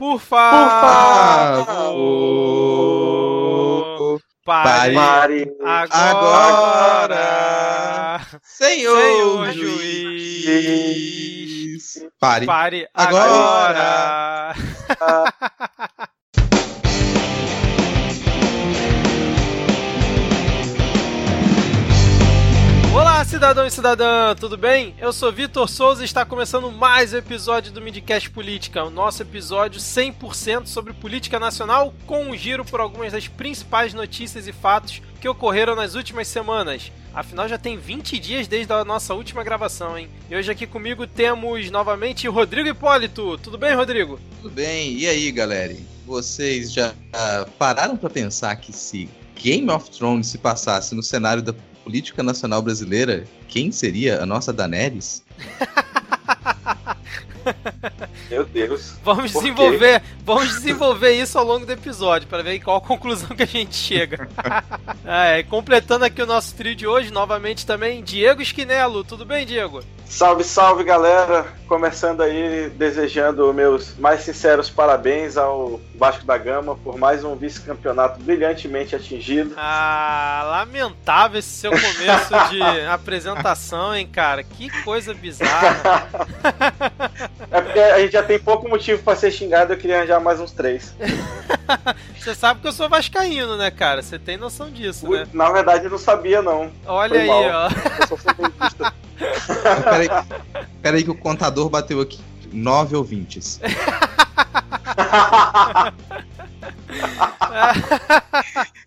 Por favor. Pare, Pare agora, agora. Senhor, Senhor juiz. juiz. Pare. Pare Agora. agora. Olá, cidadão e cidadã, tudo bem? Eu sou Vitor Souza e está começando mais um episódio do Midcast Política, o nosso episódio 100% sobre política nacional, com um giro por algumas das principais notícias e fatos que ocorreram nas últimas semanas. Afinal, já tem 20 dias desde a nossa última gravação, hein? E hoje aqui comigo temos novamente Rodrigo Hipólito. Tudo bem, Rodrigo? Tudo bem? E aí, galera? Vocês já pararam pra pensar que se Game of Thrones se passasse no cenário da política nacional brasileira, quem seria a nossa Daenerys? Meu Deus. Vamos Por quê? desenvolver, vamos desenvolver isso ao longo do episódio para ver qual conclusão que a gente chega. é, completando aqui o nosso trio de hoje, novamente também Diego Esquinelo. Tudo bem, Diego? Salve, salve galera! Começando aí, desejando meus mais sinceros parabéns ao Vasco da Gama por mais um vice-campeonato brilhantemente atingido. Ah, lamentável esse seu começo de apresentação, hein, cara? Que coisa bizarra. É porque a gente já tem pouco motivo pra ser xingado, eu queria arranjar mais uns três. Você sabe que eu sou vascaíno, né, cara? Você tem noção disso, né? Na verdade, eu não sabia, não. Olha Foi aí, mal. ó. Eu sou flamenguista. Peraí, peraí que o contador bateu aqui. Nove ouvintes.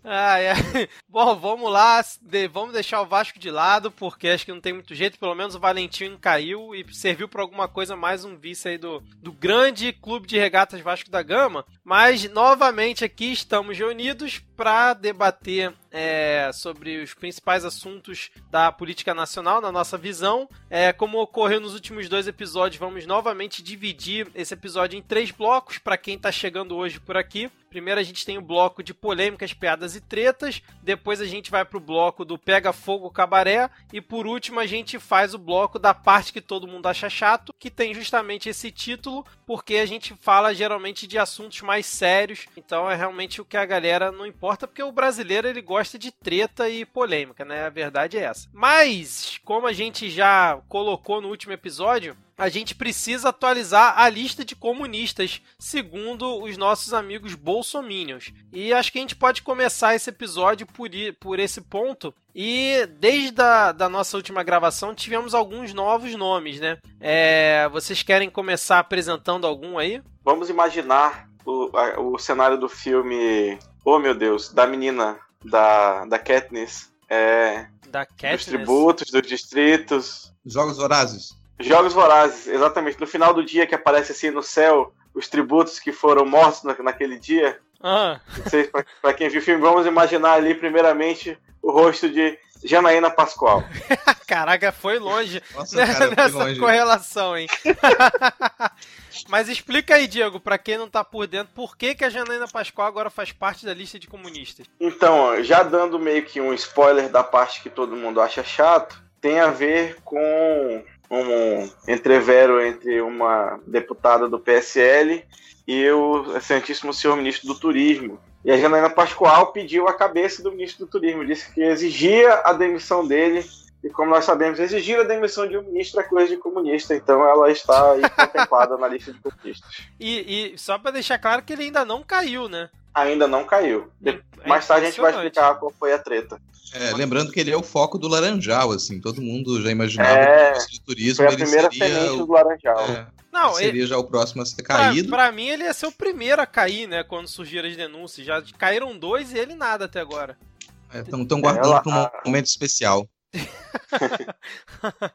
Ai, ai. Bom, vamos lá. de- vamos deixar o Vasco de lado, porque acho que não tem muito jeito. Pelo menos o Valentim caiu e serviu para alguma coisa mais um vice aí do, do grande clube de regatas Vasco da Gama. Mas novamente aqui estamos reunidos para debater é, sobre os principais assuntos da política nacional, na nossa visão. É, como ocorreu nos últimos dois episódios, vamos novamente dividir esse episódio em três blocos para quem está chegando hoje por aqui. Primeiro a gente tem o bloco de polêmicas, piadas e tretas. Depois a gente vai pro bloco do Pega Fogo Cabaré. E por último a gente faz o bloco da parte que todo mundo acha chato, que tem justamente esse título, porque a gente fala geralmente de assuntos mais sérios. Então é realmente o que a galera não importa, porque o brasileiro ele gosta de treta e polêmica, né? A verdade é essa. Mas, como a gente já colocou no último episódio, a gente precisa atualizar a lista de comunistas, segundo os nossos amigos bolsominions. E acho que a gente pode começar esse episódio por, por esse ponto. E desde a da nossa última gravação tivemos alguns novos nomes, né? É, vocês querem começar apresentando algum aí? Vamos imaginar o, a- o cenário do filme. Oh meu Deus, da menina da, da Katniss. É, Da dos Katniss? tributos, dos distritos. Jogos Vorazes. Jogos Vorazes, exatamente. No final do dia que aparece assim no céu os tributos que foram mortos na- naquele dia. Ah, Não sei, pra, pra quem viu o filme, vamos imaginar ali, primeiramente, o rosto de Janaína Pascoal. caraca, foi longe Nossa, cara, foi nessa longe. correlação, hein? Mas explica aí, Diego, pra quem não tá por dentro, por que, que a Janaína Pascoal agora faz parte da lista de comunistas? Então, já dando meio que um spoiler da parte que todo mundo acha chato, tem a ver com um entrevero entre uma deputada do PSL e o excelentíssimo senhor ministro do Turismo. E a Janaína Pascoal pediu a cabeça do ministro do Turismo, disse que exigia a demissão dele. E como nós sabemos, exigir a demissão de um ministro é coisa de comunista, então ela está aí contemplada na lista de comunistas. E, e só pra deixar claro que ele ainda não caiu, né? Ainda não caiu. É Mais tarde a gente vai explicar qual foi a treta. É, lembrando que ele é o foco do Laranjal, assim. Todo mundo já imaginava É, que o ministro do turismo Foi a ele primeira seria, o, do Laranjal. é, Não, ele ele, seria já o próximo a ser pra, caído. pra mim ele ia ser o primeiro a cair, né? Quando surgiram as denúncias. Já caíram dois e ele nada até agora. Estão guardando Ela- para um momento especial.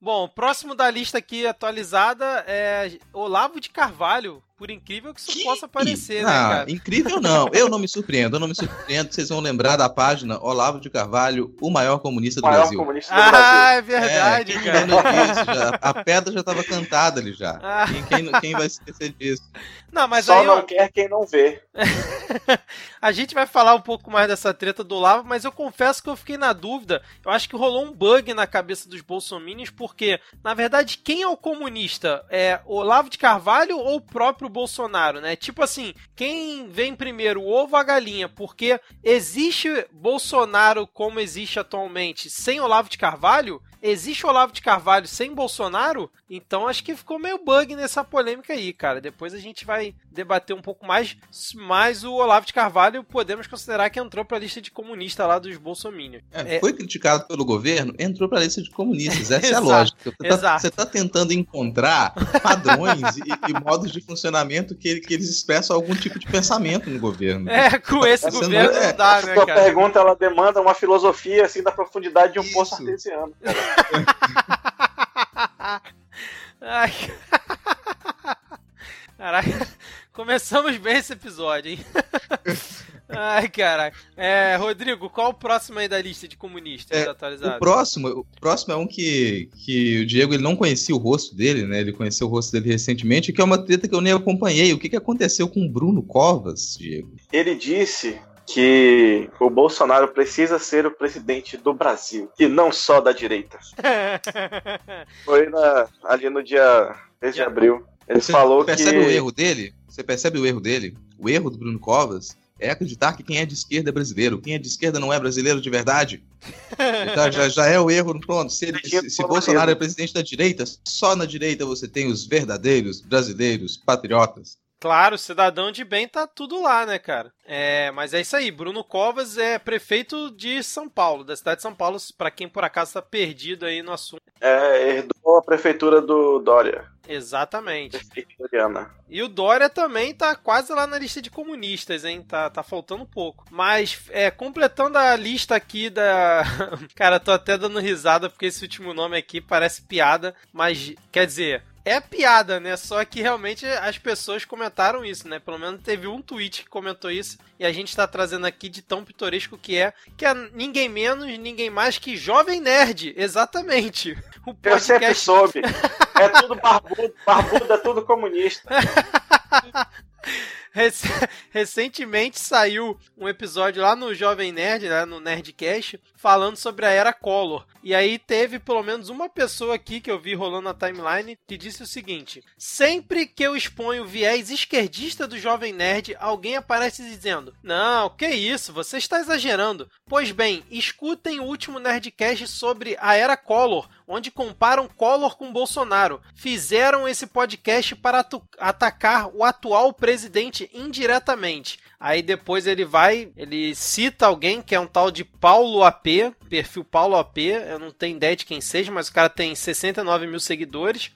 Bom, próximo da lista aqui atualizada é Olavo de Carvalho. Por incrível que isso possa parecer, né, ah, cara? incrível não. Eu não me surpreendo, eu não me surpreendo. Vocês vão lembrar da página Olavo de Carvalho, o maior comunista O do maior Brasil. comunista do Ah, Brasil. é verdade, é, cara. lembrando disso, já- a pedra já estava cantada ali já. Ah. Quem, quem- quem vai esquecer disso? Não, mas Só aí, não ó, quer quem não vê. a gente vai falar um pouco mais dessa treta do Olavo, mas eu confesso que eu fiquei na dúvida. Eu acho que rolou um bug na cabeça dos bolsominions, porque, na verdade, quem é o comunista? É Olavo de Carvalho ou o próprio Bolsonaro, né? Tipo assim, quem vem primeiro, o ovo ou a galinha? Porque existe Bolsonaro como existe atualmente sem Olavo de Carvalho? Existe Olavo de Carvalho sem Bolsonaro? Então acho que ficou meio bug nessa polêmica aí, cara. Depois a gente vai debater um pouco mais, mas o Olavo de Carvalho podemos considerar que entrou para a lista de comunista lá dos bolsominions. É, é... Foi criticado pelo governo, entrou para a lista de comunistas. Essa é a lógica. Você está tá tentando encontrar padrões e, e, modos de funcionamento que, que, eles expressam algum tipo de pensamento no governo. É, com esse tá governo sendo... não dá, né, cara? pergunta ela demanda uma filosofia assim da profundidade de um Isso. poço artesiano. Ai. Caraca, começamos bem esse episódio, hein? Ai, caraca. É, Rodrigo, qual o próximo aí da lista de comunistas é, atualizados? O próximo, o próximo é um que, que o Diego ele não conhecia o rosto dele, né? Ele conheceu o rosto dele recentemente, que é uma treta que eu nem acompanhei. O que, que aconteceu com o Bruno Covas, Diego? Ele disse que o Bolsonaro precisa ser o presidente do Brasil e não só da direita. Foi na, ali no dia 3 de abril. Ele Você falou percebe que. Percebe o erro dele? Você percebe o erro dele? O erro do Bruno Covas é acreditar que quem é de esquerda é brasileiro. Quem é de esquerda não é brasileiro de verdade. Então, já, já é o erro. Pronto, se, ele, se, se Bolsonaro é presidente da direita, só na direita você tem os verdadeiros brasileiros patriotas. Claro, cidadão de bem tá tudo lá, né, cara? É, mas é isso aí. Bruno Covas é prefeito de São Paulo, da cidade de São Paulo, para quem por acaso tá perdido aí no assunto. É, herdou a prefeitura do Dória. Exatamente. E o Dória também tá quase lá na lista de comunistas, hein? Tá, tá faltando pouco. Mas, é, completando a lista aqui da. Cara, tô até dando risada porque esse último nome aqui parece piada, mas quer dizer, é piada, né? Só que realmente as pessoas comentaram isso, né? Pelo menos teve um tweet que comentou isso e a gente tá trazendo aqui de tão pitoresco que é, que é ninguém menos, ninguém mais que Jovem Nerd, exatamente. O podcast... Eu sempre soube. É tudo barbudo, barbudo é tudo comunista. Recentemente saiu um episódio lá no Jovem Nerd, né, no Nerdcast, falando sobre a era Collor. E aí teve pelo menos uma pessoa aqui que eu vi rolando na timeline que disse o seguinte: Sempre que eu exponho o viés esquerdista do Jovem Nerd, alguém aparece dizendo: Não, que isso, você está exagerando. Pois bem, escutem o último Nerdcast sobre a era Collor, onde comparam Collor com Bolsonaro. Fizeram esse podcast para atacar o atual presidente indiretamente. Aí depois ele vai, ele cita alguém que é um tal de Paulo AP, perfil Paulo AP, eu não tenho ideia de quem seja, mas o cara tem 69 mil seguidores.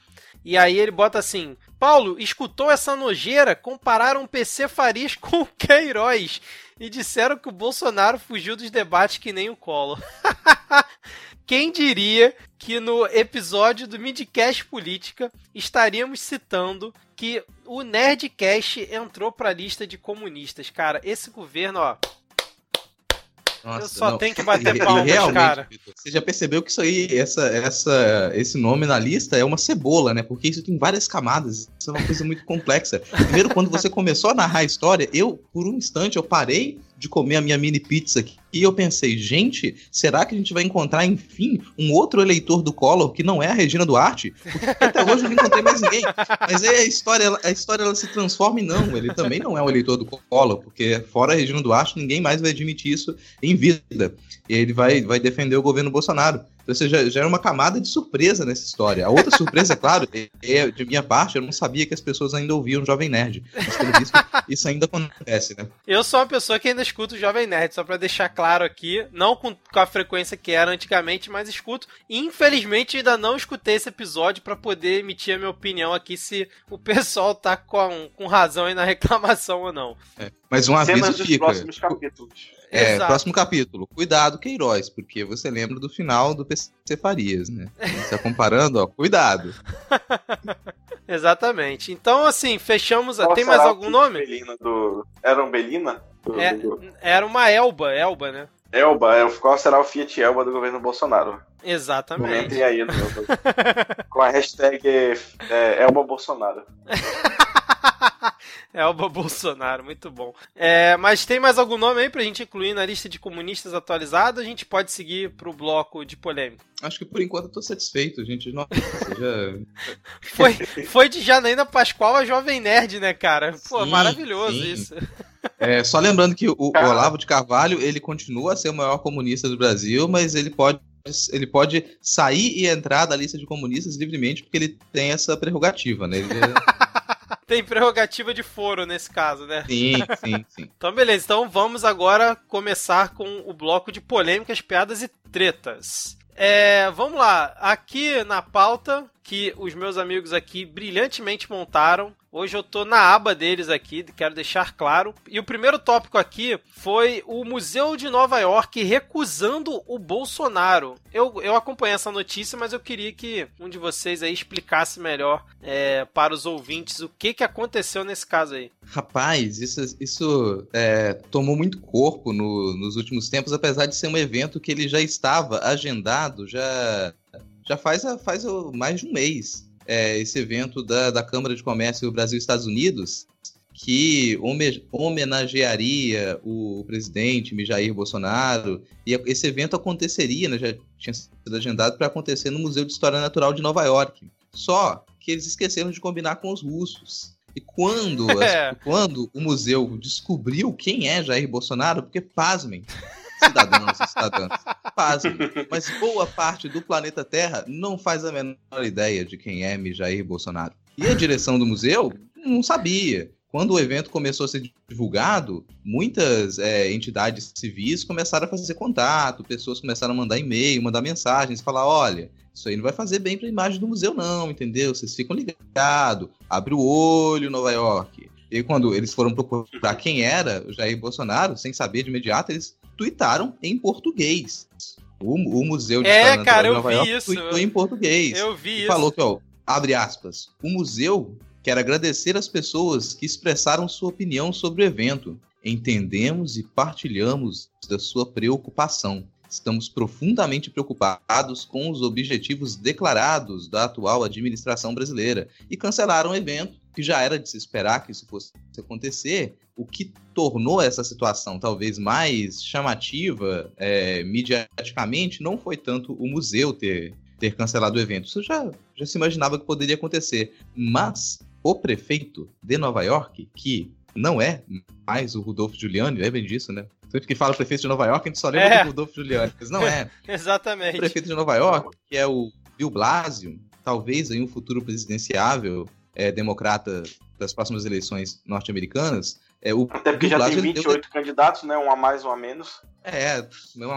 E aí ele bota assim: Paulo, escutou essa nojeira? Compararam PC Farias com o Queiroz e disseram que o Bolsonaro fugiu dos debates que nem o Collor. Quem diria que no episódio do Midcast Política estaríamos citando que o Nerdcast entrou para a lista de comunistas. Cara, esse governo, ó, nossa, eu só não. tenho que bater palmas, realmente, cara. Você já percebeu que isso aí, essa, essa, esse nome na lista é uma cebola, né? Porque isso tem várias camadas. Isso é uma coisa muito complexa. Primeiro, quando você começou a narrar a história, eu, por um instante, eu parei de comer a minha mini pizza aqui. E eu pensei, gente, será que a gente vai encontrar, enfim, um outro eleitor do Collor que não é a Regina Duarte? Porque até hoje eu não encontrei mais ninguém. Mas aí a história, a história ela se transforma em não. Ele também não é o eleitor do Collor, porque fora a Regina Duarte, ninguém mais vai admitir isso em vida. E ele vai, vai defender o governo Bolsonaro. Ou seja, já era uma camada de surpresa nessa história. A outra surpresa, é claro, é, de minha parte, eu não sabia que as pessoas ainda ouviam Jovem Nerd. Mas pelo visto, isso ainda acontece, né? Eu sou uma pessoa que ainda escuto o Jovem Nerd, só para deixar claro aqui, não com, com, a frequência que era antigamente, mas escuto. Infelizmente, ainda não escutei esse episódio para poder emitir a minha opinião aqui se o pessoal tá com, com razão aí na reclamação ou não. É, mas um aviso Cenas fica. próximos capítulos. É, Exato. próximo capítulo. Cuidado, Queiroz, porque você lembra do final do PC Farias, né? Você tá comparando, ó, cuidado. Exatamente. Então, assim, fechamos. Qual Tem mais algum nome? Belina do... Era um Belina? Do... É, era uma Elba, Elba, né? Elba, é, qual será o Fiat Elba do governo Bolsonaro? Exatamente. Comentem aí no com a hashtag é, Elba Bolsonaro. Elba Bolsonaro, muito bom. É, mas tem mais algum nome aí pra gente incluir na lista de comunistas atualizada? A gente pode seguir pro bloco de polêmica. Acho que por enquanto eu tô satisfeito, gente. Nossa, já... foi, foi de Janaína Pascoal a Jovem Nerd, né, cara? Pô, Sim, maravilhoso sim. isso. É, só lembrando que o, o. Olavo de Carvalho, ele continua a ser o maior comunista do Brasil, mas ele pode, ele pode sair e entrar da lista de comunistas livremente, porque ele tem essa prerrogativa, né? Ele é- Tem prerrogativa de foro nesse caso, né? Sim, sim, sim. Então, beleza. Então, vamos agora começar com o bloco de polêmicas, piadas e tretas. É, vamos lá. Aqui na pauta que os meus amigos aqui brilhantemente montaram. Hoje eu tô na aba deles aqui, quero deixar claro. E o primeiro tópico aqui foi o Museu de Nova York recusando o Bolsonaro. Eu, eu acompanhei essa notícia, mas eu queria que um de vocês aí explicasse melhor é, para os ouvintes o que, que aconteceu nesse caso aí. Rapaz, isso, isso é, tomou muito corpo no- nos últimos tempos, apesar de ser um evento que ele já estava agendado já, já faz, faz mais de um mês. É, esse evento da, da Câmara de Comércio Brasil-Estados Unidos, que home- homenagearia o presidente Jair Bolsonaro. E esse evento aconteceria, né, já tinha sido agendado para acontecer no Museu de História Natural de Nova York. Só que eles esqueceram de combinar com os russos. E quando, É. quando o museu descobriu quem é Jair Bolsonaro, porque pasmem, cidadãos e cidadãs, pasmem, mas boa parte do planeta Terra não faz a menor ideia de quem é Jair Bolsonaro. E a direção do museu não sabia. Quando o evento começou a ser divulgado, muitas é, entidades civis começaram a fazer contato, pessoas começaram a mandar e-mail, mandar mensagens, falar: olha, isso aí não vai fazer bem para a imagem do museu, não, entendeu? Vocês ficam ligados, abre o olho, Nova York. E quando eles foram procurar quem era o Jair Bolsonaro, sem saber de imediato, eles tuitaram em português. O, o Museu de É, História cara, eu Nova vi York isso. tuitou em português. Eu vi isso. falou que, ó, abre aspas, o museu quer agradecer as pessoas que expressaram sua opinião sobre o evento. Entendemos e partilhamos da sua preocupação. Estamos profundamente preocupados com os objetivos declarados da atual administração brasileira e cancelaram o evento, que já era de se esperar que isso fosse acontecer, o que tornou essa situação talvez mais chamativa é, mediaticamente não foi tanto o museu ter, ter cancelado o evento. Isso já, já se imaginava que poderia acontecer. Mas o prefeito de Nova York, que não é mais o Rudolfo Giuliani, lembrem disso, né? Sempre que fala prefeito de Nova York, a gente só lembra É. do Rudolfo Giuliani, mas não é. O Exatamente. prefeito de Nova York, que é o Bill Blasio, talvez em um futuro presidenciável é, democrata das próximas eleições norte-americanas, é, o Até porque já tem ele deu 28 candidatos, né? Um a mais, um a menos. é,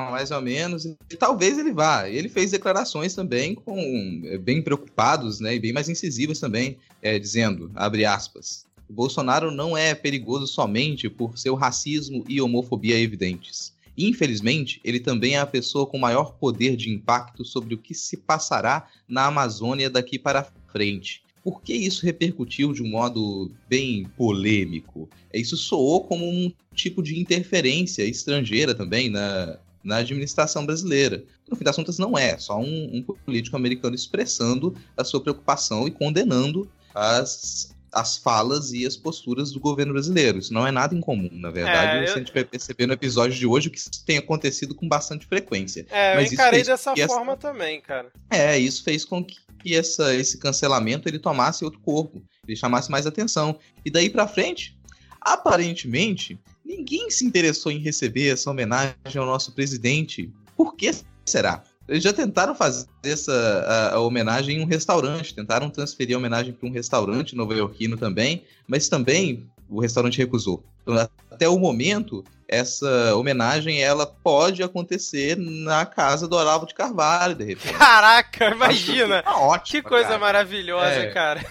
mais ou menos. E talvez ele vá. Ele fez declarações também com é, bem preocupados, né, e bem mais incisivas também, é, dizendo, abre aspas, o Bolsonaro não é perigoso somente por seu racismo e homofobia evidentes. Infelizmente, ele também é a pessoa com maior poder de impacto sobre o que se passará na Amazônia daqui para frente. Por que isso repercutiu de um modo bem polêmico? Isso soou como um tipo de interferência estrangeira também na, na administração brasileira. No fim das contas, não é, só um, um político americano expressando a sua preocupação e condenando as, as falas e as posturas do governo brasileiro. Isso não é nada incomum, na verdade. É, eu- a gente vai perceber no episódio de hoje, o que tem acontecido com bastante frequência. É, eu Mas isso encarei dessa que essa- forma também, cara. É, isso fez com que essa, esse cancelamento ele tomasse outro corpo, ele chamasse mais atenção. E daí pra frente, aparentemente, ninguém se interessou em receber essa homenagem ao nosso presidente. Por que será? Eles já tentaram fazer essa a, a homenagem em um restaurante, tentaram transferir a homenagem para um restaurante nova-iorquino também, mas também o restaurante recusou. Então, até o momento, essa homenagem ela pode acontecer na casa do Olavo de Carvalho, de repente. Caraca, imagina! Tá ótimo. Que coisa cara. maravilhosa, É. cara.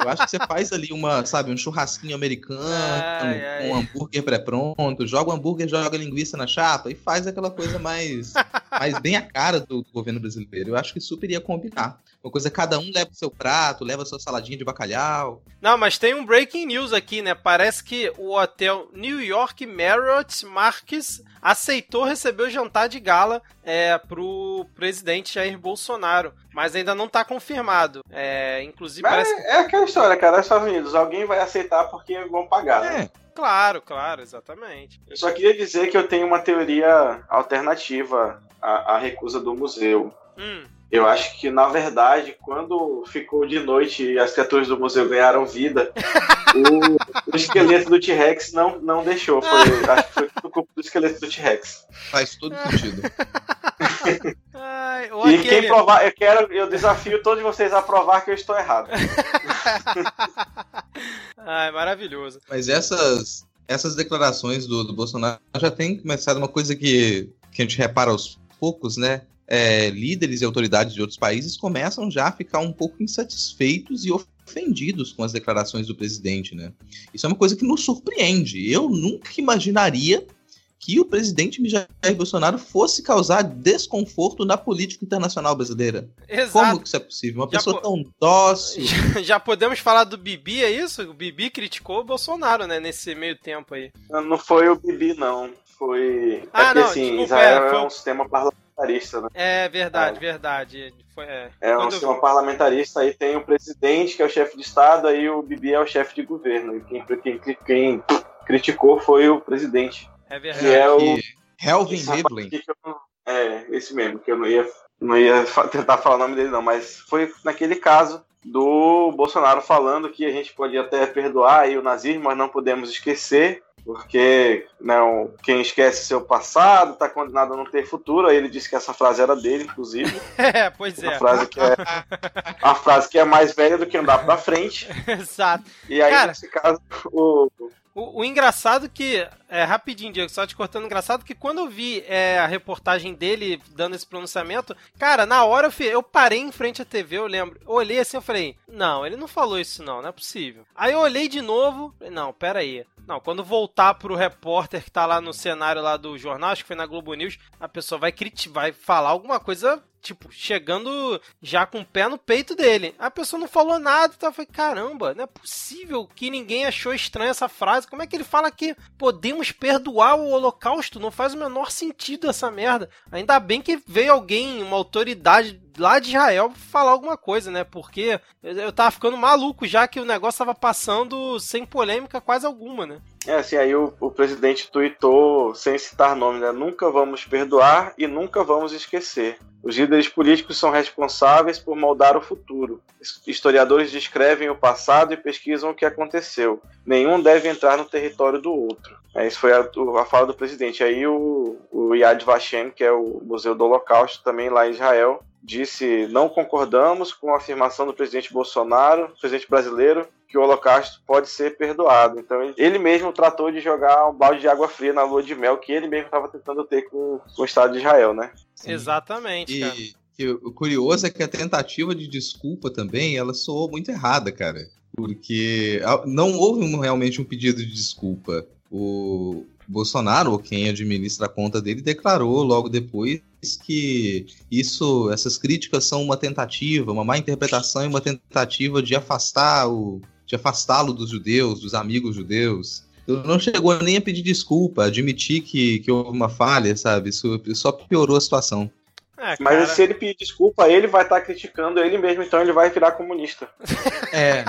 Eu acho que você faz ali uma, sabe, um churrasquinho americano, Ai, ai. um hambúrguer pré-pronto, joga o hambúrguer, joga a linguiça na chapa e faz aquela coisa mais faz bem a cara do, do, governo brasileiro. Eu acho que super ia combinar. Uma coisa, cada um leva o seu prato, leva a sua saladinha de bacalhau. Não, mas tem um breaking news aqui, né? Parece que o hotel New York Marriott Marques aceitou receber o jantar de gala é, pro presidente Jair Bolsonaro, mas ainda não tá confirmado. É, inclusive mas parece... É aquela história, cara, é Estados Unidos, alguém vai aceitar porque vão pagar, né? É. Claro, claro, exatamente. Eu só queria dizer que eu tenho uma teoria alternativa à, à recusa do museu. Hum. Eu acho que, na verdade, quando ficou de noite e as criaturas do museu ganharam vida, o, o, esqueleto do T-Rex não, não deixou. Foi, acho que foi por culpa do esqueleto do T-Rex. Faz todo sentido. Ai, e aquele... quem provar, eu quero, eu desafio todos vocês a provar que eu estou errado. Ai, maravilhoso. Mas essas, essas declarações do, do Bolsonaro já tem começado uma coisa que, que a gente repara aos poucos, né? É, líderes e autoridades de outros países começam já a ficar um pouco insatisfeitos e ofendidos com as declarações do presidente, né? Isso é uma coisa que nos surpreende. Eu nunca imaginaria que o presidente Jair Bolsonaro fosse causar desconforto na política internacional brasileira. Exato. Como que isso é possível? Uma já pessoa tão dócil. Já, já, podemos falar do Bibi, é isso? O Bibi criticou o Bolsonaro, né, nesse meio tempo aí. Não foi o Bibi, não. Foi. Ah, é porque, não, assim, desculpa, Israel é, foi... é um sistema parlamentar parlamentarista, né? É verdade, é. verdade. Foi, é é um sistema vi... parlamentarista, aí tem o presidente, que é o chefe de Estado, aí o Bibi é o chefe de governo. E quem, quem, quem criticou foi o presidente. É verdade. Que é o. Helvin Liebling. É, esse mesmo, que eu não ia, não ia tentar falar o nome dele, não, mas foi naquele caso do Bolsonaro falando que a gente pode até perdoar o nazismo, mas não podemos esquecer porque não, né, quem esquece seu passado está condenado a não ter futuro. Aí ele disse que essa frase era dele, inclusive. É, pois é. Uma frase que é, uma frase que é mais velha do que andar para frente. Exato. E aí, Cara, nesse caso, o, o, o, engraçado que. É, rapidinho, Diego, só te cortando, engraçado que quando eu vi é, a reportagem dele dando esse pronunciamento, cara, na hora eu, eu parei em frente à TV, eu lembro. Eu olhei assim, eu falei, não, ele não falou isso não, não é possível. Aí eu olhei de novo, não, pera aí. Não, quando voltar pro repórter que tá lá no cenário lá do jornal, acho que foi na Globo News, a pessoa vai criticar, vai falar alguma coisa tipo, chegando já com o pé no peito dele. A pessoa não falou nada, então eu falei, caramba, não é possível que ninguém achou estranha essa frase. Como é que ele fala que podemos perdoar o holocausto? Não faz o menor sentido essa merda. Ainda bem que veio alguém, uma autoridade lá de Israel falar alguma coisa, né? Porque eu tava ficando maluco já que o negócio tava passando sem polêmica quase alguma, né? É, assim, aí o, o presidente tuitou, sem citar nome, né? Nunca vamos perdoar e nunca vamos esquecer. Os líderes políticos são responsáveis por moldar o futuro. Historiadores descrevem o passado e pesquisam o que aconteceu. Nenhum deve entrar no território do outro. É, isso foi a, a fala do presidente. Aí o, o Yad Vashem, que é o Museu do Holocausto, também lá em Israel, disse: não concordamos com a afirmação do presidente Bolsonaro, presidente brasileiro, que o Holocausto pode ser perdoado. Então ele mesmo tratou de jogar um balde de água fria na lua de mel que ele mesmo estava tentando ter com, com, o Estado de Israel, né? Sim. Exatamente. E, e, o curioso é que a tentativa de desculpa também ela soou muito errada, cara. Porque não houve realmente um pedido de desculpa. O Bolsonaro, ou quem administra a conta dele, declarou logo depois que isso, essas críticas são uma tentativa, uma má interpretação e uma tentativa de afastar o, de afastá-lo dos judeus, dos amigos judeus. Ele não chegou nem a pedir desculpa, admitir que, que houve uma falha, sabe? Isso só piorou a situação. É, Mas se ele pedir desculpa, ele vai estar tá criticando ele mesmo, então ele vai virar comunista. É.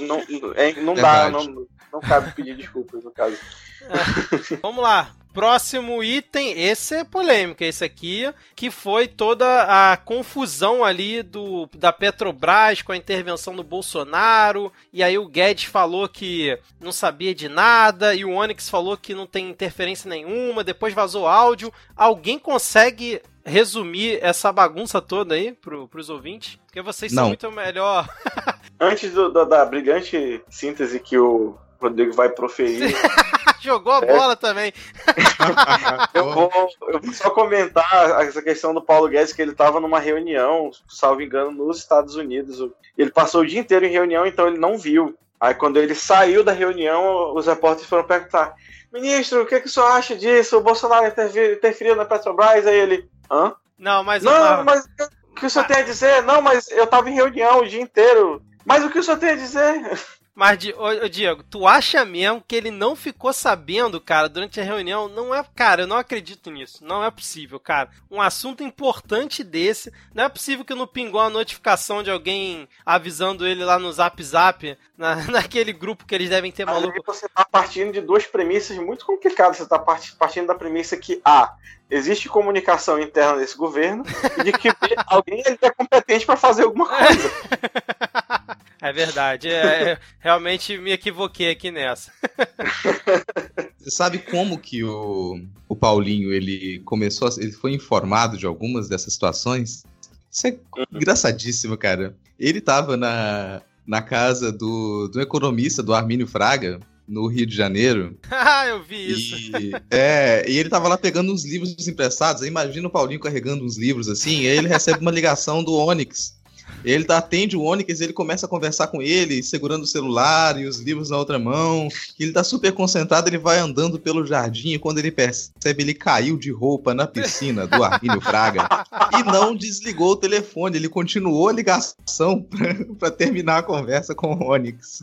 Não, é, não dá, não, não cabe pedir desculpas no caso. É. Vamos lá. Próximo item, esse é polêmico, esse aqui, que foi toda a confusão ali do da Petrobras com a intervenção do Bolsonaro, e aí o Guedes falou que não sabia de nada, e o Onyx falou que não tem interferência nenhuma, depois vazou áudio. Alguém consegue resumir essa bagunça toda aí pro, pros ouvintes? Porque vocês não. são muito melhor. Antes do, do, da brilhante síntese que o Rodrigo vai proferir. Jogou a bola é. também. eu, vou, eu, vou, só comentar essa questão do Paulo Guedes, que ele estava numa reunião, salvo engano, nos Estados Unidos. Ele passou o dia inteiro em reunião, então ele não viu. Aí quando ele saiu da reunião, os repórteres foram perguntar: Ministro, o que, que o senhor acha disso? O Bolsonaro interferiu na Petrobras? Aí ele: Hã? Não, mas. Não, mas o que o senhor tem a dizer? Não, mas eu tava em reunião o dia inteiro. Mas o que o senhor tem a dizer? Mas, ô, Diego, tu acha mesmo que ele não ficou sabendo, cara, durante a reunião? Não é, cara, eu não acredito nisso. Não é possível, cara. Um assunto importante desse, não é possível que não pingou a notificação de alguém avisando ele lá no Zap Zap, na, naquele grupo que eles devem ter maluco. Aí você tá partindo de duas premissas muito complicadas. Você tá partindo da premissa que A, existe comunicação interna desse governo e de que alguém é competente para fazer alguma coisa. É verdade. É, é, realmente me equivoquei aqui nessa. Você sabe como que o, o Paulinho ele começou, a, ele foi informado de algumas dessas situações? Isso é engraçadíssimo, cara. Ele tava na, na casa do, do economista, do Armínio Fraga, no Rio de Janeiro. Ah, eu vi isso. E, é, e ele tava lá pegando uns livros emprestados. Imagina o Paulinho carregando uns livros assim, e aí ele recebe uma ligação do Onix ele tá, atende o Onyx, ele começa a conversar com ele, segurando o celular e os livros na outra mão. Ele tá super concentrado, ele vai andando pelo jardim e quando ele percebe, ele caiu de roupa na piscina do Armínio Fraga e não desligou o telefone, ele continuou a ligação para terminar a conversa com o Onyx.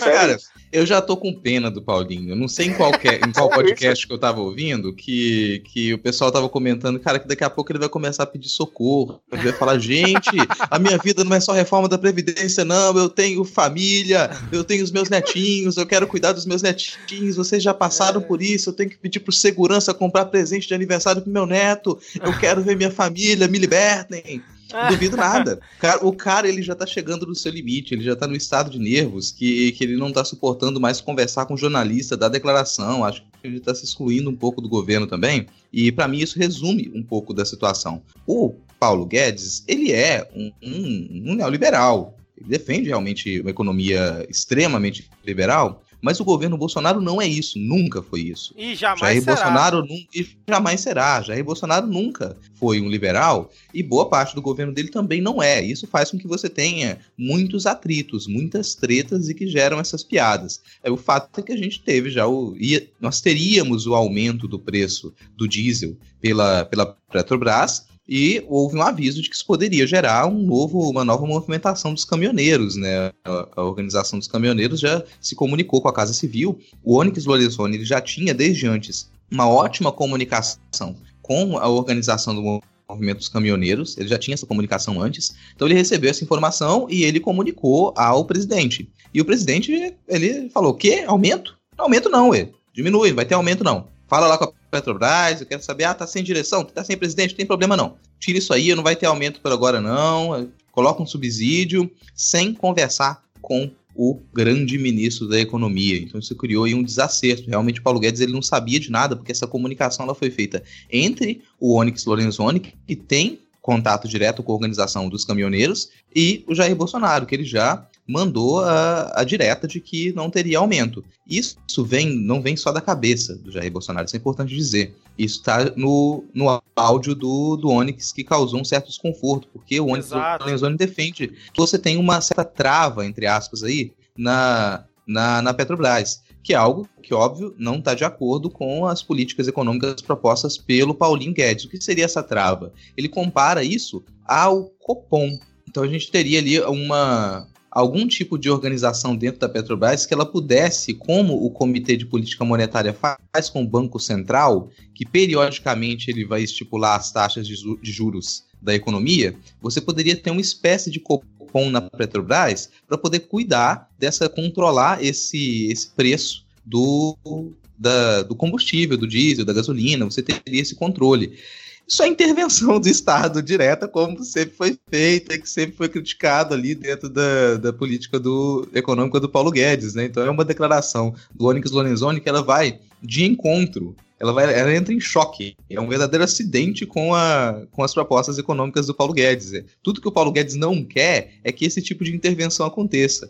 Cara, eu já tô com pena do Paulinho. Eu não sei em qual, em qual podcast que eu tava ouvindo que, que o pessoal tava comentando, cara, que daqui a pouco ele vai começar a pedir socorro. Ele vai falar, gente, a minha vida não é só reforma da Previdência, não. Eu tenho família, eu tenho os meus netinhos, eu quero cuidar dos meus netinhos. Vocês já passaram é. por isso. Eu tenho que pedir pro segurança comprar presente de aniversário pro meu neto. Eu quero ver minha família, me libertem. Duvido nada. O cara, ele já tá chegando no seu limite, ele já tá no estado de nervos que, que ele não tá suportando mais conversar com o jornalista, dar declaração. Acho que ele tá se excluindo um pouco do governo também. E para mim isso resume um pouco da situação. O Paulo Guedes, ele é um, um, um neoliberal. Ele defende realmente uma economia extremamente liberal, mas o governo Bolsonaro não é isso, nunca foi isso. E jamais Jair será. Bolsonaro e jamais será. Jair Bolsonaro nunca foi um liberal e boa parte do governo dele também não é. Isso faz com que você tenha muitos atritos, muitas tretas e que geram essas piadas. É o fato é que a gente teve já o ia, nós teríamos o aumento do preço do diesel pela pela Petrobras e houve um aviso de que isso poderia gerar um novo, uma nova movimentação dos caminhoneiros, né? A, organização dos caminhoneiros já se comunicou com a Casa Civil. O Onyx Lorenzoni ele já tinha desde antes uma ótima comunicação com a organização do movimento dos caminhoneiros, ele já tinha essa comunicação antes, então ele recebeu essa informação e ele comunicou ao presidente. E o presidente, ele falou, que aumento? Aumento não, ué. diminui, não vai ter aumento não. Fala lá com a Petrobras, eu quero saber, ah, tá sem direção, tá sem presidente, não tem problema não. Tira isso aí, não vai ter aumento por agora não, coloca um subsídio, sem conversar com o grande ministro da economia. Então isso criou aí um desacerto. Realmente Paulo Guedes ele não sabia de nada, porque essa comunicação ela foi feita entre o Onyx Lorenzoni, que tem contato direto com a organização dos caminhoneiros, e o Jair Bolsonaro, que ele já mandou a, a direta de que não teria aumento. Isso vem, não vem só da cabeça do Jair Bolsonaro, isso é importante dizer. Isso está no, no áudio do, do Onyx que causou um certo desconforto, porque o Onyx Lorenzoni defende que você tem uma certa trava, entre aspas, aí, na, na, na Petrobras que é algo que, óbvio, não está de acordo com as políticas econômicas propostas pelo Paulinho Guedes. O que seria essa trava? Ele compara isso ao Copom. Então a gente teria ali uma, algum tipo de organização dentro da Petrobras que ela pudesse, como o Comitê de Política Monetária faz com o Banco Central, que periodicamente ele vai estipular as taxas de, juros da economia, você poderia ter uma espécie de cupom na Petrobras para poder cuidar dessa, controlar esse, esse preço do, da, do combustível, do diesel, da gasolina, você teria esse controle. Isso é intervenção do Estado direta, como sempre foi feita, que sempre foi criticado ali dentro da, da política do, econômica do Paulo Guedes, né? Então é uma declaração do Onyx Lorenzoni que ela vai de encontro ela, vai, ela entra em choque. É um verdadeiro acidente com, a, com as propostas econômicas do Paulo Guedes. É, tudo que o Paulo Guedes não quer é que esse tipo de intervenção aconteça.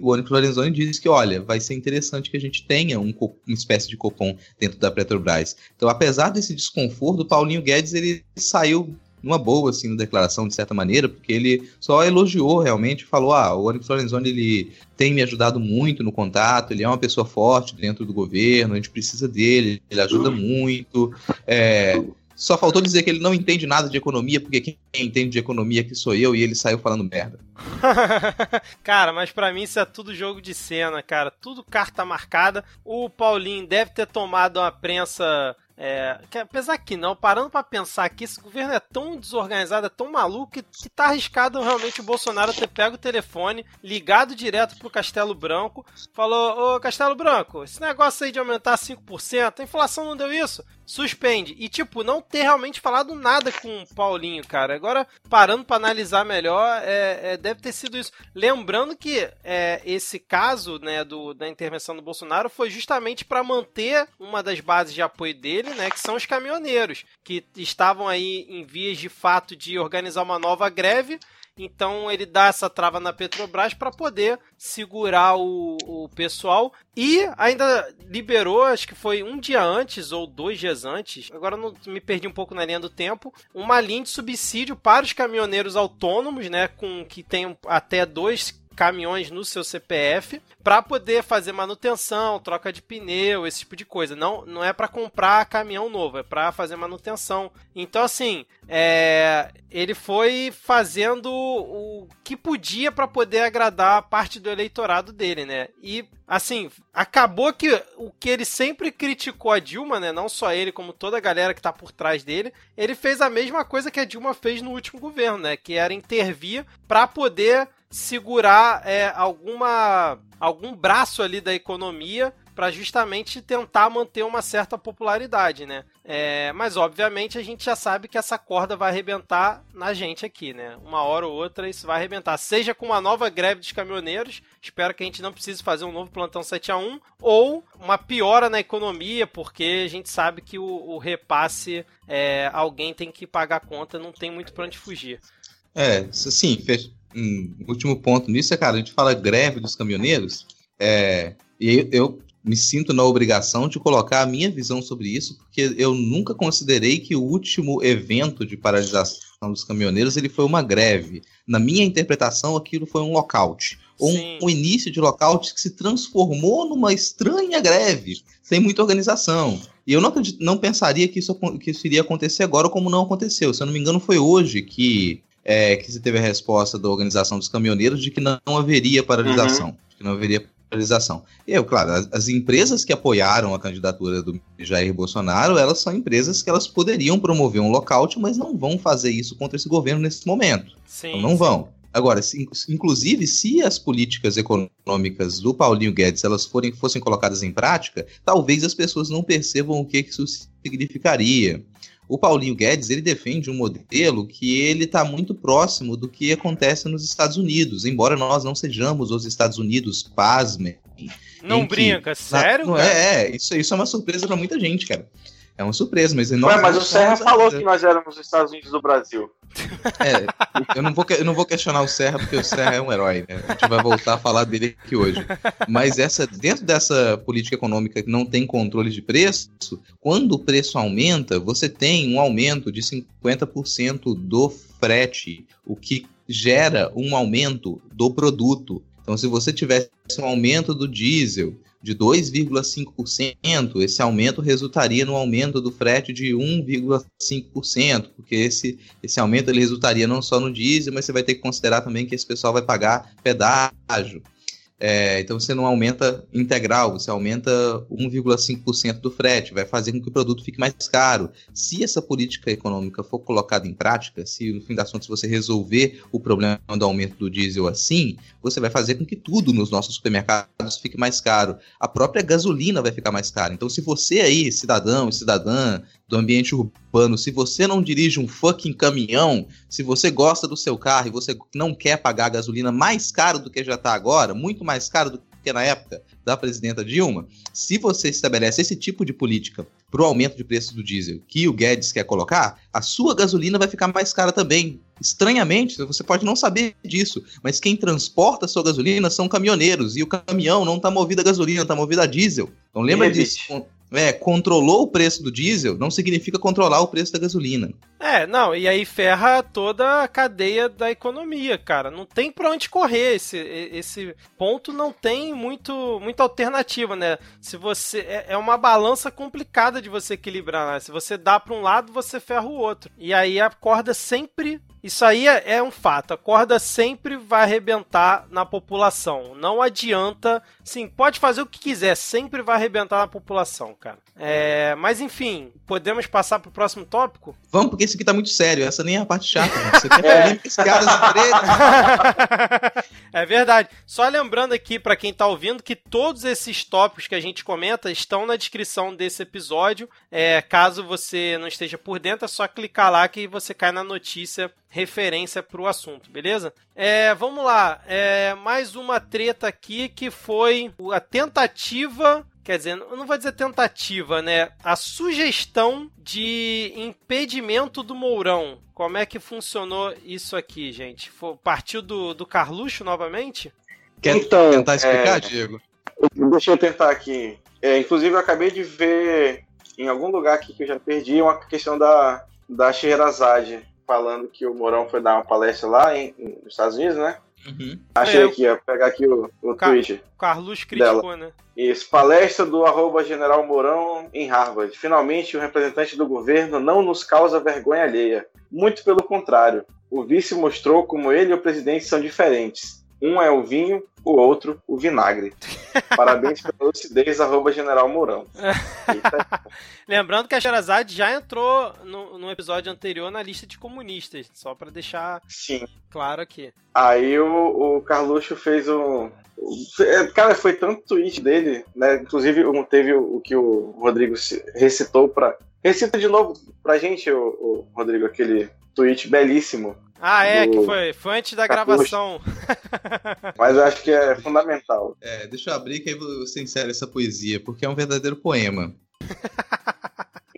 O Onyx Lorenzoni diz que, olha, vai ser interessante que a gente tenha um, uma espécie de cupom dentro da Petrobras. Então, apesar desse desconforto, o Paulinho Guedes ele saiu numa boa, assim, na declaração, de certa maneira, porque ele só elogiou realmente, falou, ah, o Onyx Lorenzoni, ele tem me ajudado muito no contato, ele é uma pessoa forte dentro do governo, a gente precisa dele, ele ajuda muito, é, Só faltou dizer que ele não entende nada de economia, porque quem entende de economia que sou eu e ele saiu falando merda. cara, mas para mim isso é tudo jogo de cena, cara. Tudo carta marcada. O Paulinho deve ter tomado uma prensa é, que, apesar que não, parando para pensar aqui, esse governo é tão desorganizado, é tão maluco que, que tá arriscado realmente o Bolsonaro ter pego o telefone, ligado direto pro Castelo Branco, falou: Ô Castelo Branco, esse negócio aí de aumentar 5%, a inflação não deu isso? Suspende. E, tipo, não ter realmente falado nada com o Paulinho, cara. Agora, parando para analisar melhor, é, é, deve ter sido isso. Lembrando que é, esse caso né, do, da intervenção do Bolsonaro foi justamente para manter uma das bases de apoio dele né, que são os caminhoneiros, que estavam aí em vias de fato de organizar uma nova greve. Então ele dá essa trava na Petrobras para poder segurar o, o pessoal. E ainda liberou, acho que foi um dia antes ou dois dias antes, agora não me perdi um pouco na linha do tempo, uma linha de subsídio para os caminhoneiros autônomos, né, com que tem até dois caminhões no seu CPF para poder fazer manutenção, troca de pneu, esse tipo de coisa. Não, não é para comprar caminhão novo, é para fazer manutenção. Então, assim, é, ele foi fazendo o que podia para poder agradar a parte do eleitorado dele, né? E, assim, acabou que o que ele sempre criticou a Dilma, né? Não só ele, como toda a galera que tá por trás dele, ele fez a mesma coisa que a Dilma fez no último governo, né? Que era intervir para poder segurar é, alguma algum braço ali da economia para justamente tentar manter uma certa popularidade, né? É, mas obviamente a gente já sabe que essa corda vai arrebentar na gente aqui, né? Uma hora ou outra isso vai arrebentar, seja com uma nova greve dos caminhoneiros, espero que a gente não precise fazer um novo plantão 7 a 1 ou uma piora na economia, porque a gente sabe que o, o repasse é, alguém tem que pagar a conta, não tem muito para onde fugir. É, sim, um último ponto nisso é, cara, a gente fala greve dos caminhoneiros, é, e eu me sinto na obrigação de colocar a minha visão sobre isso, porque eu nunca considerei que o último evento de paralisação dos caminhoneiros ele foi uma greve. Na minha interpretação, aquilo foi um lockout. Ou um, um, início de lockout que se transformou numa estranha greve, sem muita organização. E eu não, acredito, não pensaria que isso, que isso iria acontecer agora, como não aconteceu. Se eu não me engano, foi hoje que é, que se teve a resposta da organização dos caminhoneiros de que não, não haveria paralisação. Uhum. Que não haveria paralisação. Eu, claro, as, as, empresas que apoiaram a candidatura do Jair Bolsonaro, elas são empresas que elas poderiam promover um lockout, mas não vão fazer isso contra esse governo nesse momento. Sim, então não sim. vão. Agora, se, inclusive, se as políticas econômicas do Paulinho Guedes elas forem, fossem colocadas em prática, talvez as pessoas não percebam o que isso significaria o Paulinho Guedes ele defende um modelo que ele está muito próximo do que acontece nos Estados Unidos, embora nós não sejamos os Estados Unidos, pasmem. Não brinca, que, sério? Na, é, é, isso, isso é uma surpresa para muita gente, cara. É uma surpresa, mas nós. Ué, mas o Serra falou que nós éramos os Estados Unidos do Brasil. É, eu não, vou, eu não vou questionar o Serra, porque o Serra é um herói, né? A gente vai voltar a falar dele aqui hoje. Mas essa, dentro dessa política econômica que não tem controle de preço, quando o preço aumenta, você tem um aumento de 50% do frete, o que gera um aumento do produto. Então, se você tivesse um aumento do diesel de 2,5%, esse aumento resultaria no aumento do frete de 1,5%, porque esse, esse aumento ele resultaria não só no diesel, mas você vai ter que considerar também que esse pessoal vai pagar pedágio. É, então você não aumenta integral, você aumenta 1,5% do frete, vai fazer com que o produto fique mais caro. Se essa política econômica for colocada em prática, se no fim das contas você resolver o problema do aumento do diesel assim, você vai fazer com que tudo nos nossos supermercados fique mais caro. A própria gasolina vai ficar mais cara. Então, se você aí, cidadão e cidadã do ambiente urbano, se você não dirige um fucking caminhão, se você gosta do seu carro e você não quer pagar a gasolina mais caro do que já está agora, muito mais caro do que na época da presidenta Dilma, se você estabelece esse tipo de política para o aumento de preço do diesel que o Guedes quer colocar, a sua gasolina vai ficar mais cara também. Estranhamente, você pode não saber disso, mas quem transporta a sua gasolina são caminhoneiros e o caminhão não está movido a gasolina, está movido a diesel. Então lembra disso é, controlou o preço do diesel não significa controlar o preço da gasolina. É, não, e aí ferra toda a cadeia da economia, cara. Não tem pra onde correr. Esse, esse ponto não tem muito, muita alternativa, né? Se você. É, é uma balança complicada de você equilibrar, né? Se você dá pra um lado, você ferra o outro. E aí a corda sempre isso aí é, é um fato. A corda sempre vai arrebentar na população. Não adianta. Sim, pode fazer o que quiser, sempre vai arrebentar na população, cara. É, mas enfim, podemos passar pro próximo tópico? Vamos, porque isso aqui tá muito sério. Essa nem é a parte chata. Né? Isso aqui é piadas É verdade. Só lembrando aqui para quem tá ouvindo que todos esses tópicos que a gente comenta estão na descrição desse episódio. É, caso você não esteja por dentro, é só clicar lá que você cai na notícia referência para o assunto, beleza? É, vamos lá, é, mais uma treta aqui que foi a tentativa Quer dizer, eu não vou dizer tentativa, né? A sugestão de impedimento do Mourão. Como é que funcionou isso aqui, gente? Foi, partiu do, do Carluxo novamente? Quer então, tentar explicar, é... Diego? Deixa eu tentar aqui. É, inclusive, eu acabei de ver em algum lugar aqui que eu já perdi uma questão da, da Scheherazade falando que o Mourão foi dar uma palestra lá em, nos Estados Unidos, né? Uhum. Achei é, aqui, ó, pegar aqui o, o Car tweet. Carlos criticou, dela. né? Isso, palestra do arroba General Mourão em Harvard. Finalmente, o representante do governo não nos causa vergonha alheia. Muito pelo contrário. O vice mostrou como ele e o presidente são diferentes. Um é o vinho, o outro o vinagre. Parabéns pela lucidez, arroba General Mourão. Lembrando que a Sherazade já entrou no, no, episódio anterior na lista de comunistas, só para deixar Sim. claro aqui. Aí o, o Carluxo fez um. É, cara, foi tanto tweet dele, né? Inclusive teve o, o que o Rodrigo recitou para Recita de novo pra gente, o, o Rodrigo, aquele tweet belíssimo ah, é, do... que foi, foi antes da gravação. Mas eu acho que é fundamental. É, deixa eu abrir que aí você insere essa poesia, porque é um verdadeiro poema.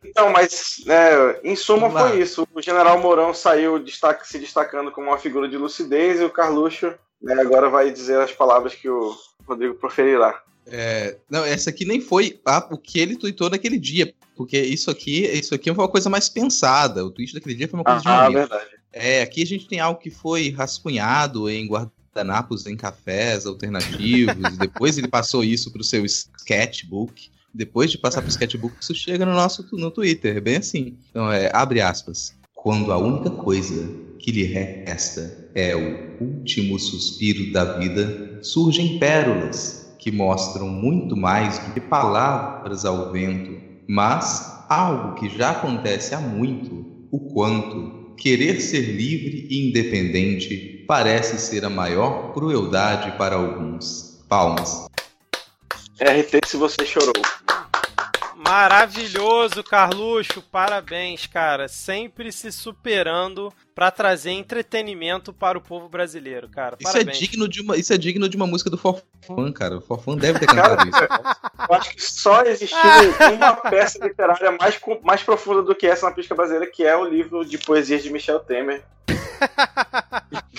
Então, mas é, em suma foi isso. O general Mourão saiu destaca, se destacando como uma figura de lucidez e o Carluxo né, agora vai dizer as palavras que o Rodrigo proferirá. É, não, essa aqui nem foi a, o que ele tweetou naquele dia, porque isso aqui, isso aqui foi uma coisa mais pensada. O tweet daquele dia foi uma coisa ah, de um Ah, verdade. É, aqui a gente tem algo que foi rascunhado em guardanapos em cafés alternativos. depois ele passou isso para o seu sketchbook. Depois de passar para o sketchbook, isso chega no nosso no Twitter, bem assim. Então é, abre aspas. Quando a única coisa que lhe resta é o último suspiro da vida, surgem pérolas que mostram muito mais do que palavras ao vento, mas algo que já acontece há muito, o quanto querer ser livre e independente parece ser a maior crueldade para alguns. Palmas. RT se você chorou. Maravilhoso, Carluxo. Parabéns, cara. Sempre se superando para trazer entretenimento para o povo brasileiro, cara. Isso é digno de uma, isso é digno de uma música do Forfã, cara. O Forfã deve ter cantado isso. Eu acho que só existiu uma peça literária mais, mais profunda do que essa na política brasileira, que é o livro de poesias de Michel Temer.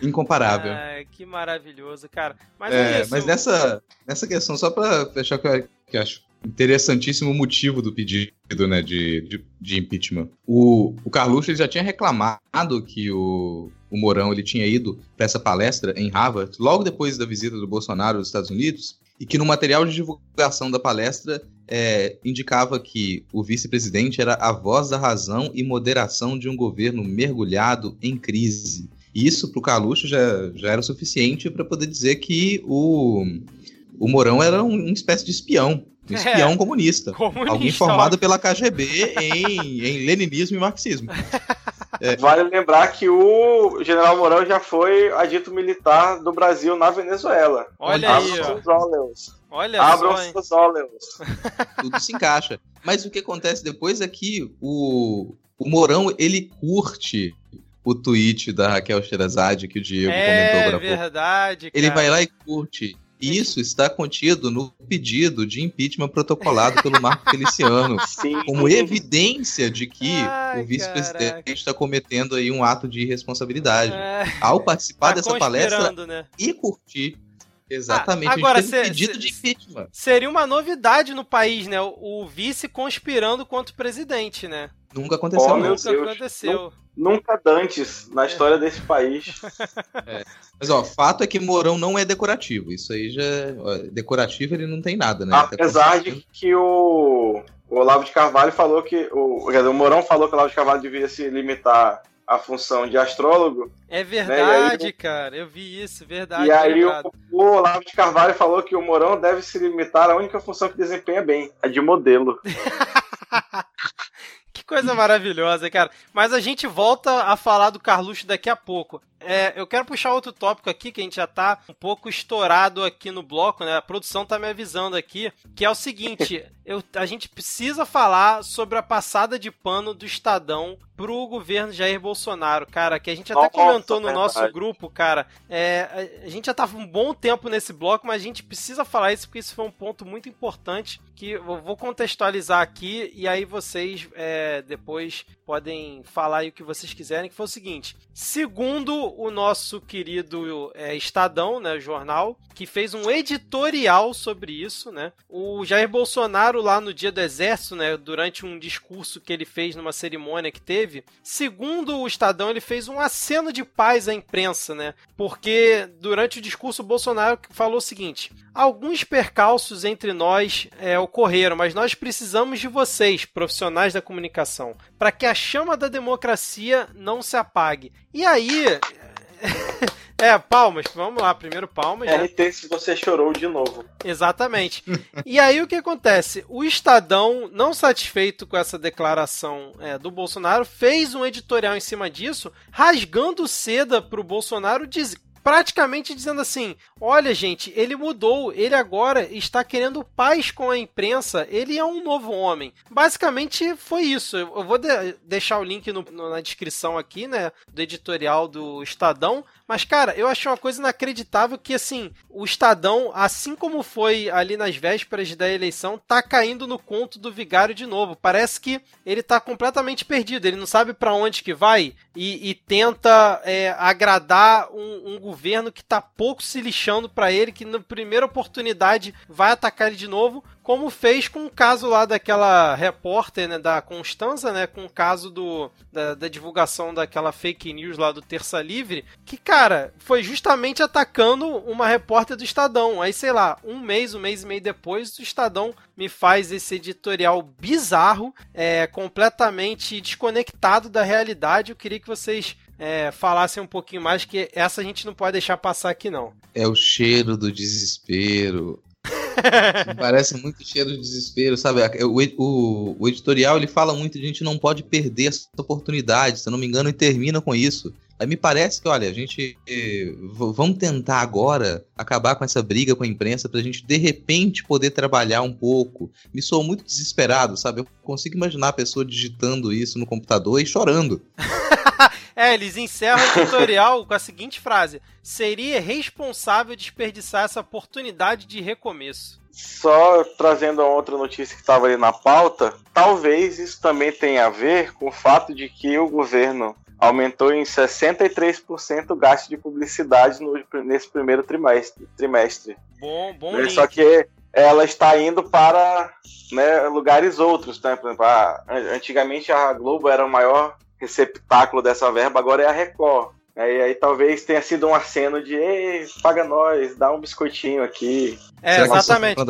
Incomparável. Ah, que maravilhoso, cara. Mas, é, é mas nessa, nessa questão, só para fechar o que eu, que eu acho interessantíssimo motivo do pedido né, de, de, de impeachment. O, o Carluxo já tinha reclamado que o, o ele tinha ido para essa palestra em Harvard logo depois da visita do Bolsonaro aos Estados Unidos e que no material de divulgação da palestra é, indicava que o vice-presidente era a voz da razão e moderação de um governo mergulhado em crise. Isso para o Carluxo já, já era suficiente para poder dizer que o, o era um, uma espécie de espião um espião é, comunista, comunista. Alguém formado pela KGB em, em leninismo e marxismo. É. Vale lembrar que o general Mourão já foi adito militar do Brasil na Venezuela. Olha Abram aí, seus óleos. Olha Abram só, seus óleos. Tudo se encaixa. Mas o que acontece depois é que o, o Mourão, ele curte o tweet da Raquel Sherazade que o Diego é, comentou agora. É verdade, Ele vai lá e curte. Isso está contido no pedido de impeachment protocolado pelo Marco Feliciano, Sim. como evidência de que Ai, o vice-presidente está cometendo aí um ato de irresponsabilidade. É. Ao participar tá dessa palestra né? e curtir Exatamente. Ah, agora, pedido de impeachment. Seria uma novidade no país, né? O, o, vice conspirando contra o presidente, né? Nunca aconteceu. Oh, meu Nunca Deus. aconteceu. Nunca dantes na história desse país. Mas ó, fato é que Mourão não é decorativo. Isso aí já. ó, decorativo ele não tem nada, né? Tá Apesar de que o, o Olavo de Carvalho falou que. O, quer dizer, o Mourão falou que o Olavo de Carvalho devia se limitar à função de astrólogo. É Né, verdade, cara. Eu vi isso, verdade. e aí o, o Olavo de Carvalho falou que o Mourão deve se limitar à única função que desempenha bem, a de modelo. Que coisa maravilhosa, cara. Mas a gente volta a falar do Carluxo daqui a pouco. É, eu quero puxar outro tópico aqui, que a gente já tá um pouco estourado aqui no bloco, né? A produção tá me avisando aqui, que é o seguinte: eu, a gente precisa falar sobre a passada de pano do Estadão pro governo Jair Bolsonaro, cara, que a gente até Nossa, comentou no verdade. nosso grupo, cara. É, a, gente já tava um bom tempo nesse bloco, mas a gente precisa falar isso porque isso foi um ponto muito importante que eu vou contextualizar aqui e aí vocês é, depois podem falar aí o que vocês quiserem, que foi o seguinte. Segundo o nosso querido é, Estadão, né, jornal, que fez um editorial sobre isso, né? O Jair Bolsonaro lá no Dia do Exército, né, durante um discurso que ele fez numa cerimônia que teve, segundo o Estadão, ele fez um aceno de paz à imprensa, né? Porque durante o discurso o Bolsonaro falou o seguinte: alguns percalços entre nós é, ocorreram, mas nós precisamos de vocês, profissionais da comunicação, para que a chama da democracia não se apague. E aí. É, palmas, vamos lá, primeiro palmas. né? RT se você chorou de novo. Exatamente. e aí o que acontece? O Estadão, não satisfeito com essa declaração é, do Bolsonaro, fez um editorial em cima disso, rasgando seda pro Bolsonaro, diz- praticamente dizendo assim: olha, gente, ele mudou, ele agora está querendo paz com a imprensa, ele é um novo homem. Basicamente foi isso. Eu vou de- deixar o link no- no- na descrição aqui, né, do editorial do Estadão. Mas, cara, eu achei uma coisa inacreditável que, assim, o Estadão, assim como foi ali nas vésperas da eleição, tá caindo no conto do vigário de novo. Parece que ele tá completamente perdido, ele não sabe pra onde que vai e, e tenta é, agradar um, um governo que tá pouco se lixando pra ele, que na primeira oportunidade vai atacar ele de novo, como fez com o caso lá daquela repórter, né, da Constanza, né, com o caso do, da, da divulgação daquela fake news lá do Terça Livre, que, cara, foi justamente atacando uma repórter do Estadão. Aí, sei lá, um mês, um mês e meio depois, o Estadão me faz esse editorial bizarro, é, completamente desconectado da realidade. Eu queria que vocês é, falassem um pouquinho mais, que essa a gente não pode deixar passar aqui, não. É o cheiro do desespero. Parece muito cheiro de desespero, sabe? O, o, o editorial ele fala muito, a gente não pode perder essa oportunidade, se eu não me engano, e termina com isso. Aí me parece que, olha, a gente vamos tentar agora acabar com essa briga com a imprensa pra gente de repente poder trabalhar um pouco. Me sou muito desesperado, sabe? Eu consigo imaginar a pessoa digitando isso no computador e chorando. É, eles encerram o tutorial com a seguinte frase: Seria responsável desperdiçar essa oportunidade de recomeço. Só trazendo a outra notícia que estava ali na pauta, talvez isso também tenha a ver com o fato de que o governo aumentou em 63% o gasto de publicidade no- nesse primeiro trimestre. trimestre. Bom, bom né? link. Só que ela está indo para né, lugares outros. Né? Por exemplo, a- antigamente a Globo era o maior receptáculo dessa verba, agora é a Record. Aí, aí talvez tenha sido um aceno de Ei, paga nós, dá um biscoitinho aqui. É, exatamente.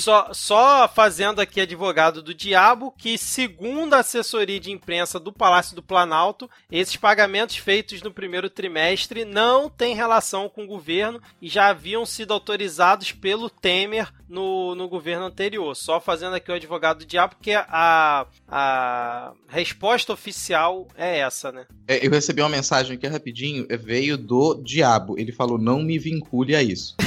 Só, só fazendo aqui advogado do diabo, que segundo a assessoria de imprensa do Palácio do Planalto, esses pagamentos feitos no primeiro trimestre não têm relação com o governo e já haviam sido autorizados pelo Temer no, no governo anterior. Só fazendo aqui o advogado do diabo, porque a, a resposta oficial é essa, né? É, eu recebi uma mensagem aqui rapidinho, é, veio do Diabo. Ele falou: não me vincule a isso.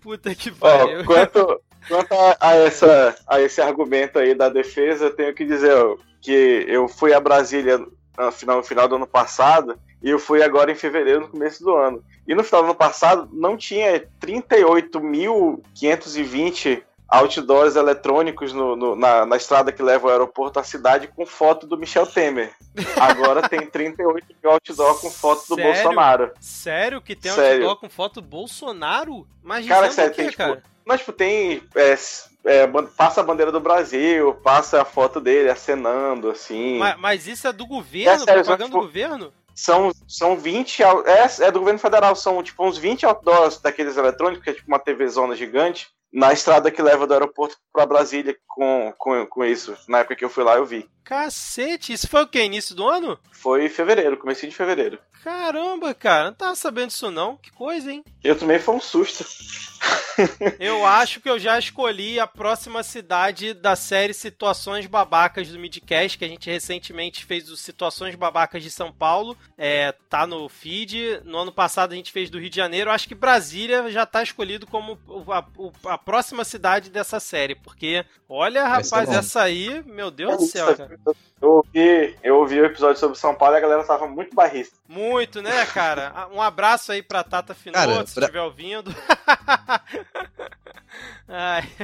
Puta que pariu. quanto quanto a, a essa, a esse argumento aí da defesa, eu tenho que dizer ó, que eu fui a Brasília no final, no final do ano passado e eu fui agora em fevereiro, no começo do ano. E no final do ano passado não tinha 38.520 outdoors eletrônicos no, no, na, na estrada que leva ao aeroporto à cidade com foto do Michel Temer. Agora tem 38 mil outdoor com foto do Sério? Bolsonaro. Sério que tem Sério. outdoor com foto do Bolsonaro? Mas Cara, dizendo sério, tem, tipo, cara? Mas, tipo, tem. é, é, passa a bandeira do Brasil, passa a foto dele acenando, assim. Mas, mas isso é do governo? É sério, propaganda tipo, do governo? São, são 20. out- É, é do governo federal, são tipo uns 20 outdoors daqueles eletrônicos, que é tipo uma TV zona gigante, na estrada que leva do aeroporto pra Brasília com, com, com isso. Na época que eu fui lá, eu vi. Cacete, isso foi o quê? Início do ano? Foi em fevereiro, comecei de fevereiro. Caramba, cara, não tava sabendo disso não. Que coisa, hein? Eu também foi um susto. Eu acho que eu já escolhi a próxima cidade da série Situações Babacas do Midcast, que a gente recentemente fez o Situações Babacas de São Paulo. É, tá no feed. No ano passado a gente fez do Rio de Janeiro. Acho que Brasília já tá escolhido como a, a próxima cidade dessa série. Porque, olha, ser rapaz, essa aí, meu Deus do céu, cara. Eu ouvi, eu ouvi o episódio sobre São Paulo e a galera tava muito barrista. Muito, né, cara? Ah, Um abraço aí pra Tata Finoto, se estiver ouvindo.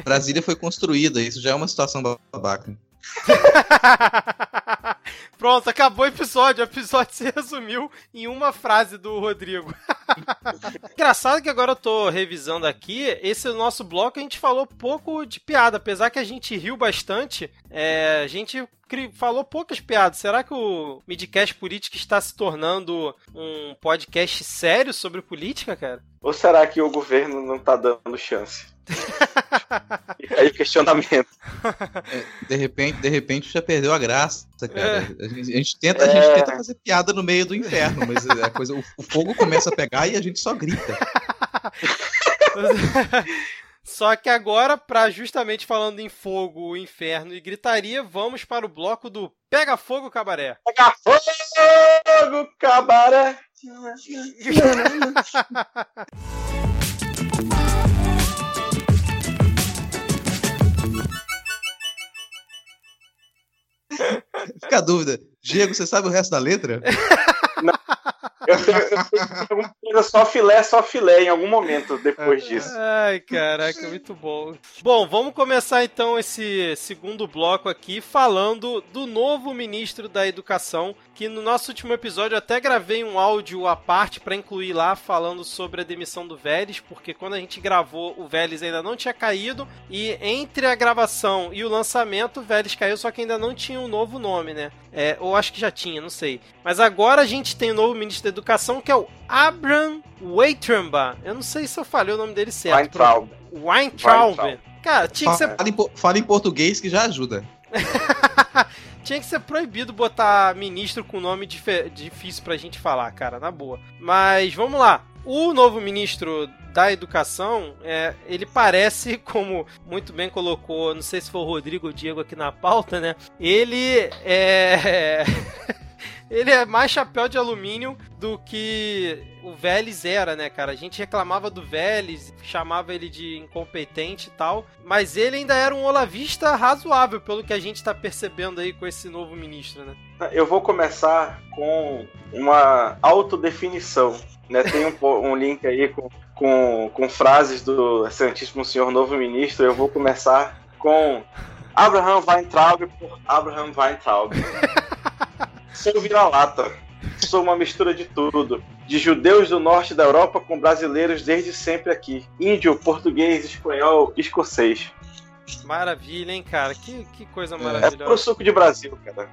Brasília foi construída, isso já é uma situação babaca. Pronto, acabou o episódio. O episódio se resumiu em uma frase do Rodrigo. Engraçado que agora eu tô revisando aqui. Esse nosso bloco a gente falou pouco de piada, apesar que a gente riu bastante. é, a gente falou poucas piadas. Será que o Midcast Política está se tornando um podcast sério sobre política, cara? Ou será que o governo não tá dando chance? Fica aí o questionamento. De repente, de repente já perdeu a graça, cara. É. A, gente, a gente tenta, a gente tenta fazer piada no meio do inferno, mas a coisa, o, o fogo começa a pegar e a gente só grita. Só que agora, pra justamente falando em fogo, inferno e gritaria, vamos para o bloco do Pega Fogo Cabaré. Pega fogo, cabaré. Fica a dúvida. Diego, você sabe o resto da letra? Eu tenho, eu só filé, só filé em algum momento depois disso. Ai, caraca, muito bom. Bom, vamos começar então esse segundo bloco aqui falando do novo ministro da Educação, que no nosso último episódio eu até gravei um áudio à parte para incluir lá falando sobre a demissão do Vélez, porque quando a gente gravou o Vélez ainda não tinha caído e entre a gravação e o lançamento o Vélez caiu, só que ainda não tinha um novo nome, né? É, ou acho que já tinha, não sei. Mas agora a gente tem o novo ministro da Educação que é o Abraham Weitramba. Eu não sei se eu falei o nome dele certo. Weintraub. Weintraub. Weintraub. Cara, tinha que, ser, Fala em, fala em português que já ajuda. tinha que ser proibido botar ministro com nome dife- difícil pra gente falar, cara, na boa. Mas vamos lá. O novo ministro da Educação, é, ele parece, como muito bem colocou, não sei se foi o Rodrigo ou o Diego aqui na pauta, né? Ele é. Ele é mais chapéu de alumínio do que o Vélez era, né, cara? A gente reclamava do Vélez, chamava ele de incompetente e tal, mas ele ainda era um olavista razoável, pelo que a gente tá percebendo aí com esse novo ministro, né? Eu vou começar com uma autodefinição. Né? Tem um, um link aí com, com, com frases do Santíssimo Senhor Novo Ministro. Eu vou começar com Abraham Weintraub por Abraham Weintraub. Sou vira-lata. Sou uma mistura de tudo. De judeus do norte da Europa com brasileiros desde sempre aqui. Índio, português, espanhol, escocês. Maravilha, hein, cara? Que, que coisa É, É pro maravilhosa. suco de Brasil, cara.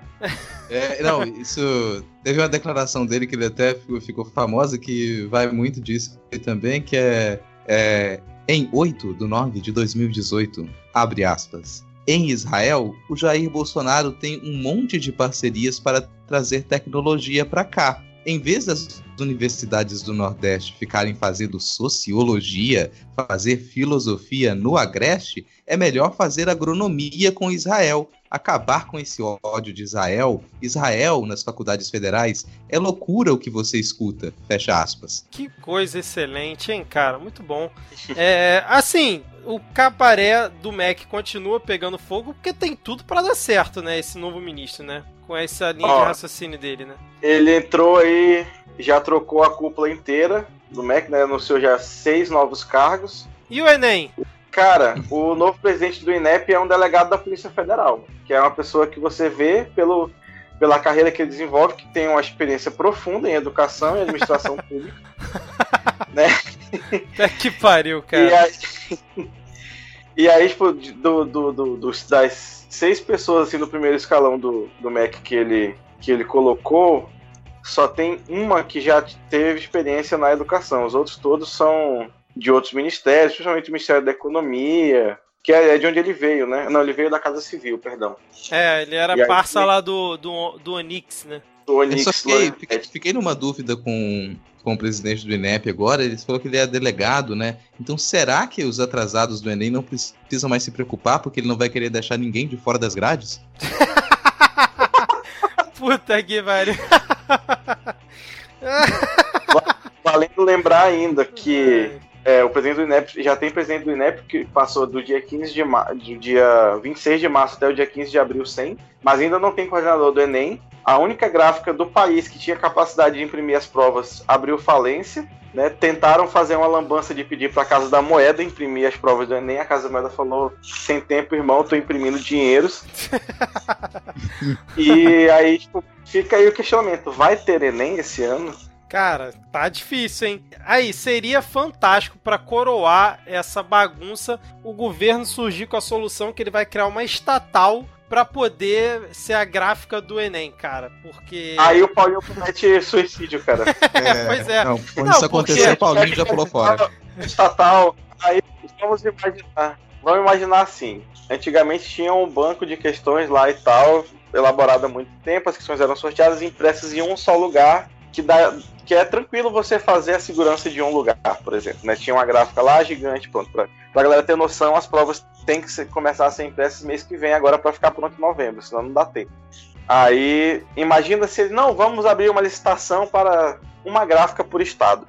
É, não, isso. Teve uma declaração dele que ele até ficou, ficou famosa, que vai muito disso também, que é, é. Em 8 de 9 de 2018, abre aspas. Em Israel, o Jair Bolsonaro tem um monte de parcerias para trazer tecnologia para cá. Em vez das universidades do Nordeste ficarem fazendo sociologia, fazer filosofia no Agreste, é melhor fazer agronomia com Israel, acabar com esse ódio de Israel. Israel nas faculdades federais é loucura o que você escuta. Fecha aspas. Que coisa excelente, hein, cara? Muito bom. É, assim, o cabaré do MEC continua pegando fogo porque tem tudo pra dar certo, né? Esse novo ministro, né? Com essa linha de Ó. raciocínio dele, né? Ele entrou aí, já trocou a cúpula inteira do MEC, né? Anunciou já seis novos cargos. E o Enem? Cara, o novo presidente do INEP é um delegado da Polícia Federal, que é uma pessoa que você vê pelo, pela carreira que ele desenvolve, que tem uma experiência profunda em educação e administração pública. né? Até que pariu, cara. E aí, e aí tipo, do, do, do, dos, das seis pessoas assim, no primeiro escalão do, do MEC que ele, que ele colocou, só tem uma que já teve experiência na educação. Os outros todos são de outros ministérios, principalmente o Ministério da Economia, que é de onde ele veio, né? Não, ele veio da Casa Civil, perdão. É, ele era e parça aí, lá do, do, do Onix, né? Do Onix. Eu só fiquei, fiquei, fiquei, numa dúvida com, com o presidente do INEP agora, ele falou que ele é delegado, né? Então será que os atrasados do Enem não precisam mais se preocupar porque ele não vai querer deixar ninguém de fora das grades? Puta que pariu. Valendo lembrar ainda que é, o presidente do INEP já tem presidente do INEP que passou do dia 15 de do dia 26 de março até o dia 15 de abril sem, mas ainda não tem coordenador do Enem. A única gráfica do país que tinha capacidade de imprimir as provas abriu falência. Né, tentaram fazer uma lambança de pedir para a Casa da Moeda imprimir as provas do Enem. A Casa da Moeda falou: sem tempo, irmão, tô imprimindo dinheiros. e aí, tipo, fica aí o questionamento: vai ter Enem esse ano? Cara, tá difícil, hein? Aí, seria fantástico para coroar essa bagunça o governo surgir com a solução que ele vai criar uma estatal para poder ser a gráfica do Enem, cara. Porque. Aí o Paulinho promete suicídio, cara. É, pois é. Não, quando não, isso acontecer, o Paulinho já pulou fora. Estatal, aí vamos imaginar. Vamos imaginar assim. Antigamente tinha um banco de questões lá e tal, elaborado há muito tempo, as questões eram sorteadas e impressas em um só lugar, que dá, que é tranquilo você fazer a segurança de um lugar, por exemplo. Né? Tinha uma gráfica lá gigante, pronto. Pra, pra galera ter noção, as provas têm que ser, começar a ser impressas mês que vem agora para ficar pronto em novembro, senão não dá tempo. Aí, imagina se não, vamos abrir uma licitação para uma gráfica por estado.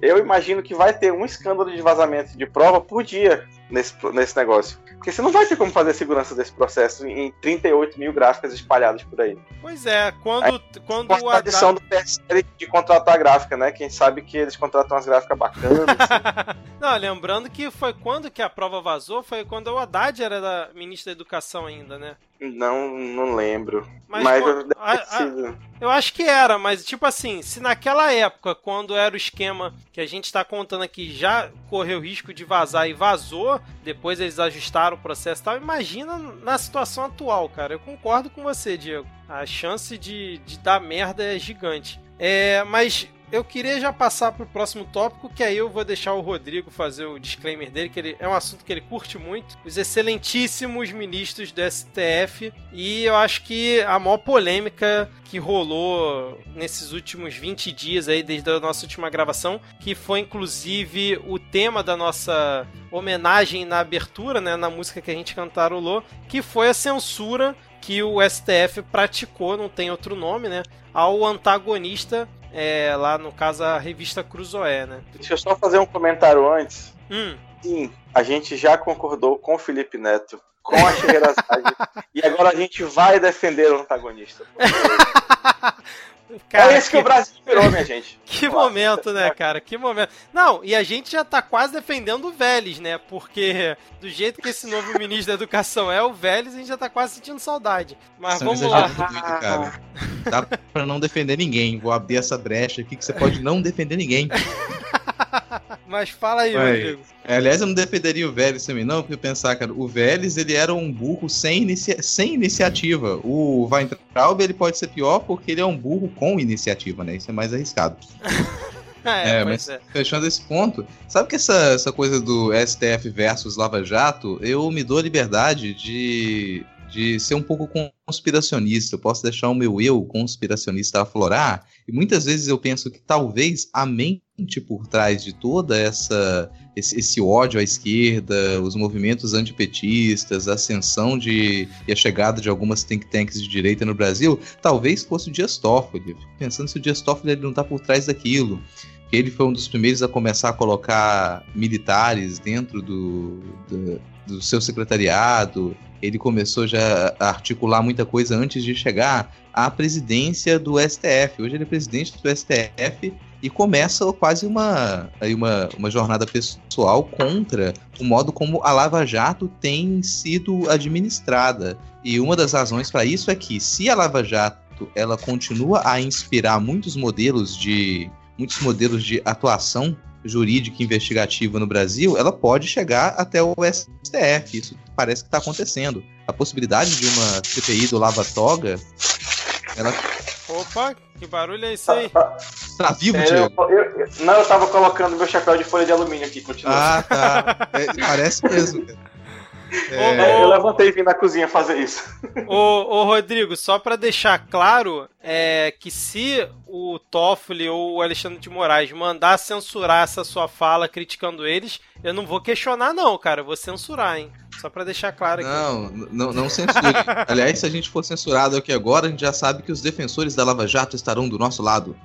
Eu imagino que vai ter um escândalo de vazamento de prova por dia nesse, nesse negócio. Porque você não vai ter como fazer segurança desse processo em 38 mil gráficas espalhadas por aí. Pois é, quando, aí, quando a tradição do PSL de contratar gráfica, né? Quem sabe que eles contratam umas gráficas bacanas. Assim. Não, lembrando que foi quando que a prova vazou, foi quando o Haddad era da ministra da Educação ainda, né? Não, não lembro. Mas, mas eu, a, a, eu acho que era, mas tipo assim, se naquela época, quando era o esquema que a gente está contando aqui, já correu risco de vazar e vazou, depois eles ajustaram o processo e tal, imagina na situação atual, cara. Eu concordo com você, Diego. A chance de, de dar merda é gigante. É, mas eu queria já passar para o próximo tópico, que aí eu vou deixar o Rodrigo fazer o disclaimer dele, que ele, é um assunto que ele curte muito. Os excelentíssimos ministros do STF. E eu acho que a maior polêmica que rolou nesses últimos 20 dias aí, desde a nossa última gravação, que foi inclusive o tema da nossa homenagem na abertura, né, na música que a gente cantarolou, que foi a censura que o STF praticou, não tem outro nome, né, ao antagonista é, lá no caso a revista Cruzoé, né? Deixa eu só fazer um comentário antes. Hum. Sim, a gente já concordou com o Felipe Neto, com a Scheherazade, e agora a gente vai defender o antagonista. Cara, é isso que, que, o Brasil virou, minha gente. Que Nossa, momento, né, cara? Que momento. Não, e a gente já tá quase defendendo o Vélez, né? Porque do jeito que esse novo ministro da Educação é, o Vélez, a gente já tá quase sentindo saudade. Mas São vamos lá. Cara. Dá pra não defender ninguém. Vou abrir essa brecha aqui que você pode não defender ninguém. Mas fala aí, Rodrigo. É, aliás, eu não defenderia o Vélez também, não, porque pensar, cara, o Vélez ele era um burro sem, inicia sem iniciativa. O Weintraub ele pode ser pior porque ele é um burro com iniciativa, né? Isso é mais arriscado. é, é mas é. fechando esse ponto, sabe que essa, essa coisa do STF versus Lava Jato, eu me dou a liberdade de de ser um pouco conspiracionista. Eu posso deixar o meu eu conspiracionista aflorar. E muitas vezes eu penso que talvez a mente por trás de toda essa esse, esse ódio à esquerda, os movimentos antipetistas, a ascensão de e a chegada de algumas think tanks de direita no Brasil, talvez fosse o Dias Toffoli. Eu fico pensando se o Dias Toffoli não está por trás daquilo ele foi um dos primeiros a começar a colocar militares dentro do, do, do seu secretariado, ele começou já a articular muita coisa antes de chegar à presidência do STF. Hoje ele é presidente do STF e começa quase uma, uma, uma jornada pessoal contra o modo como a Lava Jato tem sido administrada. E uma das razões para isso é que se a Lava Jato ela continua a inspirar muitos modelos de muitos modelos de atuação jurídica investigativa no Brasil, ela pode chegar até o STF. Isso parece que está acontecendo. A possibilidade de uma CPI do Lava Toga, ela Opa, que barulho é esse aí? Tá vivo, É, Diego? eu- eu- não, eu tava colocando meu chapéu de folha de alumínio aqui, continua. Ah, tá. É, parece mesmo. Ô, É, eu levantei e vim na cozinha fazer isso. Ô, ô Rodrigo, só pra deixar claro, é que se o Toffoli ou o Alexandre de Moraes mandar censurar essa sua fala criticando eles, eu não vou questionar não, cara, eu vou censurar, hein? Só pra deixar claro aqui. Não, não, não censure. Aliás, se a gente for censurado aqui agora, a gente já sabe que os defensores da Lava Jato estarão do nosso lado.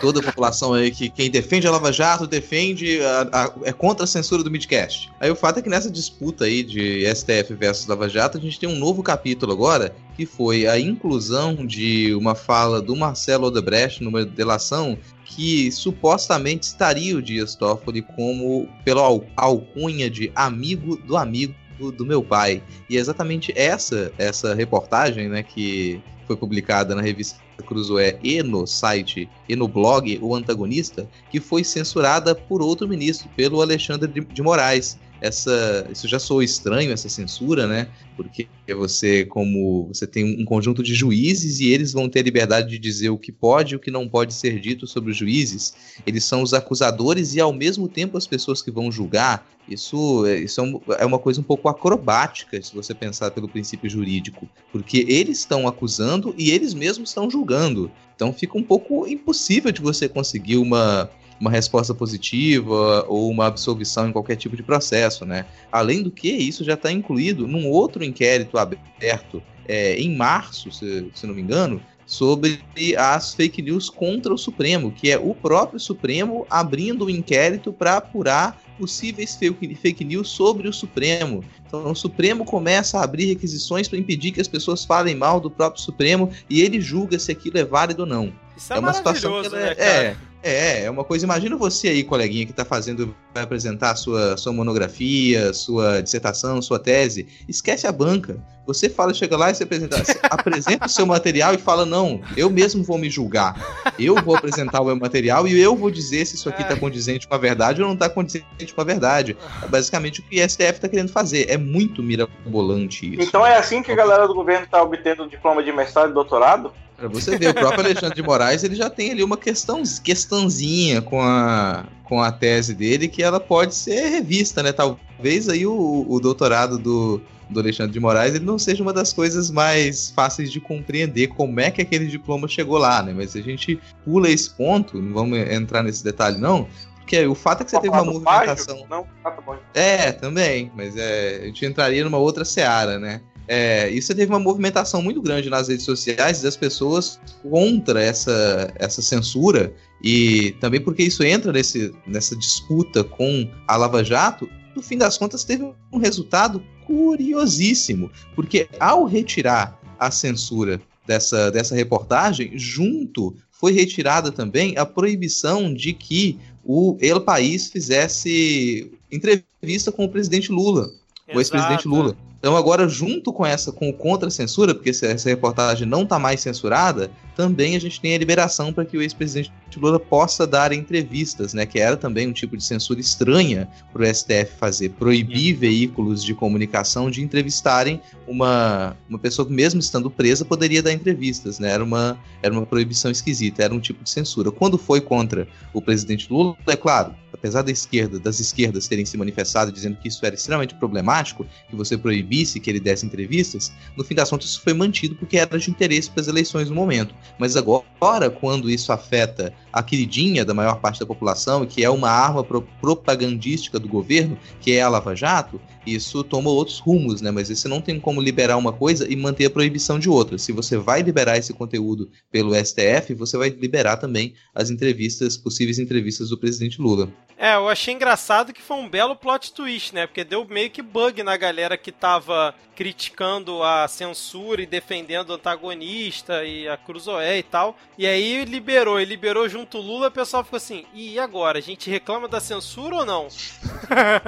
Toda a população aí que quem defende a Lava Jato defende a- a- é contra a censura do midcast. Aí o fato é que nessa disputa aí de STF versus Lava Jato, a gente tem um novo capítulo agora, que foi a inclusão de uma fala do Marcelo Odebrecht numa delação que supostamente estaria o Dias Toffoli como pela al- alcunha de amigo do amigo do meu pai. E é exatamente essa essa reportagem, né, que foi publicada na revista Cruzoé e no site e no blog O Antagonista, que foi censurada por outro ministro, pelo Alexandre de, de Moraes. Essa, isso já soa estranho, essa censura, né? Porque você, como você tem um conjunto de juízes e eles vão ter a liberdade de dizer o que pode e o que não pode ser dito sobre os juízes. Eles são os acusadores e, ao mesmo tempo, as pessoas que vão julgar. Isso, é- isso é é uma coisa um pouco acrobática, se você pensar pelo princípio jurídico. Porque eles estão acusando e eles mesmos estão julgando. Então fica um pouco impossível de você conseguir uma, uma resposta positiva ou uma absolvição em qualquer tipo de processo, né? Além do que, isso já está incluído num outro inquérito aberto é, em março, se, se não me engano, sobre as fake news contra o Supremo, que é o próprio Supremo abrindo o inquérito para apurar possíveis fake news sobre o Supremo. Então o Supremo começa a abrir requisições para impedir que as pessoas falem mal do próprio Supremo e ele julga se aquilo é válido ou não. Isso é, é uma situação que ela né, é-? É, é uma coisa. Imagina você aí, coleguinha, que tá fazendo, vai apresentar sua, sua monografia, sua dissertação, sua tese. Esquece a banca. Você fala, chega lá e você apresenta, você apresenta o seu material e fala: Não, eu mesmo vou me julgar. Eu vou apresentar o meu material e eu vou dizer se isso aqui tá condizente com a verdade ou não tá condizente com a verdade. É basicamente o que o STF tá querendo fazer. É muito mirabolante isso. Então é assim que a galera do governo tá obtendo diploma de mestrado e doutorado? Pra você ver, o próprio Alexandre de Moraes ele já tem ali uma questão, questãozinha com a, com a tese dele que ela pode ser revista, né? Talvez aí o, o doutorado do, do Alexandre de Moraes ele não seja uma das coisas mais fáceis de compreender como é que aquele diploma chegou lá, né? Mas a gente pula esse ponto, não vamos entrar nesse detalhe não, porque o fato é que você teve uma movimentação... Não, ah, tá bom. É, também, mas é, a gente entraria numa outra seara, né? É, isso teve uma movimentação muito grande nas redes sociais das pessoas contra essa, essa censura e também porque isso entra nesse, nessa disputa com a Lava Jato. No fim das contas, teve um resultado curiosíssimo, porque ao retirar a censura dessa, dessa reportagem, junto foi retirada também a proibição de que o El País fizesse entrevista com o presidente Lula, o ex-presidente. Lula. Então agora, junto com essa, com o contra-censura, porque essa, essa reportagem não está mais censurada, também a gente tem a liberação para que o ex-presidente Lula possa dar entrevistas, né? Que era também um tipo de censura estranha para o STF fazer, proibir veículos de comunicação de entrevistarem uma, uma pessoa que, mesmo estando presa, poderia dar entrevistas, né? Era uma, era uma proibição esquisita, era um tipo de censura. Quando foi contra o presidente Lula, é claro, apesar da esquerda, das esquerdas terem se manifestado dizendo que isso era extremamente problemático, que você proibisse que ele desse entrevistas, no fim das contas isso foi mantido porque era de interesse para as eleições no momento. Mas agora, quando isso afeta a queridinha da maior parte da população, que é uma arma pro propagandística do governo, que é a Lava Jato, isso toma outros rumos, né? Mas você não tem como liberar uma coisa e manter a proibição de outra. Se você vai liberar esse conteúdo pelo STF, você vai liberar também as entrevistas, possíveis entrevistas do presidente Lula. É, eu achei engraçado que foi um belo plot twist, né? Porque deu meio que bug na galera que tava criticando a censura e defendendo o antagonista e a Cruzoé e tal. E aí liberou, e liberou junto o Lula, o pessoal ficou assim: e agora? A gente reclama da censura ou não?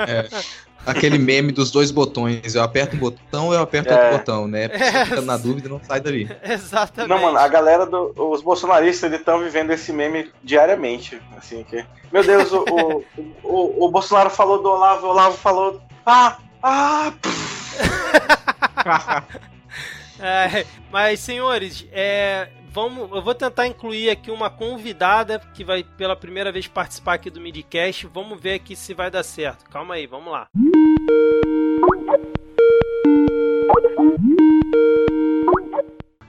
É. Aquele meme dos dois botões. Eu aperto um botão ou eu aperto é. outro botão, né? É. Fica na dúvida não sai dali. Exatamente. Não, mano, a galera do. Os bolsonaristas eles estão vivendo esse meme diariamente. Assim, que. Meu Deus, o, o, o, o, Bolsonaro falou do Olavo, o Olavo falou. Ah! Ah! é, mas, senhores, é, vamos, eu vou tentar incluir aqui uma convidada que vai pela primeira vez participar aqui do Midcast. Vamos ver aqui se vai dar certo. Calma aí, vamos lá.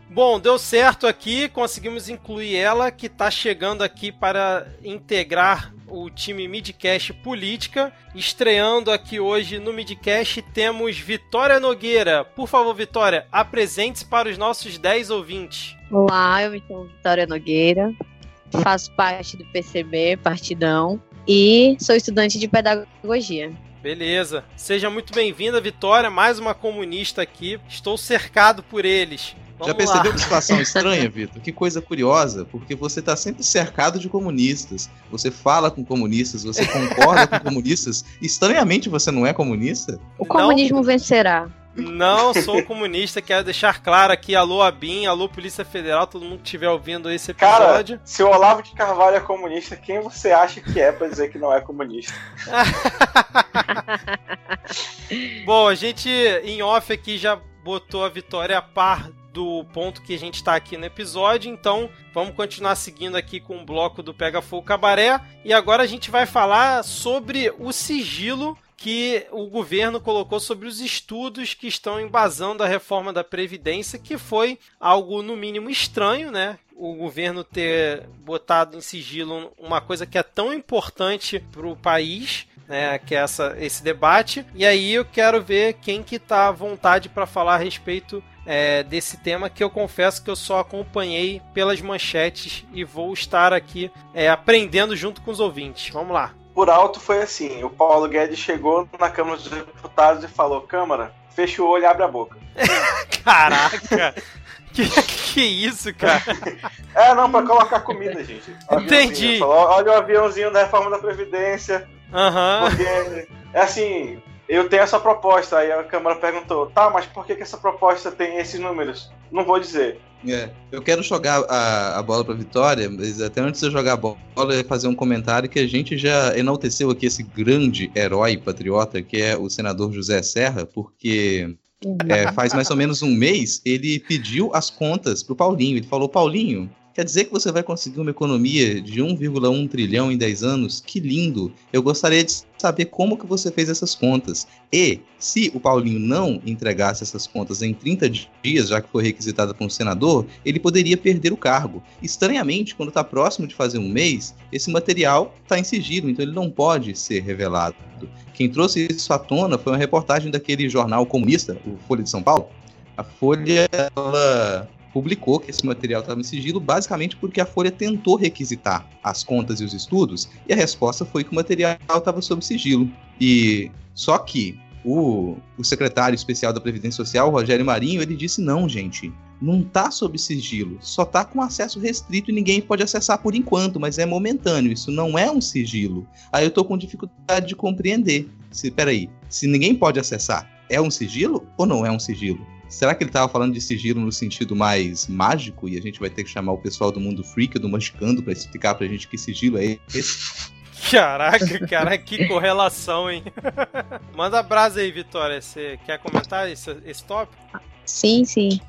Bom, deu certo aqui, conseguimos incluir ela, que está chegando aqui para integrar o time Midcast Política. Estreando aqui hoje no Midcast temos Vitória Nogueira. Por favor, Vitória, apresente-se para os nossos 10 ouvintes. Olá, eu me chamo Vitória Nogueira, faço parte do PCB, Partidão, e sou estudante de Pedagogia. Beleza. Seja muito bem-vinda, Vitória. Mais uma comunista aqui. Estou cercado por eles. Vamos Já percebeu lá. que situação estranha, Vitor? Que coisa curiosa, porque você está sempre cercado de comunistas. Você fala com comunistas, você concorda com comunistas. Estranhamente você não é comunista? O comunismo não, vencerá. Não sou comunista, quero deixar claro aqui, alô Abin, alô Polícia Federal, todo mundo que estiver ouvindo esse episódio. Cara, se o Olavo de Carvalho é comunista, quem você acha que é para dizer que não é comunista? Bom, a gente em off aqui já botou a vitória a par do ponto que a gente está aqui no episódio, então vamos continuar seguindo aqui com o bloco do Pega Fogo Cabaré. E agora a gente vai falar sobre o sigilo que o governo colocou sobre os estudos que estão embasando a reforma da Previdência, que foi algo no mínimo estranho, né? O governo ter botado em sigilo uma coisa que é tão importante para o país né, que é essa, esse debate. E aí eu quero ver quem que tá à vontade para falar a respeito é, desse tema que eu confesso que eu só acompanhei pelas manchetes e vou estar aqui é, aprendendo junto com os ouvintes. Vamos lá. Por alto foi assim: o Paulo Guedes chegou na Câmara dos Deputados e falou: Câmara, fecha o olho e abre a boca. Caraca! Que, que isso, cara? é, não, pra colocar comida, gente. Entendi. Falou, Olha o aviãozinho da reforma da Previdência. Aham. Uhum. Porque, é assim, eu tenho essa proposta. Aí a Câmara perguntou, tá, mas por que, que essa proposta tem esses números? Não vou dizer. É, eu quero jogar a, a bola para Vitória, mas até antes de eu jogar a bola, eu fazer um comentário que a gente já enalteceu aqui esse grande herói patriota que é o senador José Serra, porque é, faz mais ou menos um mês ele pediu as contas pro Paulinho. Ele falou: Paulinho, Quer dizer que você vai conseguir uma economia de 1,1 trilhão em 10 anos? Que lindo! Eu gostaria de saber como que você fez essas contas. E, se o Paulinho não entregasse essas contas em 30 dias, já que foi requisitado por um senador, ele poderia perder o cargo. Estranhamente, quando está próximo de fazer um mês, esse material está em sigilo, então ele não pode ser revelado. Quem trouxe isso à tona foi uma reportagem daquele jornal comunista, o Folha de São Paulo. A Folha, ela publicou que esse material estava em sigilo basicamente porque a Folha tentou requisitar as contas e os estudos e a resposta foi que o material estava sob sigilo. E só que o, o secretário especial da Previdência Social, Rogério Marinho, ele disse não, gente, não está sob sigilo, só está com acesso restrito e ninguém pode acessar por enquanto, mas é momentâneo, isso não é um sigilo. Aí eu estou com dificuldade de compreender. Se, peraí, se ninguém pode acessar, é um sigilo ou não é um sigilo? Será que ele estava falando de sigilo no sentido mais mágico e a gente vai ter que chamar o pessoal do mundo freak, do Magicando, para explicar pra gente que sigilo é esse? Caraca, cara, que correlação, hein? Manda brasa aí, Vitória. Você quer comentar esse, esse tópico? Sim, sim.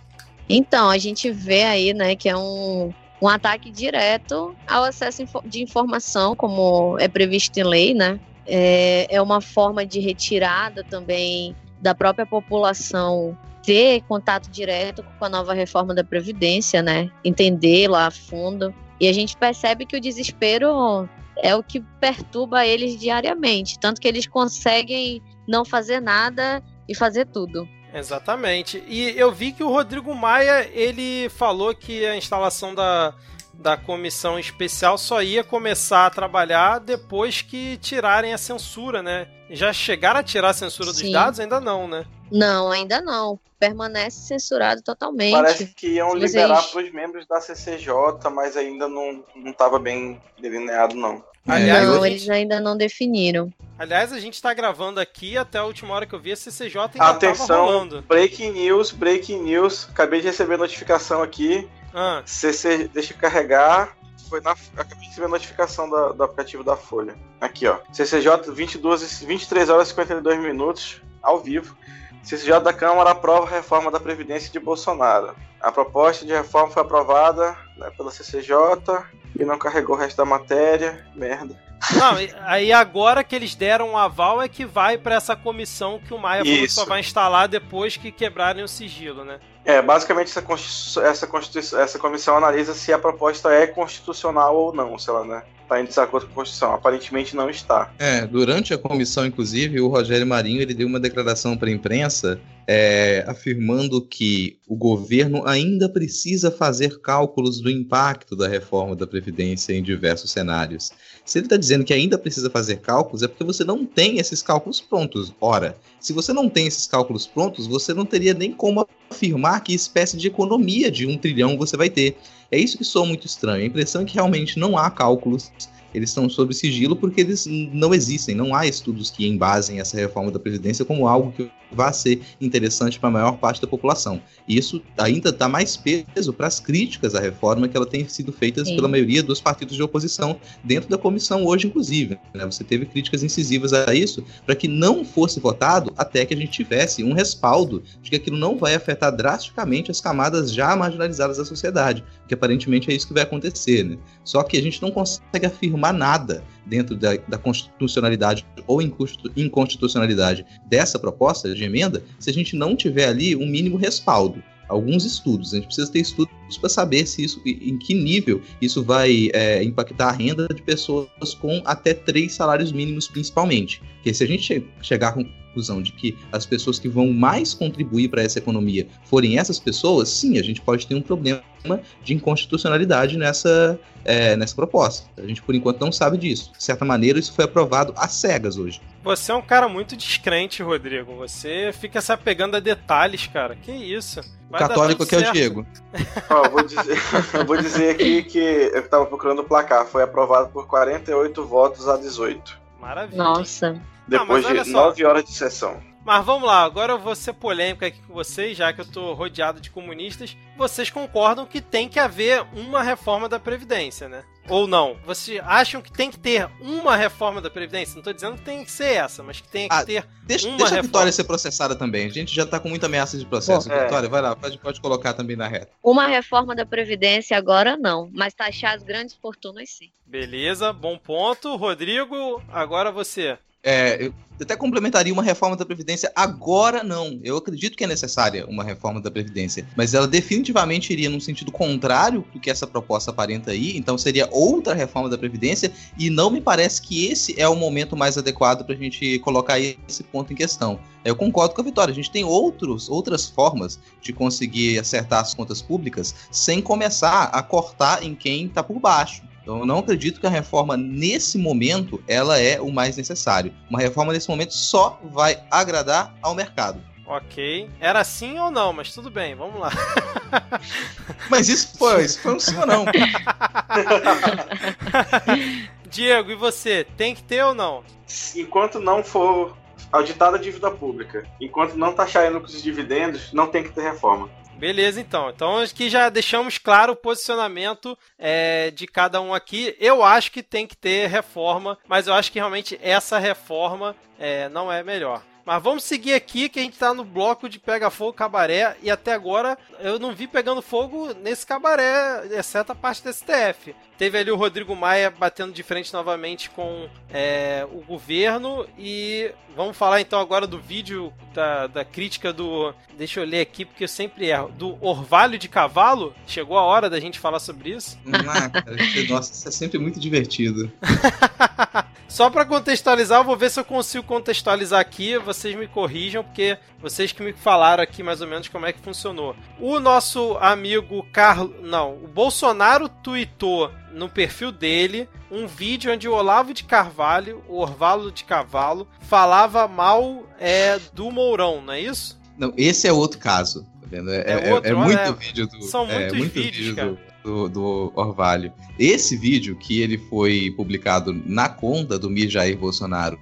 Então, a gente vê aí, né, que é um, um ataque direto ao acesso de informação, como é previsto em lei, né? É, é uma forma de retirada também da própria população ter contato direto com a nova reforma da Previdência, né? Entendê-la a fundo. E a gente percebe que o desespero é o que perturba eles diariamente. Tanto que eles conseguem não fazer nada e fazer tudo. Exatamente. E eu vi que o Rodrigo Maia, ele falou que a instalação da, da comissão especial só ia começar a trabalhar depois que tirarem a censura, né? Já chegaram a tirar a censura Sim. dos dados? Ainda não, né? Não, ainda não. Permanece censurado totalmente. Parece que iam Vocês- liberar para os membros da CCJ, mas ainda não estava bem delineado, não. Aliás, não, a eles gente, ainda não definiram. aliás, a gente tá gravando aqui até a última hora que eu vi a CCJ ainda tava Atenção, rolando. breaking news, breaking news. Acabei de receber notificação aqui. Ah, CC, deixa eu carregar. Foi na, acabei de receber a notificação da- do aplicativo da Folha. Aqui, ó. CCJ, 22, e 23 horas e 52 minutos, ao vivo. CCJ da Câmara aprova a reforma da Previdência de Bolsonaro. A proposta de reforma foi aprovada né, pela CCJ e não carregou o resto da matéria. Merda. não, aí agora que eles deram um aval é que vai pra essa comissão que o Maia só vai instalar depois que quebrarem o sigilo, né? É, basicamente essa, essa, constitu- essa comissão analisa se a proposta é constitucional ou não, se ela né, está em desacordo com a Constituição. Aparentemente não está. É, durante a comissão, inclusive, o Rogério Marinho ele deu uma declaração para a imprensa é, afirmando que o governo ainda precisa fazer cálculos do impacto da reforma da Previdência em diversos cenários. Se ele está dizendo que ainda precisa fazer cálculos, é porque você não tem esses cálculos prontos. Ora, se você não tem esses cálculos prontos, você não teria nem como afirmar que espécie de economia de um trilhão você vai ter. É isso que soa muito estranho. A impressão é que realmente não há cálculos eles estão sob sigilo porque eles não existem, não há estudos que embasem essa reforma da Previdência como algo que vá ser interessante para a maior parte da população. E isso ainda dá mais peso para as críticas à reforma que ela tem sido feitas Sim. pela maioria dos partidos de oposição dentro da comissão hoje, inclusive. né? Você teve críticas incisivas a isso para que não fosse votado até que a gente tivesse um respaldo de que aquilo não vai afetar drasticamente as camadas já marginalizadas da sociedade, que aparentemente é isso que vai acontecer, né? Só que a gente não consegue afirmar nada dentro da, da constitucionalidade ou inconstitu- inconstitucionalidade dessa proposta de emenda se a gente não tiver ali um mínimo respaldo. Alguns estudos, a gente precisa ter estudos para saber se isso, em que nível isso vai é, impactar a renda de pessoas com até três salários mínimos, principalmente. Porque se a gente che- chegar à conclusão de que as pessoas que vão mais contribuir para essa economia forem essas pessoas, sim, a gente pode ter um problema de inconstitucionalidade nessa, é, nessa proposta. A gente, por enquanto, não sabe disso. De certa maneira, isso foi aprovado às cegas hoje. Você é um cara muito descrente, Rodrigo. Você fica se apegando a detalhes, cara. Que isso? Vai Católico que é o certo. Diego. Ó, vou dizer, eu vou dizer aqui que eu estava procurando o placar. Foi aprovado por 48 votos a 18. Maravilha. Nossa. Depois olha de só. 9 horas de sessão. Mas vamos lá, agora eu vou ser polêmico aqui com vocês, já que eu tô rodeado de comunistas. Vocês concordam que tem que haver uma reforma da Previdência, né? Ou não? Vocês acham que tem que ter uma reforma da Previdência? Não tô dizendo que tem que ser essa, mas que tem que Ah, ter. Deixa, Uma deixa a reforma. Vitória ser processada também. A gente já tá com muita ameaça de processo. Bom, é. Vitória, vai lá, pode, pode colocar também na reta. Uma reforma da Previdência agora não, mas taxar as grandes fortunas sim. Beleza, bom ponto. Rodrigo, agora você. É, eu até complementaria uma reforma da Previdência agora não. Eu acredito que é necessária uma reforma da Previdência, mas ela definitivamente iria num sentido contrário do que essa proposta aparenta aí, então seria outra reforma da Previdência, e não me parece que esse é o momento mais adequado para a gente colocar esse ponto em questão. Eu concordo com a Vitória, a gente tem outros, outras formas de conseguir acertar as contas públicas sem começar a cortar em quem está por baixo. Então, eu não acredito que a reforma, nesse momento, ela é o mais necessário. Uma reforma, nesse momento, só vai agradar ao mercado. Ok. Era sim ou não, mas tudo bem, vamos lá. Mas isso foi, isso foi um sim ou não. Diego, e você? Tem que ter ou não? Enquanto não for auditada a dívida pública, enquanto não taxar lucros e dividendos, não tem que ter reforma. Beleza, então. Então aqui já deixamos claro o posicionamento é, de cada um aqui. Eu acho que tem que ter reforma, mas eu acho que realmente essa reforma é, não é melhor. Mas vamos seguir aqui que a gente tá no bloco de Pega Fogo Cabaré e até agora eu não vi pegando fogo nesse cabaré, exceto a parte do STF. Teve ali o Rodrigo Maia batendo de frente novamente com é, o governo e vamos falar então agora do vídeo da, da crítica do. Deixa eu ler aqui porque eu sempre erro. Do Orvalho de Cavalo. Chegou a hora da gente falar sobre isso. Ah, cara, nossa, isso é sempre muito divertido. Só para contextualizar, eu vou ver se eu consigo contextualizar aqui, vocês me corrijam, porque vocês que me falaram aqui mais ou menos como é que funcionou. O nosso amigo Carlos. Não, o Bolsonaro tweetou no perfil dele um vídeo onde o Olavo de Carvalho, o Orvalo de Cavalo, falava mal é, do Mourão, não é isso? Não, esse é outro caso. Tá vendo? É, é, é outro, é muito vídeo do. São é muitos muito vídeos, vídeo. Do do, do Orvalho. Esse vídeo que ele foi publicado na conta do Mir Jair Bolsonaro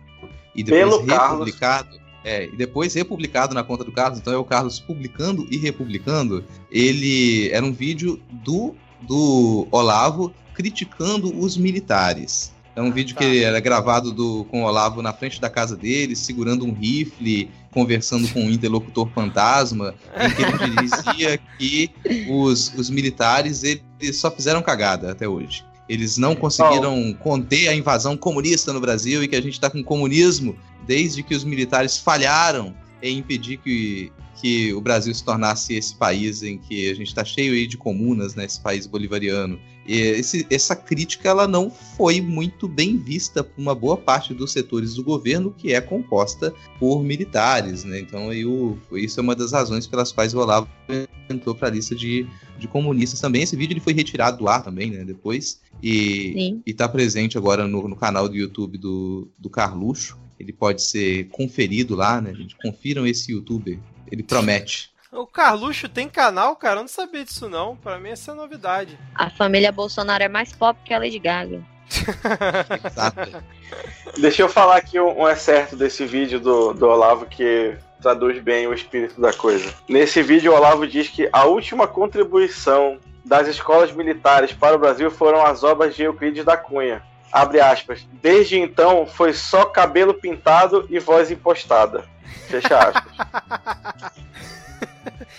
e depois Pelo republicado, é, e depois republicado na conta do Carlos, então é o Carlos publicando e republicando, ele era um vídeo do, do Olavo criticando os militares. É um ah, vídeo tá. que era gravado do, com o Olavo na frente da casa dele, segurando um rifle, conversando com um interlocutor fantasma, em que ele dizia que os, os militares eles só fizeram cagada até hoje. Eles não conseguiram conter a invasão comunista no Brasil e que a gente está com comunismo desde que os militares falharam em impedir que, que o Brasil se tornasse esse país em que a gente está cheio aí de comunas, né, esse país bolivariano. E esse, essa crítica ela não foi muito bem vista por uma boa parte dos setores do governo, que é composta por militares. Né? Então, o, isso é uma das razões pelas quais o Olavo entrou para a lista de, de comunistas também. Esse vídeo ele foi retirado do ar também, né? Depois. E está presente agora no, no, canal do YouTube do, do Carluxo. Ele pode ser conferido lá, né, gente? Confiram esse youtuber. Ele promete. O Carluxo tem canal, cara? Eu não sabia disso, não. Pra mim, essa é novidade. A família Bolsonaro é mais pop que a Lady Gaga. Deixa eu falar aqui um, um excerto desse vídeo do, do Olavo que traduz bem o espírito da coisa. Nesse vídeo, o Olavo diz que a última contribuição das escolas militares para o Brasil foram as obras de Euclides da Cunha. Abre aspas. Desde então, foi só cabelo pintado e voz impostada. Fecha aspas.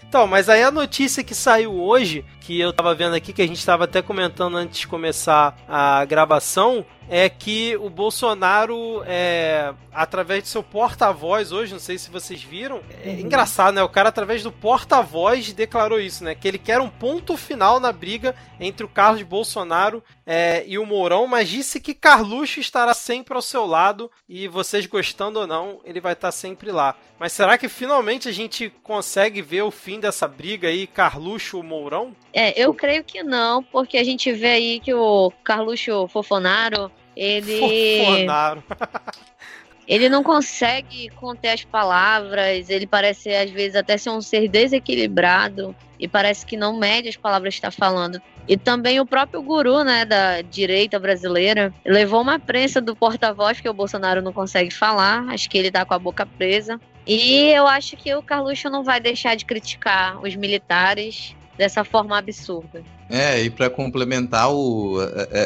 Então, mas aí a notícia que saiu hoje, que eu tava vendo aqui, que a gente tava até comentando antes de começar a gravação, é que o Bolsonaro, é, através de seu porta-voz hoje, não sei se vocês viram, é engraçado, né? O cara, através do porta-voz, declarou isso, né? Que ele quer um ponto final na briga entre o Carlos Bolsonaro é, e o Mourão, mas disse que Carluxo estará sempre ao seu lado e vocês gostando ou não, ele vai estar sempre lá. Mas será que finalmente a gente consegue ver o fim dessa briga aí, Carluxo-Mourão? É, eu creio que não, porque a gente vê aí que o Carluxo Fofonaro ele. Fofonaro. ele não consegue conter as palavras, ele parece às vezes até ser um ser desequilibrado e parece que não mede as palavras que está falando. E também o próprio guru, né, da direita brasileira, levou uma prensa do porta-voz que o Bolsonaro não consegue falar, acho que ele tá com a boca presa. E eu acho que o Carluxo não vai deixar de criticar os militares dessa forma absurda. É, e para complementar o,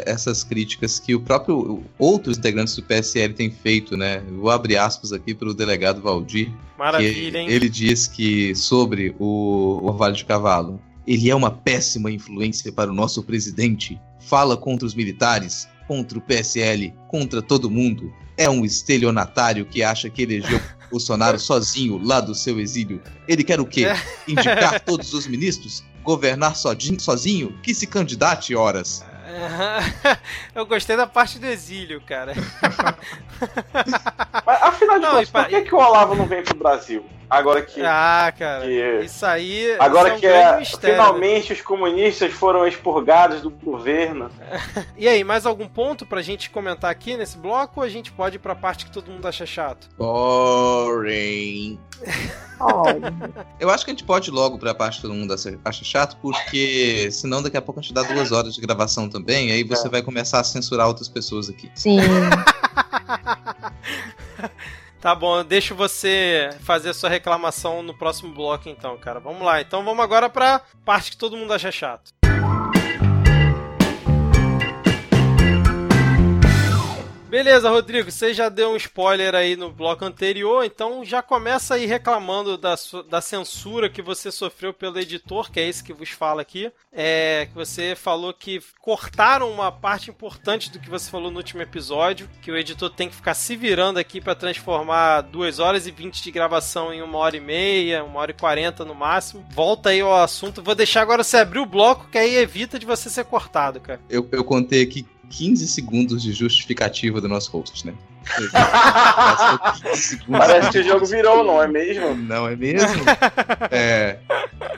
essas críticas que o próprio outros integrantes do PSL têm feito, né? Vou abrir aspas aqui para o delegado Valdir. Maravilha, hein? Ele diz que sobre o Orvalho de Cavalo, ele é uma péssima influência para o nosso presidente. Fala contra os militares, contra o PSL, contra todo mundo. É um estelionatário que acha que elegeu Bolsonaro sozinho lá do seu exílio. Ele quer o quê? É. Indicar todos os ministros? governar sozinho, sozinho que se candidate horas. Eu gostei da parte do exílio, cara. Mas, afinal de contas, por que, que o Olavo não vem pro Brasil? Agora que. Ah, cara. Que, isso aí. Agora isso é que é, mistério, finalmente né? os comunistas foram expurgados do governo. e aí, mais algum ponto pra gente comentar aqui nesse bloco ou a gente pode ir pra parte que todo mundo acha chato? Boring. Eu acho que a gente pode ir logo pra parte que todo mundo acha chato, porque senão daqui a pouco a gente dá duas horas de gravação também, aí você é. vai começar a censurar outras pessoas aqui. Sim. Tá bom, eu deixo você fazer a sua reclamação no próximo bloco então, cara. Vamos lá. Então vamos agora pra parte que todo mundo acha chato. Beleza, Rodrigo, você já deu um spoiler aí no bloco anterior, então já começa aí reclamando da, da censura que você sofreu pelo editor, que é esse que vos fala aqui. É, que você falou que cortaram uma parte importante do que você falou no último episódio, que o editor tem que ficar se virando aqui para transformar 2 horas e 20 de gravação em uma hora e meia, uma hora e 40 no máximo. Volta aí ao assunto. Vou deixar agora você abrir o bloco, que aí evita de você ser cortado, cara. Eu, eu contei aqui 15 segundos de justificativa do nosso host, né? Parece que o jogo virou, não é mesmo? Não é mesmo? É,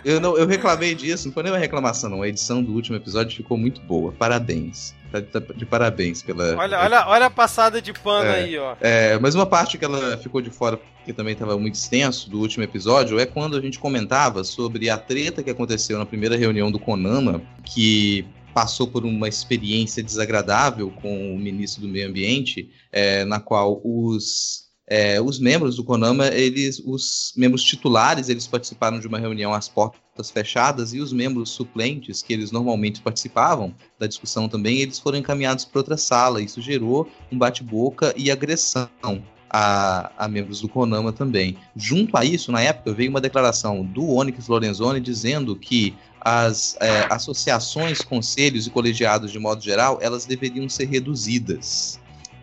eu, não, eu reclamei disso, não foi nem uma reclamação, não. A edição do último episódio ficou muito boa. Parabéns. Tá, tá de parabéns pela. Olha, olha, olha a passada de pano É, aí, ó. É, mas uma parte que ela ficou de fora, porque também estava muito extenso do último episódio, é quando a gente comentava sobre a treta que aconteceu na primeira reunião do Conama, que passou por uma experiência desagradável com o ministro do Meio Ambiente, é, na qual os, é, os membros do Conama, eles, os membros titulares, eles participaram de uma reunião às portas fechadas e os membros suplentes, que eles normalmente participavam da discussão também, eles foram encaminhados para outra sala. Isso gerou um bate-boca e agressão a, a, membros do Conama também. Junto a isso, na época, veio uma declaração do Onyx Lorenzoni dizendo que as é, associações, conselhos e colegiados, de modo geral, elas deveriam ser reduzidas.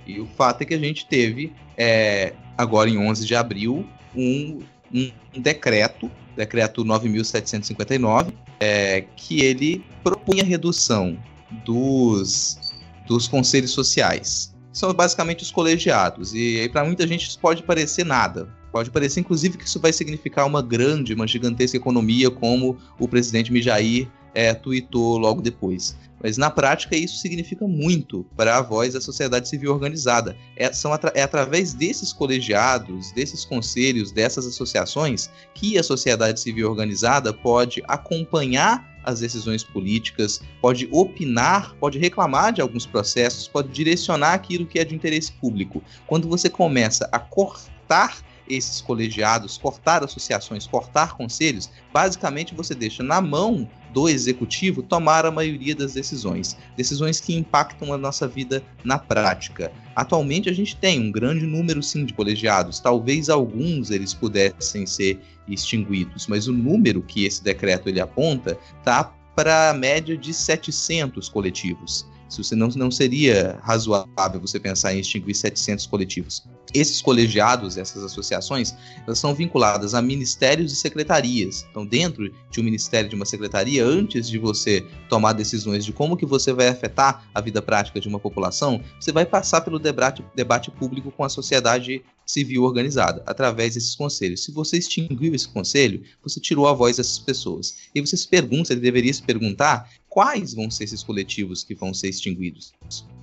E o fato é que a gente teve, é, agora em 11 de abril, um, um, decreto, decreto 9.759, é, que ele propunha redução dos, dos conselhos sociais. São basicamente os colegiados. E para muita gente, isso pode parecer nada. Pode parecer, inclusive, que isso vai significar uma grande, uma gigantesca economia, como o presidente Mijair é, tweetou logo depois. Mas na prática isso significa muito para a voz da sociedade civil organizada. É, são atra é através desses colegiados, desses conselhos, dessas associações que a sociedade civil organizada pode acompanhar as decisões políticas, pode opinar, pode reclamar de alguns processos, pode direcionar aquilo que é de interesse público. Quando você começa a cortar esses colegiados, cortar associações, cortar conselhos, basicamente você deixa na mão do executivo tomar a maioria das decisões, decisões que impactam a nossa vida na prática. Atualmente a gente tem um grande número sim de colegiados, talvez alguns eles pudessem ser extinguidos, mas o número que esse decreto ele aponta tá para a média de 700 coletivos. Se você não, não seria razoável você pensar em extinguir 700 coletivos. Esses colegiados, essas associações, elas são vinculadas a ministérios e secretarias. Então, dentro de um ministério, de uma secretaria, antes de você tomar decisões de como que você vai afetar a vida prática de uma população, você vai passar pelo debate, debate público com a sociedade civil organizada, através desses conselhos. Se você extinguiu esse conselho, você tirou a voz dessas pessoas. E você se pergunta, você deveria se perguntar, quais vão ser esses coletivos que vão ser extinguidos?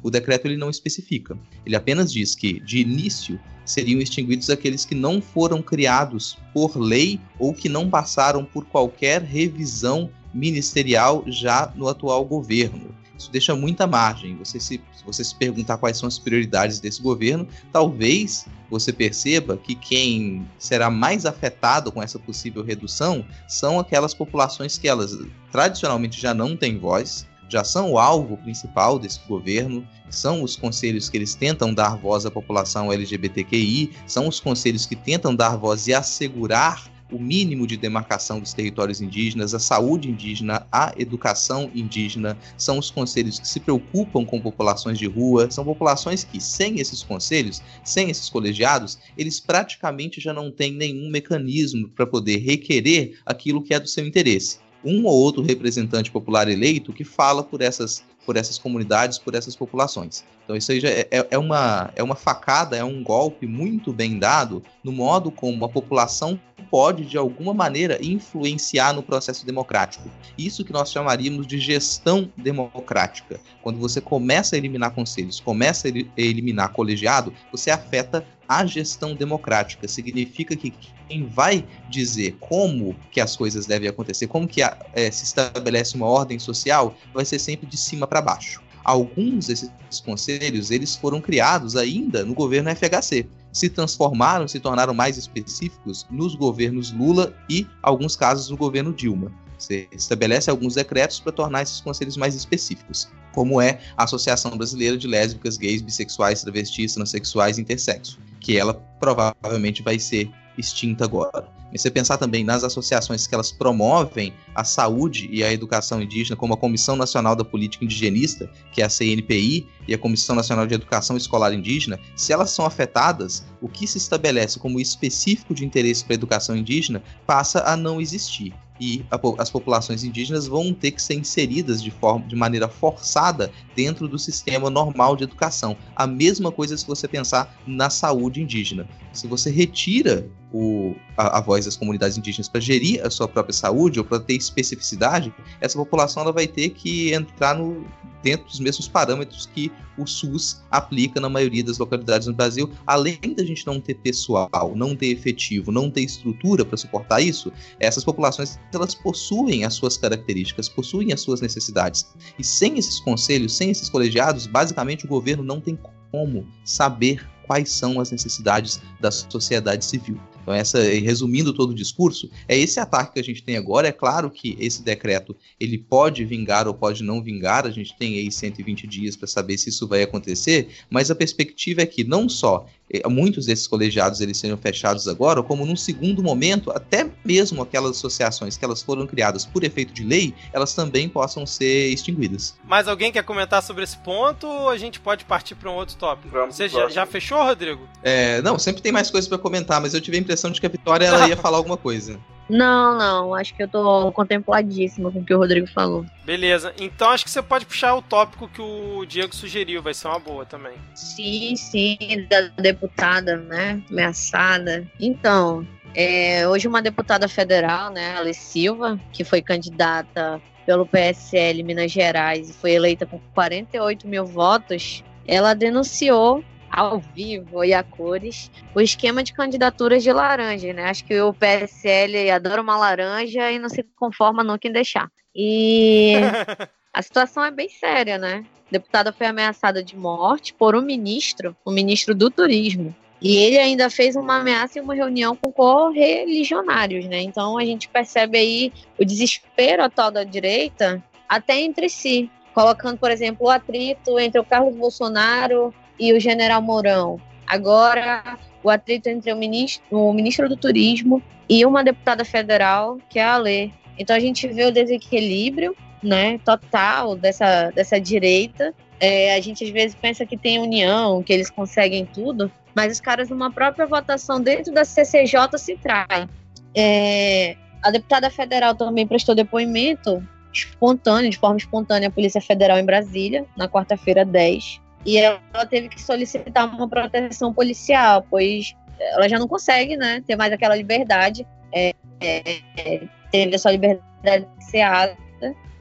O decreto ele não especifica. Ele apenas diz que, de início, seriam extinguidos aqueles que não foram criados por lei ou que não passaram por qualquer revisão ministerial já no atual governo. Isso deixa muita margem. Você se, se você se perguntar quais são as prioridades desse governo, talvez você perceba que quem será mais afetado com essa possível redução são aquelas populações que elas tradicionalmente já não têm voz, já são o alvo principal desse governo, são os conselhos que eles tentam dar voz à população LGBTQI, são os conselhos que tentam dar voz e assegurar o mínimo de demarcação dos territórios indígenas, a saúde indígena, a educação indígena, são os conselhos que se preocupam com populações de rua, são populações que, sem esses conselhos, sem esses colegiados, eles praticamente já não têm nenhum mecanismo para poder requerer aquilo que é do seu interesse. Um ou outro representante popular eleito que fala por essas por essas comunidades, por essas populações. Então isso aí já é, é, uma, é uma facada, é um golpe muito bem dado no modo como a população pode, de alguma maneira, influenciar no processo democrático. Isso que nós chamaríamos de gestão democrática. Quando você começa a eliminar conselhos, começa a eliminar colegiado, você afeta a gestão democrática. Significa que quem vai dizer como que as coisas devem acontecer, como que é, se estabelece uma ordem social, vai ser sempre de cima para baixo. Alguns desses conselhos eles foram criados ainda no governo FHC, se transformaram, se tornaram mais específicos nos governos Lula e alguns casos no governo Dilma. Você estabelece alguns decretos para tornar esses conselhos mais específicos, como é a Associação Brasileira de Lésbicas, Gays, Bissexuais, Travestis, Transsexuais e Intersexo, que ela provavelmente vai ser extinta agora. E você pensar também nas associações que elas promovem a saúde e a educação indígena, como a Comissão Nacional da Política Indigenista, que é a CNPI, e a Comissão Nacional de Educação Escolar Indígena, se elas são afetadas, o que se estabelece como específico de interesse para a educação indígena passa a não existir. E a, as populações indígenas vão ter que ser inseridas de, forma, de maneira forçada dentro do sistema normal de educação. A mesma coisa se você pensar na saúde indígena. Se você retira o, a, a, voz das comunidades indígenas para gerir a sua própria saúde ou para ter especificidade, essa população ela vai ter que entrar no, dentro dos mesmos parâmetros que o SUS aplica na maioria das localidades no Brasil. Além da gente não ter pessoal, não ter efetivo, não ter estrutura para suportar isso, essas populações elas possuem as suas características, possuem as suas necessidades. E sem esses conselhos, sem esses colegiados, basicamente o governo não tem como saber quais são as necessidades da sociedade civil. Então, essa, resumindo todo o discurso, é esse ataque que a gente tem agora. É claro que esse decreto ele pode vingar ou pode não vingar, a gente tem aí 120 dias para saber se isso vai acontecer, mas a perspectiva é que não só muitos desses colegiados eles sejam fechados agora, como num segundo momento, até mesmo aquelas associações que elas foram criadas por efeito de lei, elas também possam ser extinguidas. Mais alguém quer comentar sobre esse ponto ou a gente pode partir para um outro tópico? Vamos Você já, já, fechou, Rodrigo? É, não, sempre tem mais coisas para comentar, mas eu tive a impressão de que a Vitória ela ia falar alguma coisa. Não, não, acho que eu tô contempladíssima com o que o Rodrigo falou. Beleza, então acho que você pode puxar o tópico que o Diego sugeriu, vai ser uma boa também. Sim, sim, da deputada, né, ameaçada. Então, é, hoje uma deputada federal, né, Alice Silva, que foi candidata pelo PSL Minas Gerais e foi eleita com 48 mil votos, ela denunciou ao vivo e a cores o esquema de candidaturas de laranja, né? Acho que o PSL adora uma laranja e não se conforma nunca em deixar. E a situação é bem séria, né? A deputada foi ameaçada de morte por um ministro, o um ministro do turismo. E ele ainda fez uma ameaça em uma reunião com correligionários, né? Então a gente percebe aí o desespero atual da direita até entre si, colocando, por exemplo, o atrito entre o Carlos Bolsonaro e o general Mourão. Agora, o atrito entre o ministro, o ministro do Turismo e uma deputada federal, que é a Alê. Então a gente vê o desequilíbrio né, total dessa, dessa direita. É, a gente às vezes pensa que tem união, que eles conseguem tudo, mas os caras, numa própria votação dentro da CCJ, se traem. É, a deputada federal também prestou depoimento espontâneo, de forma espontânea, à Polícia Federal em Brasília, na quarta-feira 10 e ela teve que solicitar uma proteção policial, pois ela já não consegue, né, ter mais aquela liberdade, é, é, teve a sua liberdade cerceada.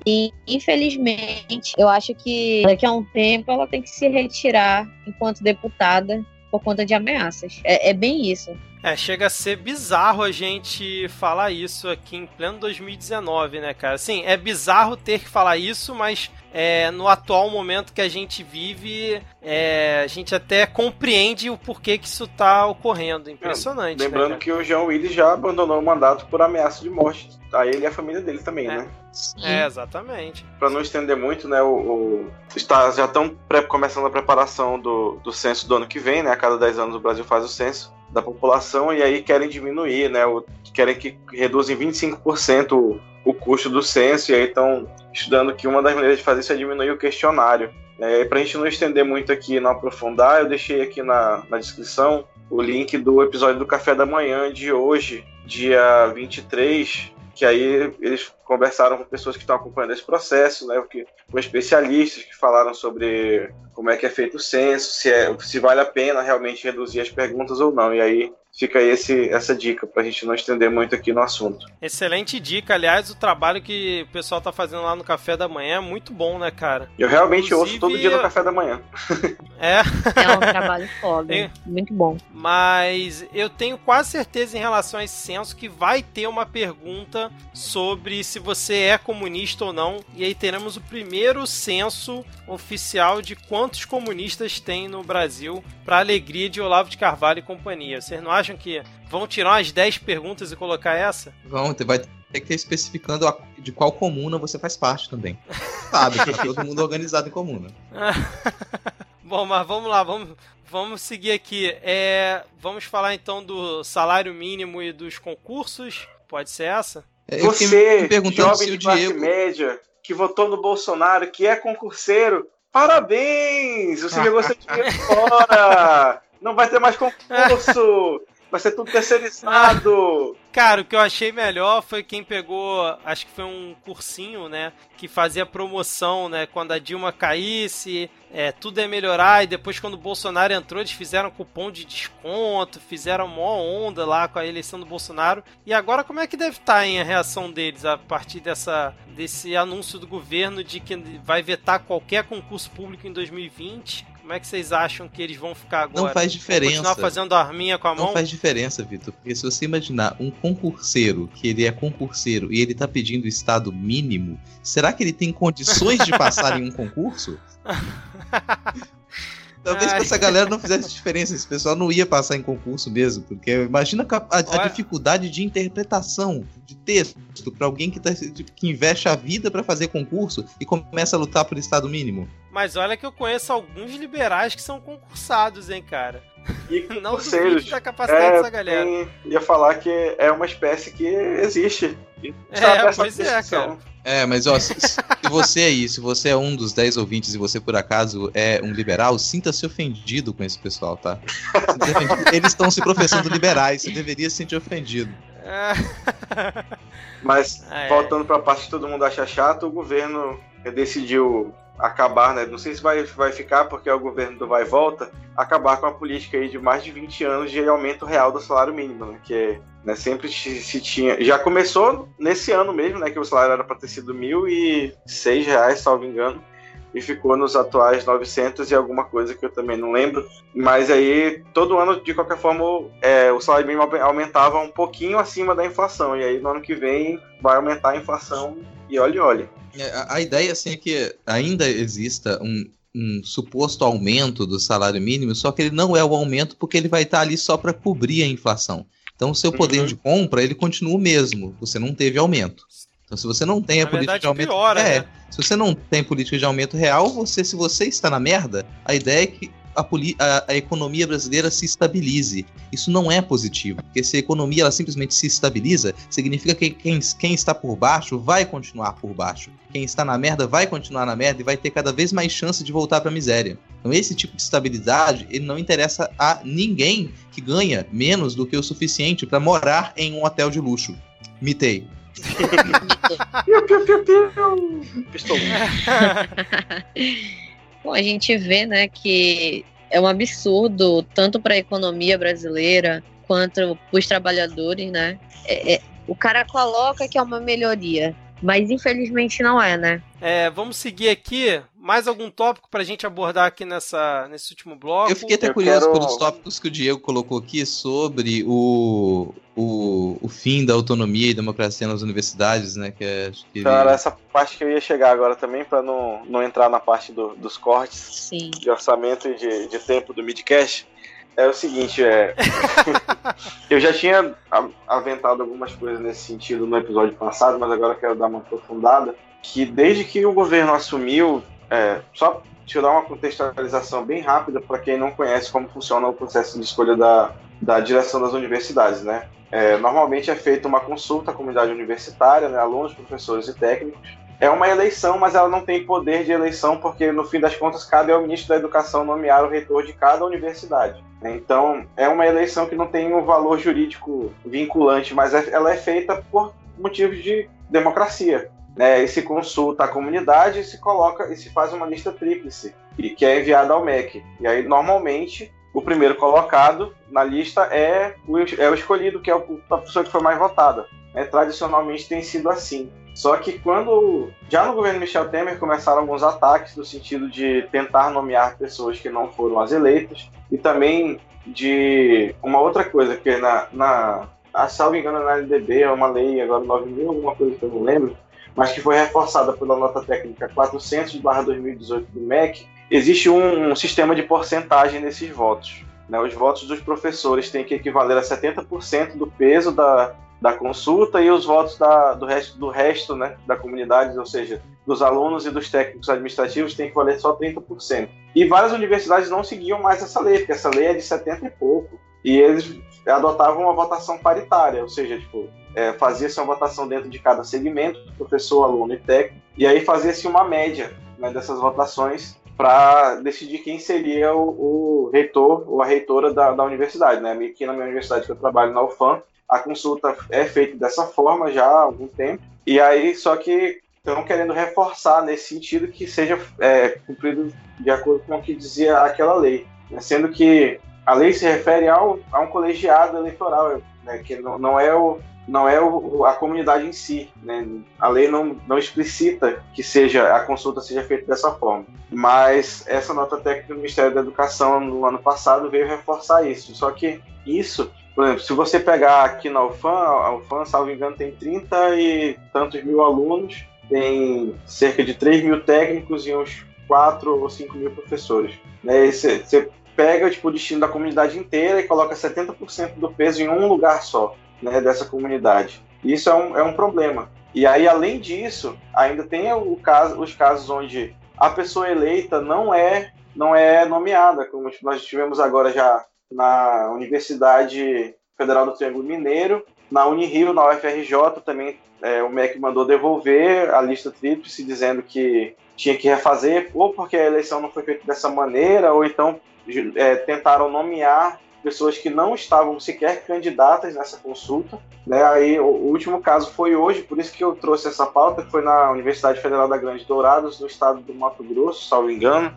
E, infelizmente, eu acho que daqui a um tempo ela tem que se retirar enquanto deputada por conta de ameaças. É, é bem isso. É, chega a ser bizarro a gente falar isso aqui em pleno 2019, né, cara? Sim, é bizarro ter que falar isso, mas é, no atual momento que a gente vive, é, a gente até compreende o porquê que isso está ocorrendo. Impressionante. É, lembrando né, que o João Willis já abandonou o mandato por ameaça de morte. A ele e a família dele também, é. né? É, exatamente. Para não estender muito, né? O, o está, já estão começando a preparação do, do censo do ano que vem, né? A cada 10 anos o Brasil faz o censo da população e aí querem diminuir, né? O, querem que reduzem 25% o, o custo do censo e aí estão estudando que uma das maneiras de fazer isso é diminuir o questionário. É, Para a gente não estender muito aqui e não aprofundar, eu deixei aqui na, na descrição o link do episódio do Café da Manhã de hoje, dia 23, que aí eles conversaram com pessoas que estão acompanhando esse processo, né, com especialistas que falaram sobre como é que é feito o censo, se, é, se vale a pena realmente reduzir as perguntas ou não. E aí fica aí esse, essa dica para a gente não estender muito aqui no assunto. Excelente dica. Aliás, o trabalho que o pessoal tá fazendo lá no café da manhã é muito bom, né, cara? Eu realmente Inclusive, ouço todo dia no café da manhã. É. É um trabalho foda. É. Muito bom. Mas eu tenho quase certeza em relação a esse censo que vai ter uma pergunta sobre se você é comunista ou não. E aí teremos o primeiro censo oficial de quantos comunistas tem no Brasil, para alegria de Olavo de Carvalho e companhia. Vocês não acham acham que vão tirar umas 10 perguntas e colocar essa? Vão, vai ter que ter especificando de qual comuna você faz parte também. Sabe, que todo mundo organizado em comuna. Bom, mas vamos lá, vamos, vamos seguir aqui. É, vamos falar então do salário mínimo e dos concursos. Pode ser essa? É, você, jovem de classe Diego... média, que votou no Bolsonaro, que é concurseiro, parabéns! Você jogou seu dinheiro fora! Não vai ter mais concurso! vai ser tudo terceirizado. Cara, o que eu achei melhor foi quem pegou, acho que foi um cursinho, né? Que fazia promoção, né? Quando a Dilma caísse, é, tudo ia melhorar. E depois, quando o Bolsonaro entrou, eles fizeram cupom de desconto, fizeram mó onda lá com a eleição do Bolsonaro. E agora, como é que deve estar hein, a reação deles a partir dessa, desse anúncio do governo de que vai vetar qualquer concurso público em 2020? Como é que vocês acham que eles vão ficar agora? Não faz diferença. Vão continuar fazendo arminha com a mão? Não faz diferença, Vitor. Porque se você imaginar um concurseiro, que ele é concurseiro e ele tá pedindo o estado mínimo, será que ele tem condições de passar em um concurso? Talvez Ai. essa galera não fizesse diferença, esse pessoal não ia passar em concurso mesmo, porque imagina a, a, a dificuldade de interpretação de texto para alguém que, tá, que investe a vida para fazer concurso e começa a lutar por estado mínimo. Mas olha que eu conheço alguns liberais que são concursados, hein, cara. E não sei da capacidade é, dessa galera. Tem, ia falar que é uma espécie que existe. É, pois é, cara. É, mas ó, se, se, você é isso, se você é um dos 10 ouvintes e você por acaso é um liberal, sinta-se ofendido com esse pessoal, tá? Eles estão se professando liberais, você deveria se sentir ofendido. Mas, ah, é. voltando para a parte que todo mundo acha chato, o governo decidiu acabar, né? Não sei se vai, vai ficar porque é o governo do vai e volta, acabar com a política aí de mais de 20 anos de aumento real do salário mínimo, né? Que né, sempre se tinha. Já começou nesse ano mesmo, né? Que o salário era para ter sido R$ reais, salvo engano. E ficou nos atuais 900 e alguma coisa que eu também não lembro. Mas aí, todo ano, de qualquer forma, é, o salário mínimo aumentava um pouquinho acima da inflação. E aí, no ano que vem, vai aumentar a inflação e olhe, olhe. É, a, a ideia assim, é que ainda exista um, um suposto aumento do salário mínimo, só que ele não é o aumento porque ele vai estar ali só para cobrir a inflação. Então, o seu poder uhum. de compra, ele continua o mesmo. Você não teve aumento. Então, se você não tem a na política verdade, de aumento... Piora, é, né? se você não tem política de aumento real, você, se você está na merda, a ideia é que a, a, a, economia brasileira se estabilize. Isso não é positivo, porque se a economia ela simplesmente se estabiliza, significa que quem, quem está por baixo vai continuar por baixo. Quem está na merda vai continuar na merda e vai ter cada vez mais chance de voltar para a miséria. Então esse tipo de estabilidade, ele não interessa a ninguém que ganha menos do que o suficiente para morar em um hotel de luxo. Mitei. piu, piu, piu, piu. Pistola. Bom, a gente vê, né, que é um absurdo tanto para a economia brasileira quanto para os trabalhadores, né? É, é, o cara coloca que é uma melhoria, mas infelizmente não é, né? É, vamos seguir aqui. Mais algum tópico para a gente abordar aqui nessa, nesse último bloco? Eu fiquei até Eu curioso quero... pelos tópicos que o Diego colocou aqui sobre o, o, o fim da autonomia e democracia nas universidades, né? Que, é, que então, era essa parte que eu ia chegar agora também, para não, não entrar na parte do, dos cortes Sim. de orçamento e de, de tempo do midcast. É o seguinte, é. eu já tinha aventado algumas coisas nesse sentido no episódio passado, mas agora quero dar uma aprofundada. Que desde que o governo assumiu, é, só eu dar uma contextualização bem rápida para quem não conhece como funciona o processo de escolha da, da direção das universidades, né? É, normalmente é feita uma consulta à comunidade universitária, né, alunos, professores e técnicos, é uma eleição, mas ela não tem poder de eleição, porque no fim das contas cabe ao ministro da Educação nomear o reitor de cada universidade. Então, é uma eleição que não tem um valor jurídico vinculante, mas é, ela é feita por motivos de democracia. Né? E se consulta a comunidade e se coloca e se faz uma lista tríplice, que é enviada ao MEC. E aí, normalmente, o primeiro colocado na lista é o, é o escolhido, que é a pessoa que foi mais votada. É, tradicionalmente tem sido assim. Só que quando, já no governo Michel Temer, começaram alguns ataques no sentido de tentar nomear pessoas que não foram as eleitas, e também de uma outra coisa, que na, na a, salvo engano, na LDB é uma lei, agora 9 mil, alguma coisa que eu não lembro, mas que foi reforçada pela nota técnica 400-2018 do MEC, existe um, um sistema de porcentagem nesses votos. Né? Os votos dos professores têm que equivaler a 70% do peso da, da consulta e os votos da, do, resto, do resto né, da comunidade, ou seja, dos alunos e dos técnicos administrativos, tem que valer só 30%. E várias universidades não seguiam mais essa lei, porque essa lei é de 70 e pouco. E eles adotavam uma votação paritária, ou seja, tipo, é, fazia-se uma votação dentro de cada segmento, professor, aluno e técnico, e aí fazia-se uma média né, dessas votações para decidir quem seria o, o, reitor ou a reitora da, da universidade. Né? Aqui na minha universidade que eu trabalho, na UFAM, a consulta é feita dessa forma já há algum tempo. E aí, só que estão querendo reforçar nesse sentido que seja é, cumprido de acordo com o que dizia aquela lei. Né? Sendo que a lei se refere ao, a um colegiado eleitoral, né? que não, não é o, não é o, a comunidade em si. Né? A lei não, não explicita que seja a consulta seja feita dessa forma. Mas essa nota técnica do Ministério da Educação no ano passado veio reforçar isso. Só que isso, por exemplo, se você pegar aqui na UFAM, a UFAM, salvo engano, tem 30 e tantos mil alunos, tem cerca de 3 mil técnicos e uns 4 ou 5 mil professores. Né? Você pega tipo, o destino da comunidade inteira e coloca 70% do peso em um lugar só né, dessa comunidade. Isso é um, é um problema. E aí, além disso, ainda tem o caso, os casos onde a pessoa eleita não é, não é nomeada, como nós tivemos agora já na Universidade Federal do Triângulo Mineiro, na Unirio, na UFRJ, também é, o MEC mandou devolver a lista tríplice, dizendo que tinha que refazer, ou porque a eleição não foi feita dessa maneira, ou então é, tentaram nomear pessoas que não estavam sequer candidatas nessa consulta. Né? Aí o, último caso foi hoje, por isso que eu trouxe essa pauta, que foi na Universidade Federal da Grande Dourados, no estado do Mato Grosso, salvo engano,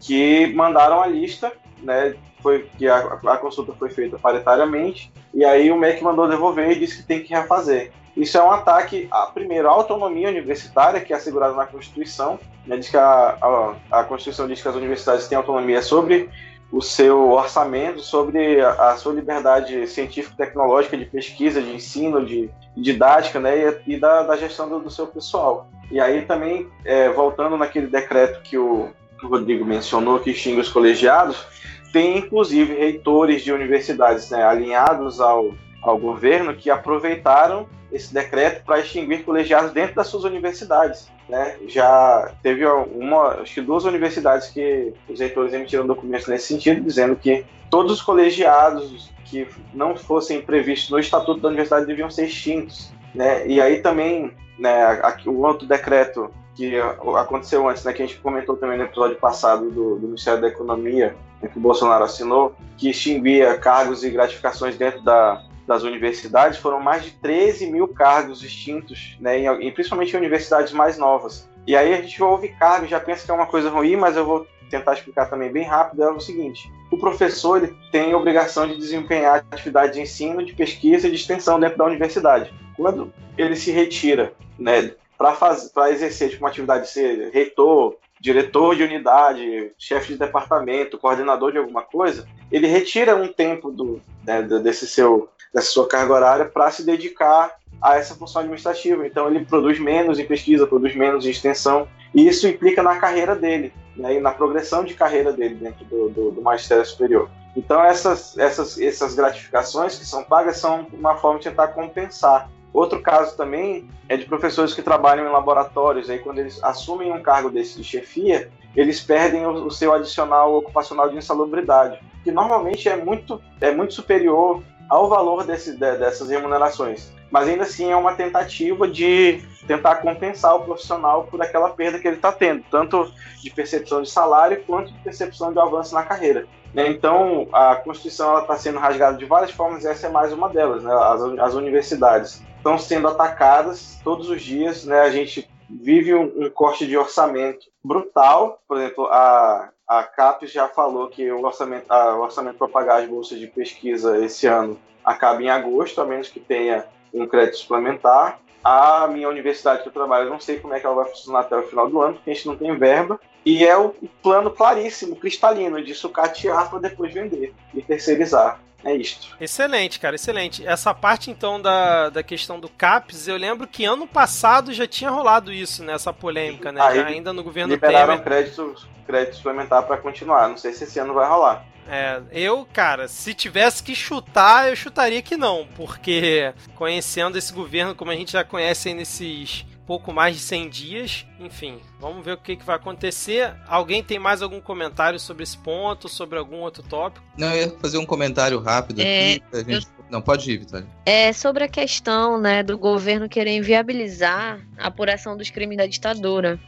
que mandaram a lista, né? Foi que a, a consulta foi feita paritariamente, e aí o MEC mandou devolver e disse que tem que refazer. Isso é um ataque, a, primeiro, à autonomia universitária, que é assegurada na Constituição. Né, diz que a, a, a Constituição diz que as universidades têm autonomia sobre o seu orçamento, sobre a, a sua liberdade científica tecnológica de pesquisa, de ensino, de, de didática, né, e, e da, da, gestão do, do, seu pessoal. E aí também, é, voltando naquele decreto que o, que o Rodrigo mencionou, que extingue os colegiados, tem inclusive reitores de universidades né, alinhados ao, ao governo que aproveitaram esse decreto para extinguir colegiados dentro das suas universidades. Né? Já teve uma, acho que duas universidades que os reitores emitiram documentos nesse sentido, dizendo que todos os colegiados que não fossem previstos no estatuto da universidade deviam ser extintos. Né? E aí também né, aqui, o outro decreto que aconteceu antes, né, que a gente comentou também no episódio passado do, do Ministério da Economia, né, que o Bolsonaro assinou, que extinguia cargos e gratificações dentro da, das universidades, foram mais de 13 mil cargos extintos, né, em, principalmente em universidades mais novas. E aí a gente ouve cargos, já pensa que é uma coisa ruim, mas eu vou tentar explicar também bem rápido, é o seguinte, o professor ele tem a obrigação de desempenhar atividade de ensino, de pesquisa e de extensão dentro da universidade. Quando ele se retira né, para exercer tipo, uma atividade de ser reitor, diretor de unidade, chefe de departamento, coordenador de alguma coisa, ele retira um tempo do, né, desse seu dessa sua carga horária para se dedicar a essa função administrativa. Então ele produz menos em pesquisa, produz menos em extensão, e isso implica na carreira dele, né, e na progressão de carreira dele dentro do, do, do magistério superior. Então essas, essas, essas gratificações que são pagas são uma forma de tentar compensar. Outro caso também é de professores que trabalham em laboratórios, aí quando eles assumem um cargo desse de chefia, eles perdem o, o seu adicional ocupacional de insalubridade, que normalmente é muito, é muito superior ao valor desse, de, dessas remunerações. Mas ainda assim é uma tentativa de tentar compensar o profissional por aquela perda que ele está tendo, tanto de percepção de salário quanto de percepção de avanço na carreira. Né? Então, a Constituição está sendo rasgada de várias formas e essa é mais uma delas. Né? As, as universidades estão sendo atacadas todos os dias. Né? A gente vive um, um corte de orçamento brutal. Por exemplo, a, a CAPES já falou que o orçamento, a, o orçamento para pagar as bolsas de pesquisa esse ano acaba em agosto, a menos que tenha um crédito suplementar. A minha universidade que eu trabalho, eu não sei como é que ela vai funcionar até o final do ano, porque a gente não tem verba. E é o plano claríssimo, cristalino, de sucatear para depois vender e terceirizar. É isto. Excelente, cara, excelente. Essa parte então da, da questão do CAPES, eu lembro que ano passado já tinha rolado isso, nessa né, polêmica, né? Aí, ainda no governo liberaram Temer. crédito, crédito suplementar para continuar. Não sei se esse ano vai rolar. É, eu, cara, se tivesse que chutar, eu chutaria que não, porque conhecendo esse governo como a gente já conhece aí nesses pouco mais de 100 dias. Enfim, vamos ver o que, que vai acontecer. Alguém tem mais algum comentário sobre esse ponto, sobre algum outro tópico? Não, eu ia fazer um comentário rápido é, aqui. Gente... Eu... Não, pode ir, Vitória. É sobre a questão né, do governo querer inviabilizar a apuração dos crimes da ditadura.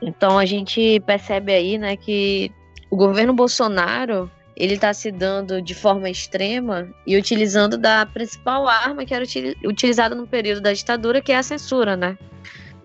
Então a gente percebe aí, né, que o governo Bolsonaro ele está se dando de forma extrema e utilizando da principal arma que era utilizada no período da ditadura, que é a censura, né?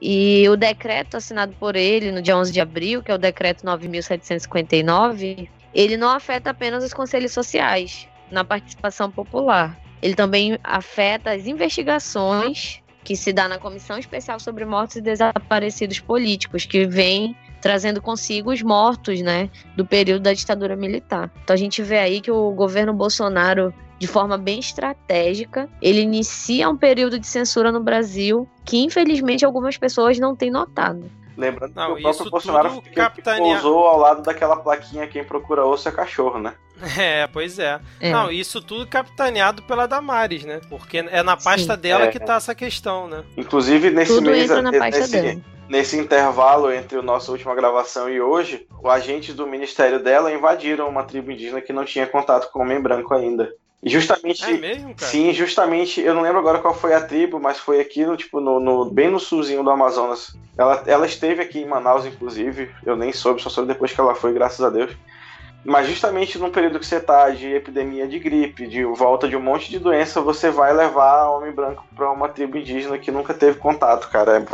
E o decreto assinado por ele no dia 11 de abril, que é o decreto 9759, ele não afeta apenas os conselhos sociais na participação popular. Ele também afeta as investigações que se dá na Comissão Especial sobre Mortos e Desaparecidos Políticos, que vem trazendo consigo os mortos, né, do período da ditadura militar. Então a gente vê aí que o governo Bolsonaro de forma bem estratégica, ele inicia um período de censura no Brasil que infelizmente algumas pessoas não têm notado. Lembrando não, que o próprio Bolsonaro capitanear... pousou ao lado daquela plaquinha quem procura osso é cachorro, né? É, pois é. é. Não, isso tudo capitaneado pela Damares, né? Porque é na pasta Sim. dela é. que tá essa questão, né? Inclusive, nesse tudo mês, entra na pasta nesse, dela nesse intervalo entre a nossa última gravação e hoje, os agentes do ministério dela invadiram uma tribo indígena que não tinha contato com o homem branco ainda. Justamente. É mesmo, cara? Sim, justamente. Eu não lembro agora qual foi a tribo, mas foi aqui no, tipo, no, no, bem no sulzinho do Amazonas. Ela, ela esteve aqui em Manaus, inclusive. Eu nem soube, só soube depois que ela foi, graças a Deus. Mas justamente no período que você tá de epidemia de gripe, de volta de um monte de doença, você vai levar homem branco para uma tribo indígena que nunca teve contato, cara.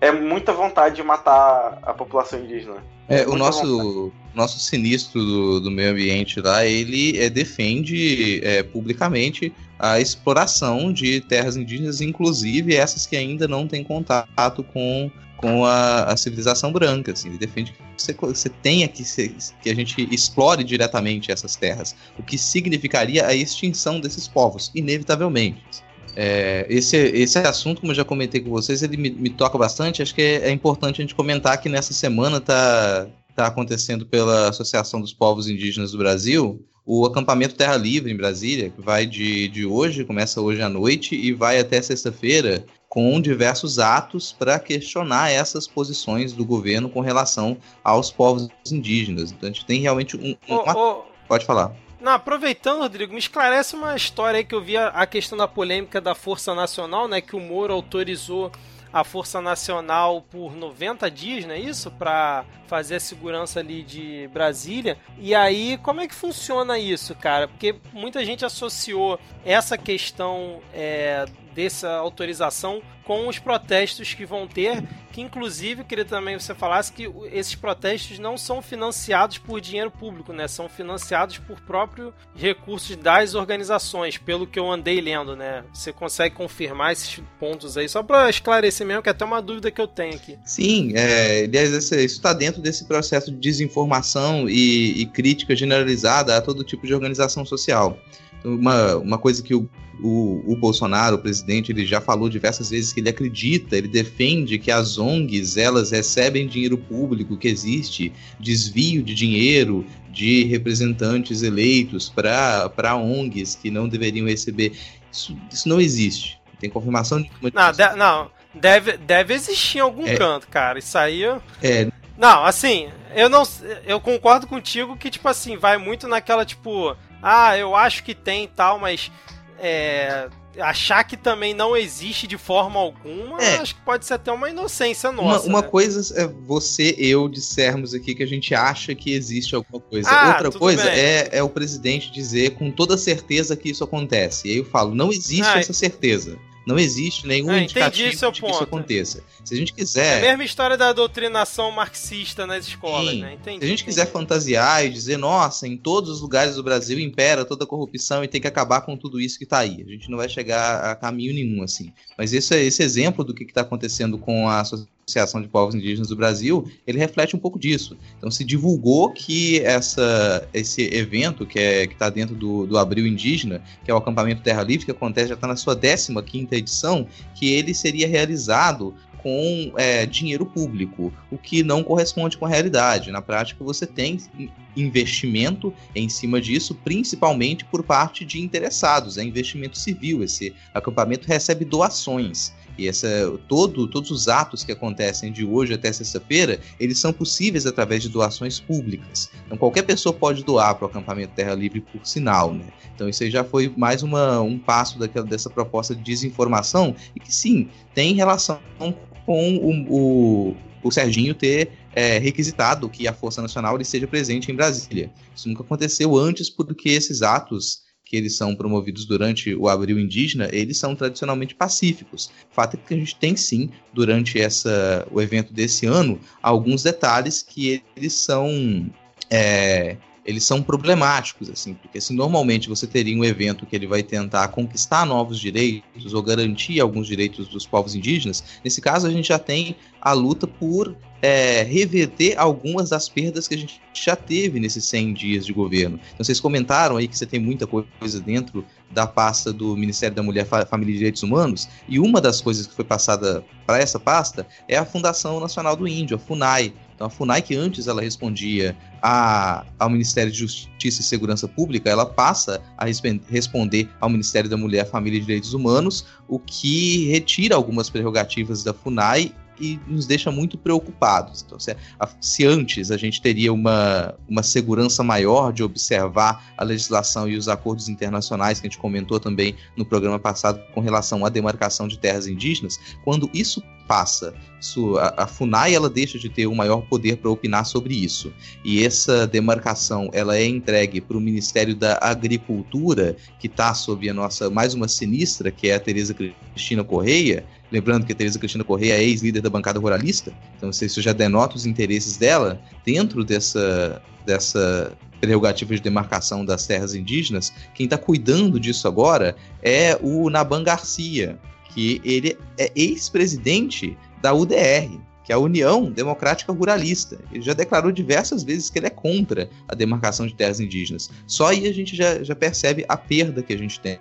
É muita vontade de matar a população indígena. É, o nosso, nosso sinistro do, do, meio ambiente lá, ele é, defende é, publicamente a exploração de terras indígenas, inclusive essas que ainda não têm contato com, com a, a civilização branca. Assim. Ele defende que você, você tenha que, ser, que a gente explore diretamente essas terras, o que significaria a extinção desses povos, inevitavelmente. É, esse, esse assunto, como eu já comentei com vocês, ele me, me toca bastante. Acho que é, é, importante a gente comentar que nessa semana está tá acontecendo pela Associação dos Povos Indígenas do Brasil o acampamento Terra Livre em Brasília, que vai de, de hoje, começa hoje à noite e vai até sexta-feira, com diversos atos para questionar essas posições do governo com relação aos povos indígenas. Então a gente tem realmente um. um uma... Pode falar. Não, aproveitando, Rodrigo, me esclarece uma história aí que eu vi a, a questão da polêmica da Força Nacional, né? Que o Moro autorizou a Força Nacional por 90 dias, não é isso? Para fazer a segurança ali de Brasília. E aí, como é que funciona isso, cara? Porque muita gente associou essa questão é, dessa autorização com os protestos que vão ter, que inclusive queria também que você falasse que esses protestos não são financiados por dinheiro público, né? São financiados por próprios recursos das organizações, pelo que eu andei lendo, né? Você consegue confirmar esses pontos aí, só para esclarecer mesmo, que é até uma dúvida que eu tenho aqui. Sim, é, aliás, isso está dentro desse processo de desinformação e, e crítica generalizada a todo tipo de organização social uma, uma coisa que o, o, o, Bolsonaro, o presidente, ele já falou diversas vezes que ele acredita, ele defende que as ONGs elas recebem dinheiro público, que existe desvio de dinheiro de representantes eleitos para ONGs que não deveriam receber. Isso, isso não existe. Tem confirmação de. Não, de, não deve, deve existir em algum é, canto, cara. Isso aí. É. Não, assim, eu não. Eu concordo contigo que, tipo assim, vai muito naquela, tipo ah, eu acho que tem tal, mas é, achar que também não existe de forma alguma, é. acho que pode ser até uma inocência nossa. Uma, uma né? coisa é você eu dissermos aqui que a gente acha que existe alguma coisa. Ah, Outra coisa é, é o presidente dizer com toda certeza que isso acontece. E aí eu falo, não existe ah, essa certeza. Não existe nenhum ah, indicativo de que isso aconteça. Se a gente quiser. É a mesma história da doutrinação marxista nas escolas, Sim. né? Entendi, Se a gente entendi. quiser fantasiar e dizer, nossa, em todos os lugares do Brasil impera toda a corrupção e tem que acabar com tudo isso que está aí. A gente não vai chegar a caminho nenhum, assim. Mas esse, esse exemplo do que está acontecendo com a Associação de Povos Indígenas do Brasil, ele reflete um pouco disso. Então se divulgou que essa, esse evento que é, está dentro do, do Abril Indígena, que é o acampamento Terra Livre, que acontece, já está na sua 15 quinta edição, que ele seria realizado com é, dinheiro público, o que não corresponde com a realidade. Na prática, você tem investimento em cima disso, principalmente por parte de interessados, é investimento civil. Esse acampamento recebe doações. E essa, todo, todos os atos que acontecem de hoje até sexta-feira, eles são possíveis através de doações públicas. Então qualquer pessoa pode doar para o acampamento Terra Livre por sinal, né? Então isso aí já foi mais uma, um passo daquela, dessa proposta de desinformação e que sim, tem relação com o, o, o Serginho ter é, requisitado que a Força Nacional seja presente em Brasília. Isso nunca aconteceu antes, porque esses atos que eles são promovidos durante o Abril Indígena, eles são tradicionalmente pacíficos. O fato é que a gente tem sim, durante essa, o evento desse ano, alguns detalhes que eles são é, eles são problemáticos, assim, porque se normalmente você teria um evento que ele vai tentar conquistar novos direitos ou garantir alguns direitos dos povos indígenas, nesse caso a gente já tem a luta por é, reverter algumas das perdas que a gente já teve nesses 100 dias de governo. Então, vocês comentaram aí que você tem muita coisa dentro da pasta do Ministério da Mulher, Família e Direitos Humanos, e uma das coisas que foi passada para essa pasta é a Fundação Nacional do Índio, a FUNAI, então a FUNAI, que antes ela respondia a, ao Ministério de Justiça e Segurança Pública, ela passa a responder ao Ministério da Mulher, Família e Direitos Humanos, o que retira algumas prerrogativas da FUNAI e nos deixa muito preocupados. Então, se, se, antes a gente teria uma, uma segurança maior de observar a legislação e os acordos internacionais que a gente comentou também no programa passado com relação à demarcação de terras indígenas, quando isso passa, a, a FUNAI ela deixa de ter o um maior poder para opinar sobre isso. E essa demarcação ela é entregue para o Ministério da Agricultura, que está sob a nossa mais uma sinistra, que é a Tereza Cristina Correia, Lembrando que Tereza Cristina Correia é ex-líder da bancada ruralista, então isso já denota os interesses dela dentro dessa, dessa prerrogativa de demarcação das terras indígenas. Quem está cuidando disso agora é o Naban Garcia, que ele é ex-presidente da UDR, que é a União Democrática Ruralista. Ele já declarou diversas vezes que ele é contra a demarcação de terras indígenas. Só aí a gente já, já percebe a perda que a gente tem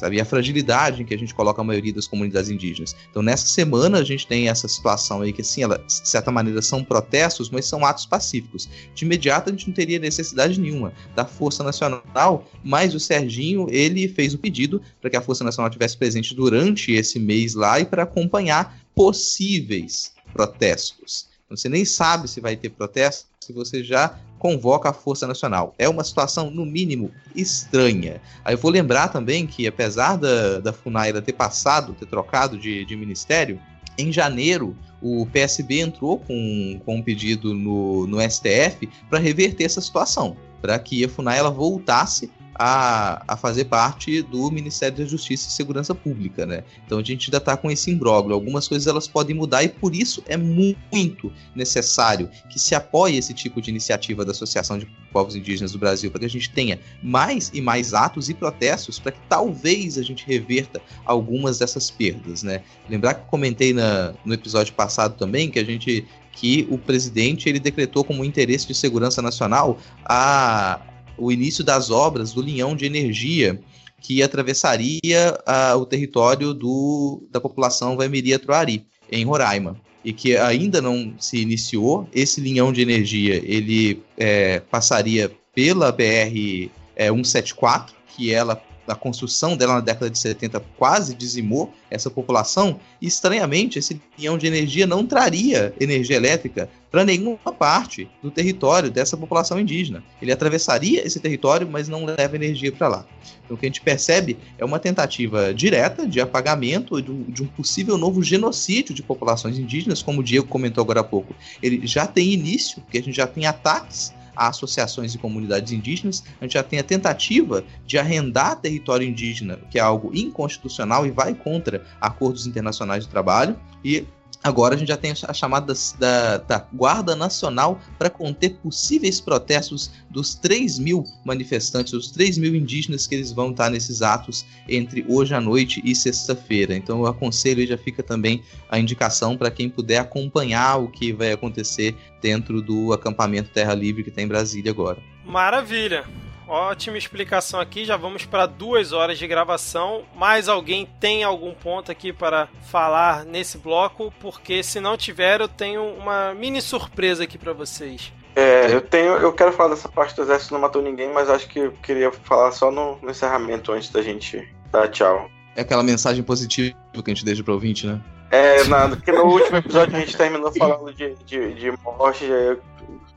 sabe? E a fragilidade em que a gente coloca a maioria das comunidades indígenas. Então, nessa semana, a gente tem essa situação aí que, assim, ela, de certa maneira, são protestos, mas são atos pacíficos. De imediato, a gente não teria necessidade nenhuma da Força Nacional, mas o Serginho, ele fez o pedido para que a Força Nacional estivesse presente durante esse mês lá e para acompanhar possíveis protestos. Você nem sabe se vai ter protesto se você já convoca a Força Nacional. É uma situação, no mínimo, estranha. Aí eu vou lembrar também que, apesar da, da FUNAI ter passado, ter trocado de, de ministério, em janeiro o PSB entrou com, com um pedido no, no STF para reverter essa situação, para que a FUNAI ela voltasse a, a fazer parte do Ministério da Justiça e Segurança Pública, né? Então a gente ainda está com esse imbróglio. Algumas coisas elas podem mudar e por isso é muito necessário que se apoie esse tipo de iniciativa da Associação de Povos Indígenas do Brasil, para que a gente tenha mais e mais atos e protestos para que talvez a gente reverta algumas dessas perdas, né? Lembrar que comentei na, no episódio passado também que a gente que o presidente ele decretou como interesse de segurança nacional a, o início das obras do linhão de energia que atravessaria uh, o território do, da população Vaimiria-Troari, em Roraima, e que ainda não se iniciou. Esse linhão de energia ele é, passaria pela BR é, 174, que ela a construção dela na década de 70 quase dizimou essa população, e estranhamente esse linhão de energia não traria energia elétrica para nenhuma parte do território dessa população indígena. Ele atravessaria esse território, mas não leva energia para lá. Então o que a gente percebe é uma tentativa direta de apagamento de um possível novo genocídio de populações indígenas, como o Diego comentou agora há pouco. Ele já tem início, porque a gente já tem ataques a associações e comunidades indígenas, a gente já tem a tentativa de arrendar território indígena, que é algo inconstitucional e vai contra acordos internacionais de trabalho, e Agora a gente já tem a chamada da, da Guarda Nacional para conter possíveis protestos dos 3 mil manifestantes, os 3 mil indígenas que eles vão estar nesses atos entre hoje à noite e sexta-feira. Então eu aconselho e já fica também a indicação para quem puder acompanhar o que vai acontecer dentro do acampamento Terra Livre que tem em Brasília agora. Maravilha! Ótima explicação aqui. Já vamos para duas horas de gravação. Mais alguém tem algum ponto aqui para falar nesse bloco? Porque se não tiver, eu tenho uma mini surpresa aqui para vocês. É, eu tenho, eu quero falar dessa parte do exército não matou ninguém, mas acho que eu queria falar só no, no encerramento antes da gente dar tchau. É aquela mensagem positiva que a gente deixa pro ouvinte, né? É, nada, porque no último episódio a gente terminou falando de, de, de morte, eu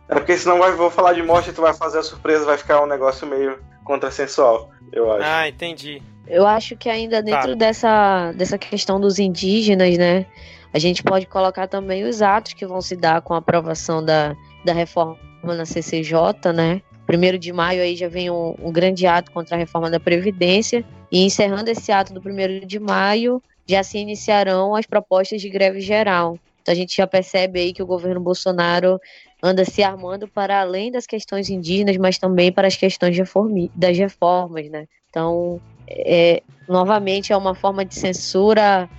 é porque senão vai, vou falar de morte e tu vai fazer a surpresa, vai ficar um negócio meio contrassensual, eu acho. Ah, entendi. Eu acho que ainda dentro tá. dessa, dessa questão dos indígenas, né? A gente pode colocar também os atos que vão se dar com a aprovação da, da reforma na CCJ, né? Primeiro de maio aí já vem um, um grande ato contra a reforma da Previdência e encerrando esse ato do primeiro de maio já se iniciarão as propostas de greve geral. Então a gente já percebe aí que o governo Bolsonaro anda se armando para além das questões indígenas, mas também para as questões das reformas, né? Então, é, novamente, é uma forma de censura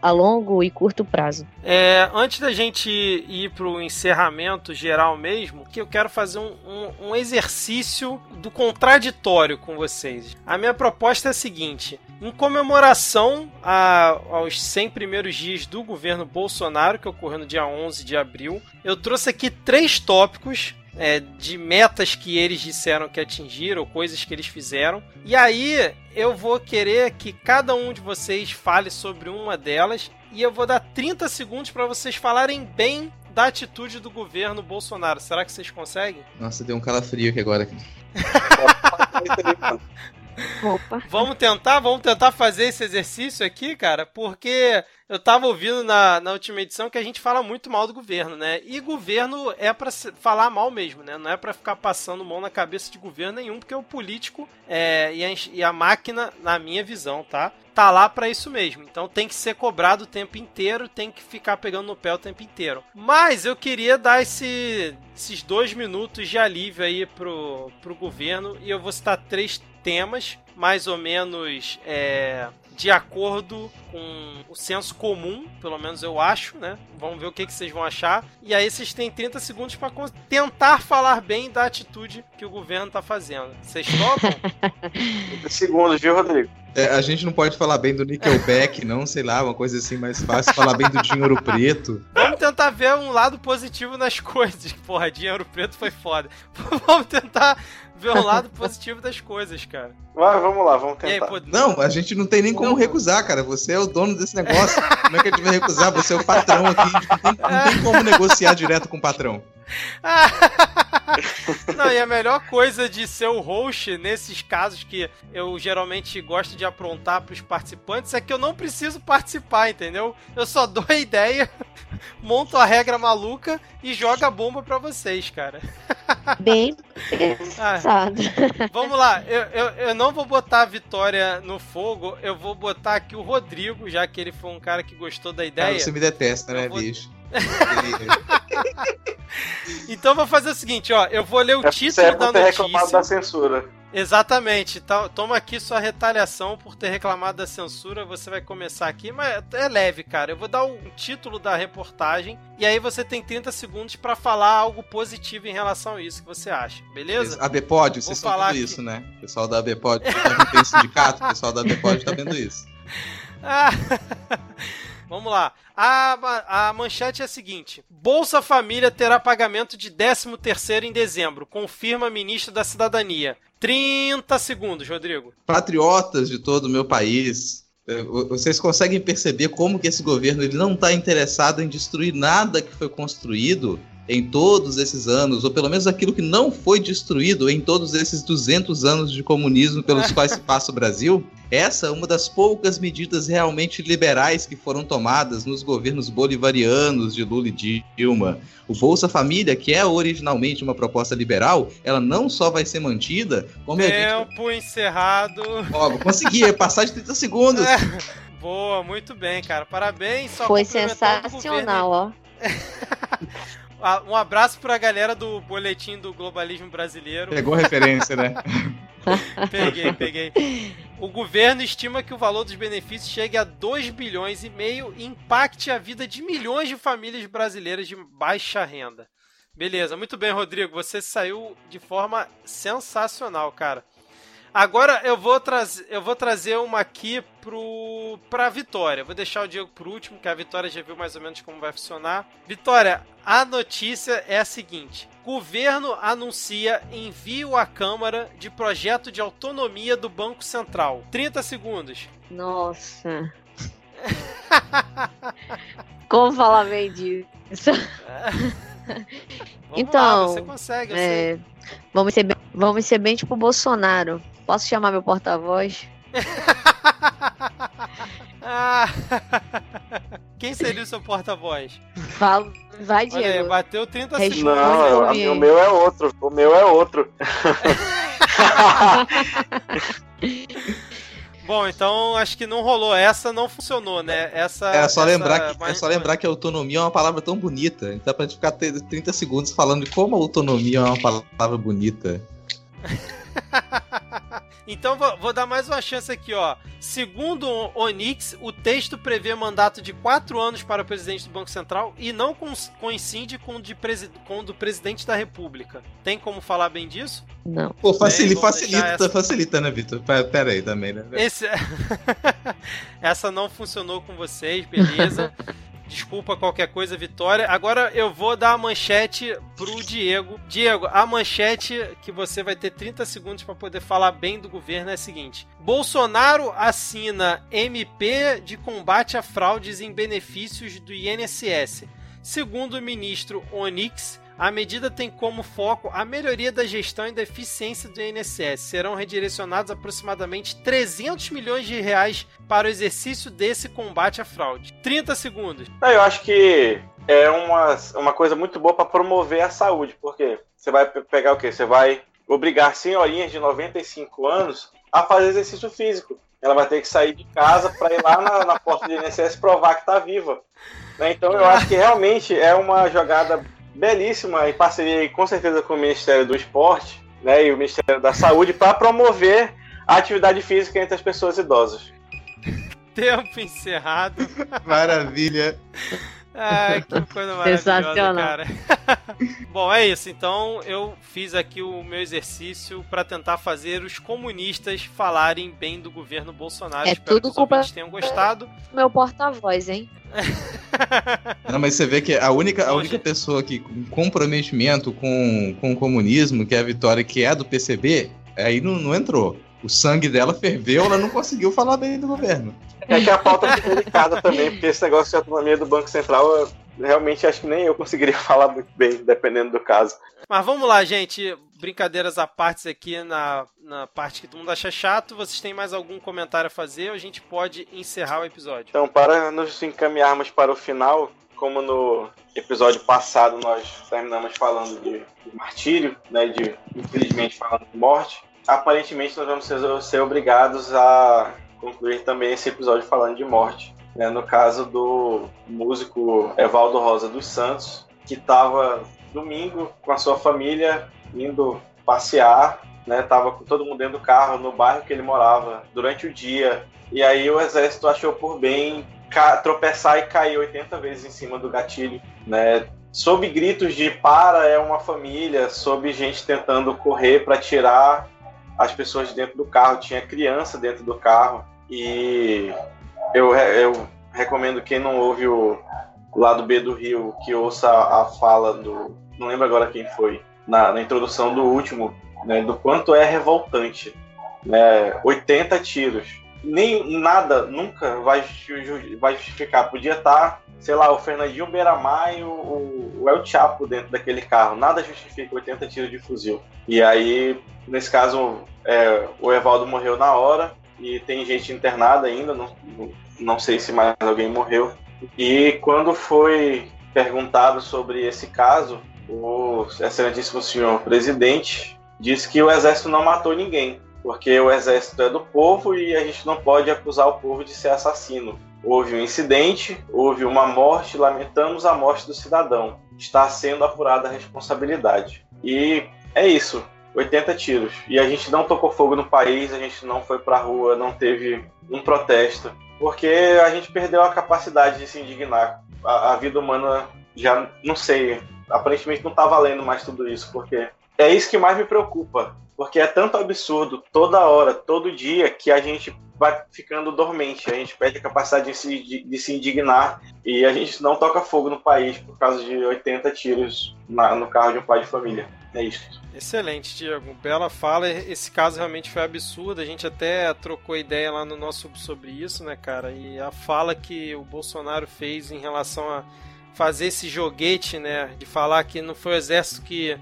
a, longo e curto prazo. É, antes da gente ir para o encerramento geral mesmo, que eu quero fazer um, um, um, exercício do contraditório com vocês. A minha proposta é a seguinte: em comemoração a, aos 100 primeiros dias do governo Bolsonaro, que ocorreu no dia 11 de abril, eu trouxe aqui três tópicos é, de metas que eles disseram que atingiram, ou coisas que eles fizeram. E aí eu vou querer que cada um de vocês fale sobre uma delas. E eu vou dar 30 segundos para vocês falarem bem da atitude do governo Bolsonaro. Será que vocês conseguem? Nossa, deu um calafrio aqui agora. Opa. Vamos tentar, vamos tentar fazer esse exercício aqui, cara, porque eu tava ouvindo na, na última edição que a gente fala muito mal do governo, né? E governo é para falar mal mesmo, né? Não é para ficar passando mão na cabeça de governo nenhum, porque o político é, e, a, e a máquina, na minha visão, tá? Tá lá para isso mesmo. Então tem que ser cobrado o tempo inteiro, tem que ficar pegando no pé o tempo inteiro. Mas eu queria dar esse, esses dois minutos de alívio aí pro, pro governo e eu vou citar três temas mais ou menos é, de acordo com o senso comum, pelo menos eu acho, né? Vamos ver o que, que vocês vão achar. E aí vocês têm 30 segundos para tentar falar bem da atitude que o governo tá fazendo. Vocês topam? 30 segundos, viu, Rodrigo? É, a gente não pode falar bem do Nickelback, não, sei lá, uma coisa assim mais fácil. Falar bem do Dinheiro Preto. Vamos tentar ver um lado positivo nas coisas. Porra, Dinheiro Preto foi foda. Vamos tentar ver o lado positivo das coisas, cara. Vai, vamos lá, vamos tentar. Aí, pô... Não, a gente não tem nem como recusar, cara. Você é o dono desse negócio. como é que a gente vai recusar? Você é o patrão aqui. Não tem, não tem como negociar direto com o patrão. Não, e a melhor coisa de ser o host nesses casos que eu geralmente gosto de aprontar para os participantes é que eu não preciso participar, entendeu? Eu só dou a ideia, monto a regra maluca e jogo a bomba para vocês, cara. Bem pensado. Ah, vamos lá, eu, eu, eu não vou botar a Vitória no fogo, eu vou botar aqui o Rodrigo, já que ele foi um cara que gostou da ideia. você me detesta, né, vou... bicho? Então vou fazer o seguinte, ó. Eu vou ler o é título da notícia. da censura. Exatamente. Então, toma aqui sua retaliação por ter reclamado da censura. Você vai começar aqui, mas é leve, cara. Eu vou dar o título da reportagem e aí você tem 30 segundos para falar algo positivo em relação a isso que você acha, beleza? A Bpod, vocês estão vendo aqui. isso, né? O pessoal da Bpod, tá tem sindicato, o pessoal da Bpod tá vendo isso. Ah, Vamos lá. A, a manchete é a seguinte: Bolsa Família terá pagamento de 13 terceiro em dezembro, confirma a ministra da Cidadania. 30 segundos, Rodrigo. Patriotas de todo o meu país, é, vocês conseguem perceber como que esse governo ele não está interessado em destruir nada que foi construído em todos esses anos, ou pelo menos aquilo que não foi destruído em todos esses 200 anos de comunismo pelos quais se passa o Brasil, essa é uma das poucas medidas realmente liberais que foram tomadas nos governos bolivarianos de Lula e Dilma. O Bolsa Família, que é originalmente uma proposta liberal, ela não só vai ser mantida, como Tempo gente... encerrado. Ó, vou conseguir, passar de 30 segundos. É. Boa, muito bem, cara. Parabéns. Foi sensacional, ó. Um abraço pra galera do boletim do globalismo brasileiro. Pegou referência, né? peguei, peguei. O governo estima que o valor dos benefícios chegue a 2 bilhões e meio e impacte a vida de milhões de famílias brasileiras de baixa renda. Beleza, muito bem, Rodrigo. Você saiu de forma sensacional, cara. Agora eu vou, trazer, eu vou trazer uma aqui pro, pra Vitória. Vou deixar o Diego por último, que a Vitória já viu mais ou menos como vai funcionar. Vitória, a notícia é a seguinte: governo anuncia envio à Câmara de projeto de autonomia do Banco Central. 30 segundos. Nossa. como falar bem disso? então, lá, você consegue, é, vamos, ser bem, vamos ser bem tipo o Bolsonaro. Posso chamar meu porta-voz? Quem seria o seu porta-voz? Fala, vai, Olha aí, Diego. bateu 30 Responde. segundos. Não, o meu é outro. O meu é outro. Bom, então acho que não rolou. Essa não funcionou, né? Essa. É só, essa- lembrar que, é mas- só lembrar que autonomia é uma palavra tão bonita. Então pra gente ficar te- 30 segundos falando de como a autonomia é uma palavra bonita. Então vou, vou dar mais uma chance aqui, ó. Segundo o Onix, o texto prevê mandato de quatro anos para o presidente do Banco Central e não coincide com o, de presi- com o do presidente da República. Tem como falar bem disso? Não. Pô, deixar facilita, essa. facilita, né, Vitor? Pera, pera aí também, né? Esse... Essa não funcionou com vocês, beleza. Desculpa qualquer coisa, Vitória. Agora eu vou dar a manchete pro Diego. Diego, a manchete que você vai ter 30 segundos para poder falar bem do governo é a seguinte: Bolsonaro assina MP de combate a fraudes em benefícios do INSS. Segundo o ministro Onix, a medida tem como foco a melhoria da gestão e da eficiência do INSS. Serão redirecionados aproximadamente 300 milhões de reais para o exercício desse combate à fraude. 30 segundos. Não, Eu acho que é uma, uma coisa muito boa para promover a saúde, porque você vai pe- pegar o quê? Você vai obrigar senhorinhas de 95 anos a fazer exercício físico. Ela vai ter que sair de casa para ir lá na, na porta do INSS provar que está viva. Né? Então eu acho que realmente é uma jogada belíssima, em parceria com certeza com o Ministério do Esporte né, e o Ministério da Saúde, para promover a atividade física entre as pessoas idosas. Tempo encerrado. Maravilha. Ai, que coisa maravilhosa, cara. Bom, é isso. Então eu fiz aqui o meu exercício para tentar fazer os comunistas falarem bem do governo Bolsonaro. É Espero tudo que os culpa- tenham gostado. Meu porta-voz, hein? Não, mas você vê que a única, a única pessoa que com comprometimento com, com o comunismo, que é a Vitória, que é do PCB, aí não, não entrou. O sangue dela ferveu, ela não conseguiu falar bem do governo. É que a pauta é delicada também, porque esse negócio de autonomia do Banco Central, eu realmente acho que nem eu conseguiria falar muito bem, dependendo do caso. Mas vamos lá, gente. Brincadeiras à parte aqui na, na parte que todo mundo acha chato. Vocês têm mais algum comentário a fazer ou a gente pode encerrar o episódio? Então, para nos encaminharmos para o final, como no episódio passado nós terminamos falando de, de martírio, né, de infelizmente falando de morte, aparentemente nós vamos ser, ser obrigados a concluir também esse episódio falando de morte. né, no caso do músico Evaldo Rosa dos Santos, que estava domingo com a sua família indo passear, né? Tava com todo mundo dentro do carro no bairro que ele morava durante o dia. E aí o exército achou por bem tropeçar e cair 80 vezes em cima do gatilho, né? Sob gritos de para é uma família, sob gente tentando correr para tirar as pessoas de dentro do carro, tinha criança dentro do carro e eu, eu recomendo quem não ouve o lado B do Rio que ouça a fala do não lembro agora quem foi na, na introdução do último, né, do quanto é revoltante, né, 80 tiros, nem nada nunca vai, vai justificar, podia estar, sei lá, o Fernandinho Beiramar e o, o, El Chapo dentro daquele carro, nada justifica 80 tiros de fuzil. E aí, nesse caso, é, o Evaldo morreu na hora e tem gente internada ainda, não, não sei se mais alguém morreu. E quando foi perguntado sobre esse caso, o excelentíssimo senhor presidente disse que o exército não matou ninguém, porque o exército é do povo e a gente não pode acusar o povo de ser assassino. Houve um incidente, houve uma morte, lamentamos a morte do cidadão. Está sendo apurada a responsabilidade. E é isso, 80 tiros. E a gente não tocou fogo no país, a gente não foi pra rua, não teve um protesto, porque a gente perdeu a capacidade de se indignar. A, a vida humana já, não sei, aparentemente não tá valendo mais tudo isso, porque é isso que mais me preocupa. Porque é tanto absurdo toda hora, todo dia, que a gente vai ficando dormente, a gente perde a capacidade de se, de, de se indignar e a gente não toca fogo no país por causa de 80 tiros na- no carro de um pai de família. É isso. Excelente, Diego. Bela fala. Esse caso realmente foi absurdo. A gente até trocou ideia lá no nosso sobre isso, né, cara? E a fala que o Bolsonaro fez em relação a fazer esse joguete, né? De falar que não foi o exército que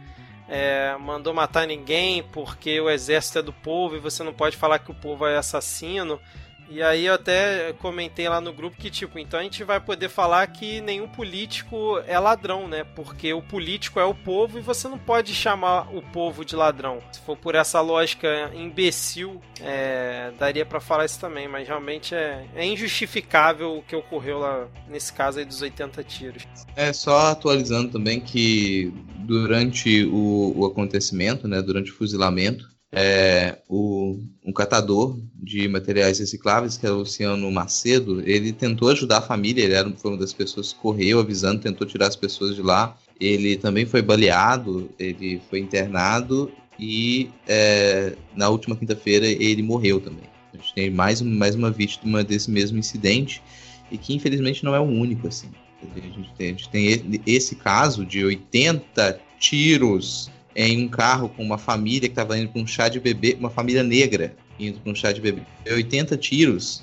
é, mandou matar ninguém porque o exército é do povo e você não pode falar que o povo é assassino. E aí eu até comentei lá no grupo que, tipo, então a gente vai poder falar que nenhum político é ladrão, né? Porque o político é o povo e você não pode chamar o povo de ladrão. Se for por essa lógica imbecil, é, daria para falar isso também, mas realmente é, é injustificável o que ocorreu lá nesse caso aí dos 80 tiros. É, só atualizando também que durante o, o acontecimento, né, durante o fuzilamento, é, o, um catador de materiais recicláveis, que é o Luciano Macedo, ele tentou ajudar a família, ele era, foi uma das pessoas que correu avisando, tentou tirar as pessoas de lá. Ele também foi baleado, ele foi internado e é, na última quinta-feira ele morreu também. A gente tem mais, mais uma vítima desse mesmo incidente e que infelizmente não é o único assim. A gente tem, a gente tem esse caso de 80 tiros em um carro com uma família que estava indo para um chá de bebê, uma família negra indo para um chá de bebê. 80 tiros.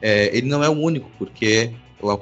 É, ele não é o único, porque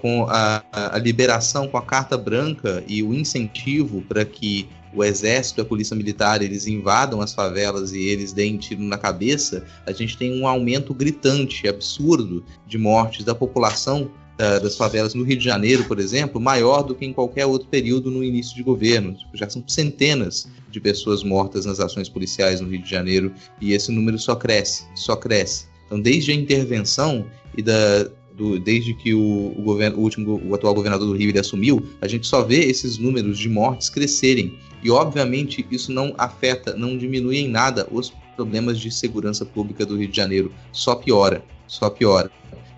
com a, a, liberação com a carta branca e o incentivo para que o exército e a polícia militar eles invadam as favelas e eles deem tiro na cabeça, a gente tem um aumento gritante, absurdo de mortes da população das favelas no Rio de Janeiro, por exemplo, maior do que em qualquer outro período no início de governo. Tipo, já são centenas de pessoas mortas nas ações policiais no Rio de Janeiro e esse número só cresce, só cresce. Então, desde a intervenção e da, do, desde que o, o, governo, o último, o atual governador do Rio ele assumiu, a gente só vê esses números de mortes crescerem. E obviamente isso não afeta, não diminui em nada os problemas de segurança pública do Rio de Janeiro, só piora, só piora.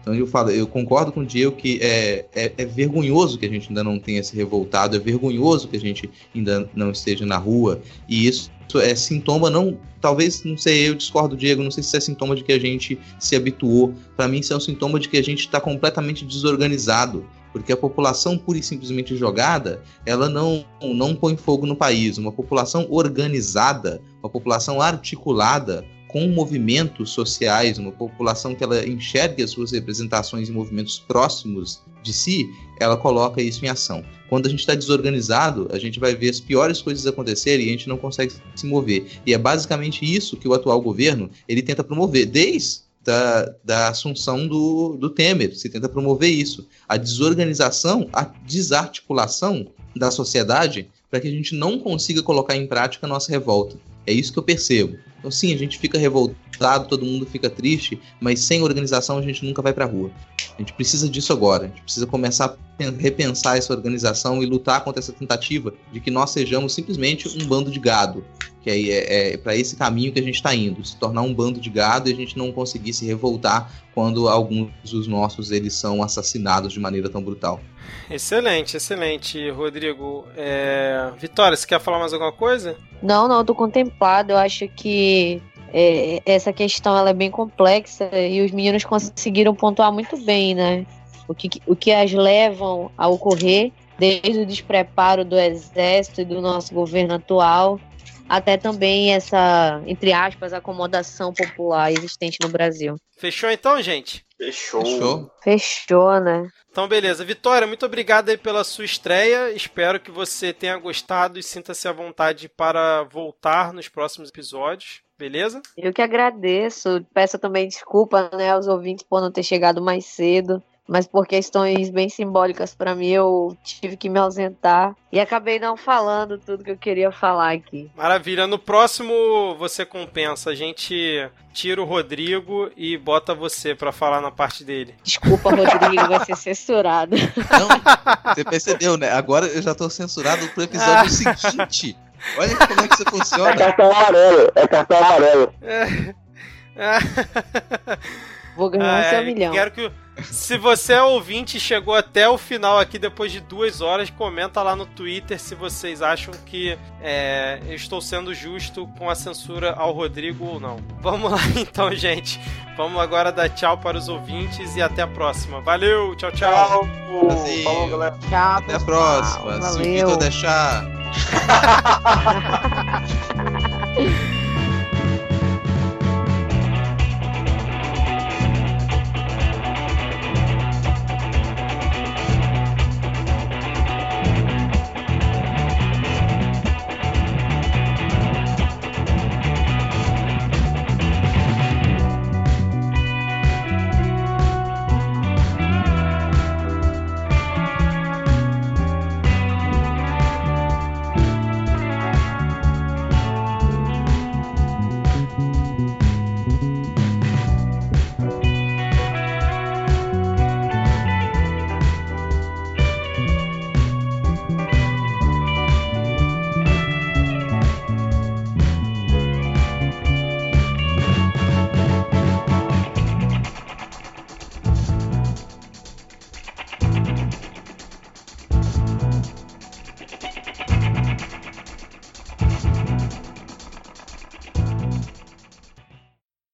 Então eu falo, eu concordo com o Diego que é, é, é, vergonhoso que a gente ainda não tenha se revoltado, é vergonhoso que a gente ainda não esteja na rua, e isso é sintoma, não, talvez, não sei, eu discordo, Diego, não sei se é sintoma de que a gente se habituou. Para mim, isso é um sintoma de que a gente está completamente desorganizado porque a população pura e simplesmente jogada, ela não, não põe fogo no país. Uma população organizada, uma população articulada, com movimentos sociais, uma população que ela enxergue as suas representações em movimentos próximos de si, ela coloca isso em ação. Quando a gente está desorganizado, a gente vai ver as piores coisas acontecerem e a gente não consegue se mover. E é basicamente isso que o atual governo ele tenta promover, desde da, da assunção do, do Temer. Se tenta promover isso. A desorganização, a desarticulação da sociedade para que a gente não consiga colocar em prática a nossa revolta. É isso que eu percebo. Então, sim, a gente fica revoltado, todo mundo fica triste, mas sem organização a gente nunca vai para a rua. A gente precisa disso agora. A gente precisa começar a repensar essa organização e lutar contra essa tentativa de que nós sejamos simplesmente um bando de gado. Que é, é, é para esse caminho que a gente está indo, se tornar um bando de gado e a gente não conseguir se revoltar quando alguns dos nossos eles são assassinados de maneira tão brutal. Excelente, excelente, Rodrigo. É... Vitória, você quer falar mais alguma coisa? Não, não, tô contemplado. Eu acho que é, essa questão ela é bem complexa e os meninos conseguiram pontuar muito bem, né? O que, o que as levam a ocorrer, desde o despreparo do exército e do nosso governo atual, até também essa, entre aspas, acomodação popular existente no Brasil. Fechou então, gente? Fechou. Fechou. Fechou, né? Então, beleza. Vitória, muito obrigado aí pela sua estreia. Espero que você tenha gostado e sinta-se à vontade para voltar nos próximos episódios. Beleza? Eu que agradeço. Peço também desculpa né, aos ouvintes por não ter chegado mais cedo mas por questões bem simbólicas para mim eu tive que me ausentar e acabei não falando tudo que eu queria falar aqui. Maravilha. No próximo você compensa. A gente tira o Rodrigo e bota você para falar na parte dele. Desculpa, Rodrigo, vai ser censurado. Não, você percebeu, né? Agora eu já tô censurado pro episódio ah. seguinte. Olha como é que isso funciona. É cartão amarelo, é cartão amarelo. É. Vou ganhar ah, seu milhão. Quero que se você é ouvinte e chegou até o final aqui depois de duas horas, comenta lá no Twitter se vocês acham que é, eu estou sendo justo com a censura ao Rodrigo ou não. Vamos lá então, gente. Vamos agora dar tchau para os ouvintes e até a próxima. Valeu, tchau, tchau. Tchau, Falou, galera. Tchau, até a próxima. Valeu. Se o Vitor deixar.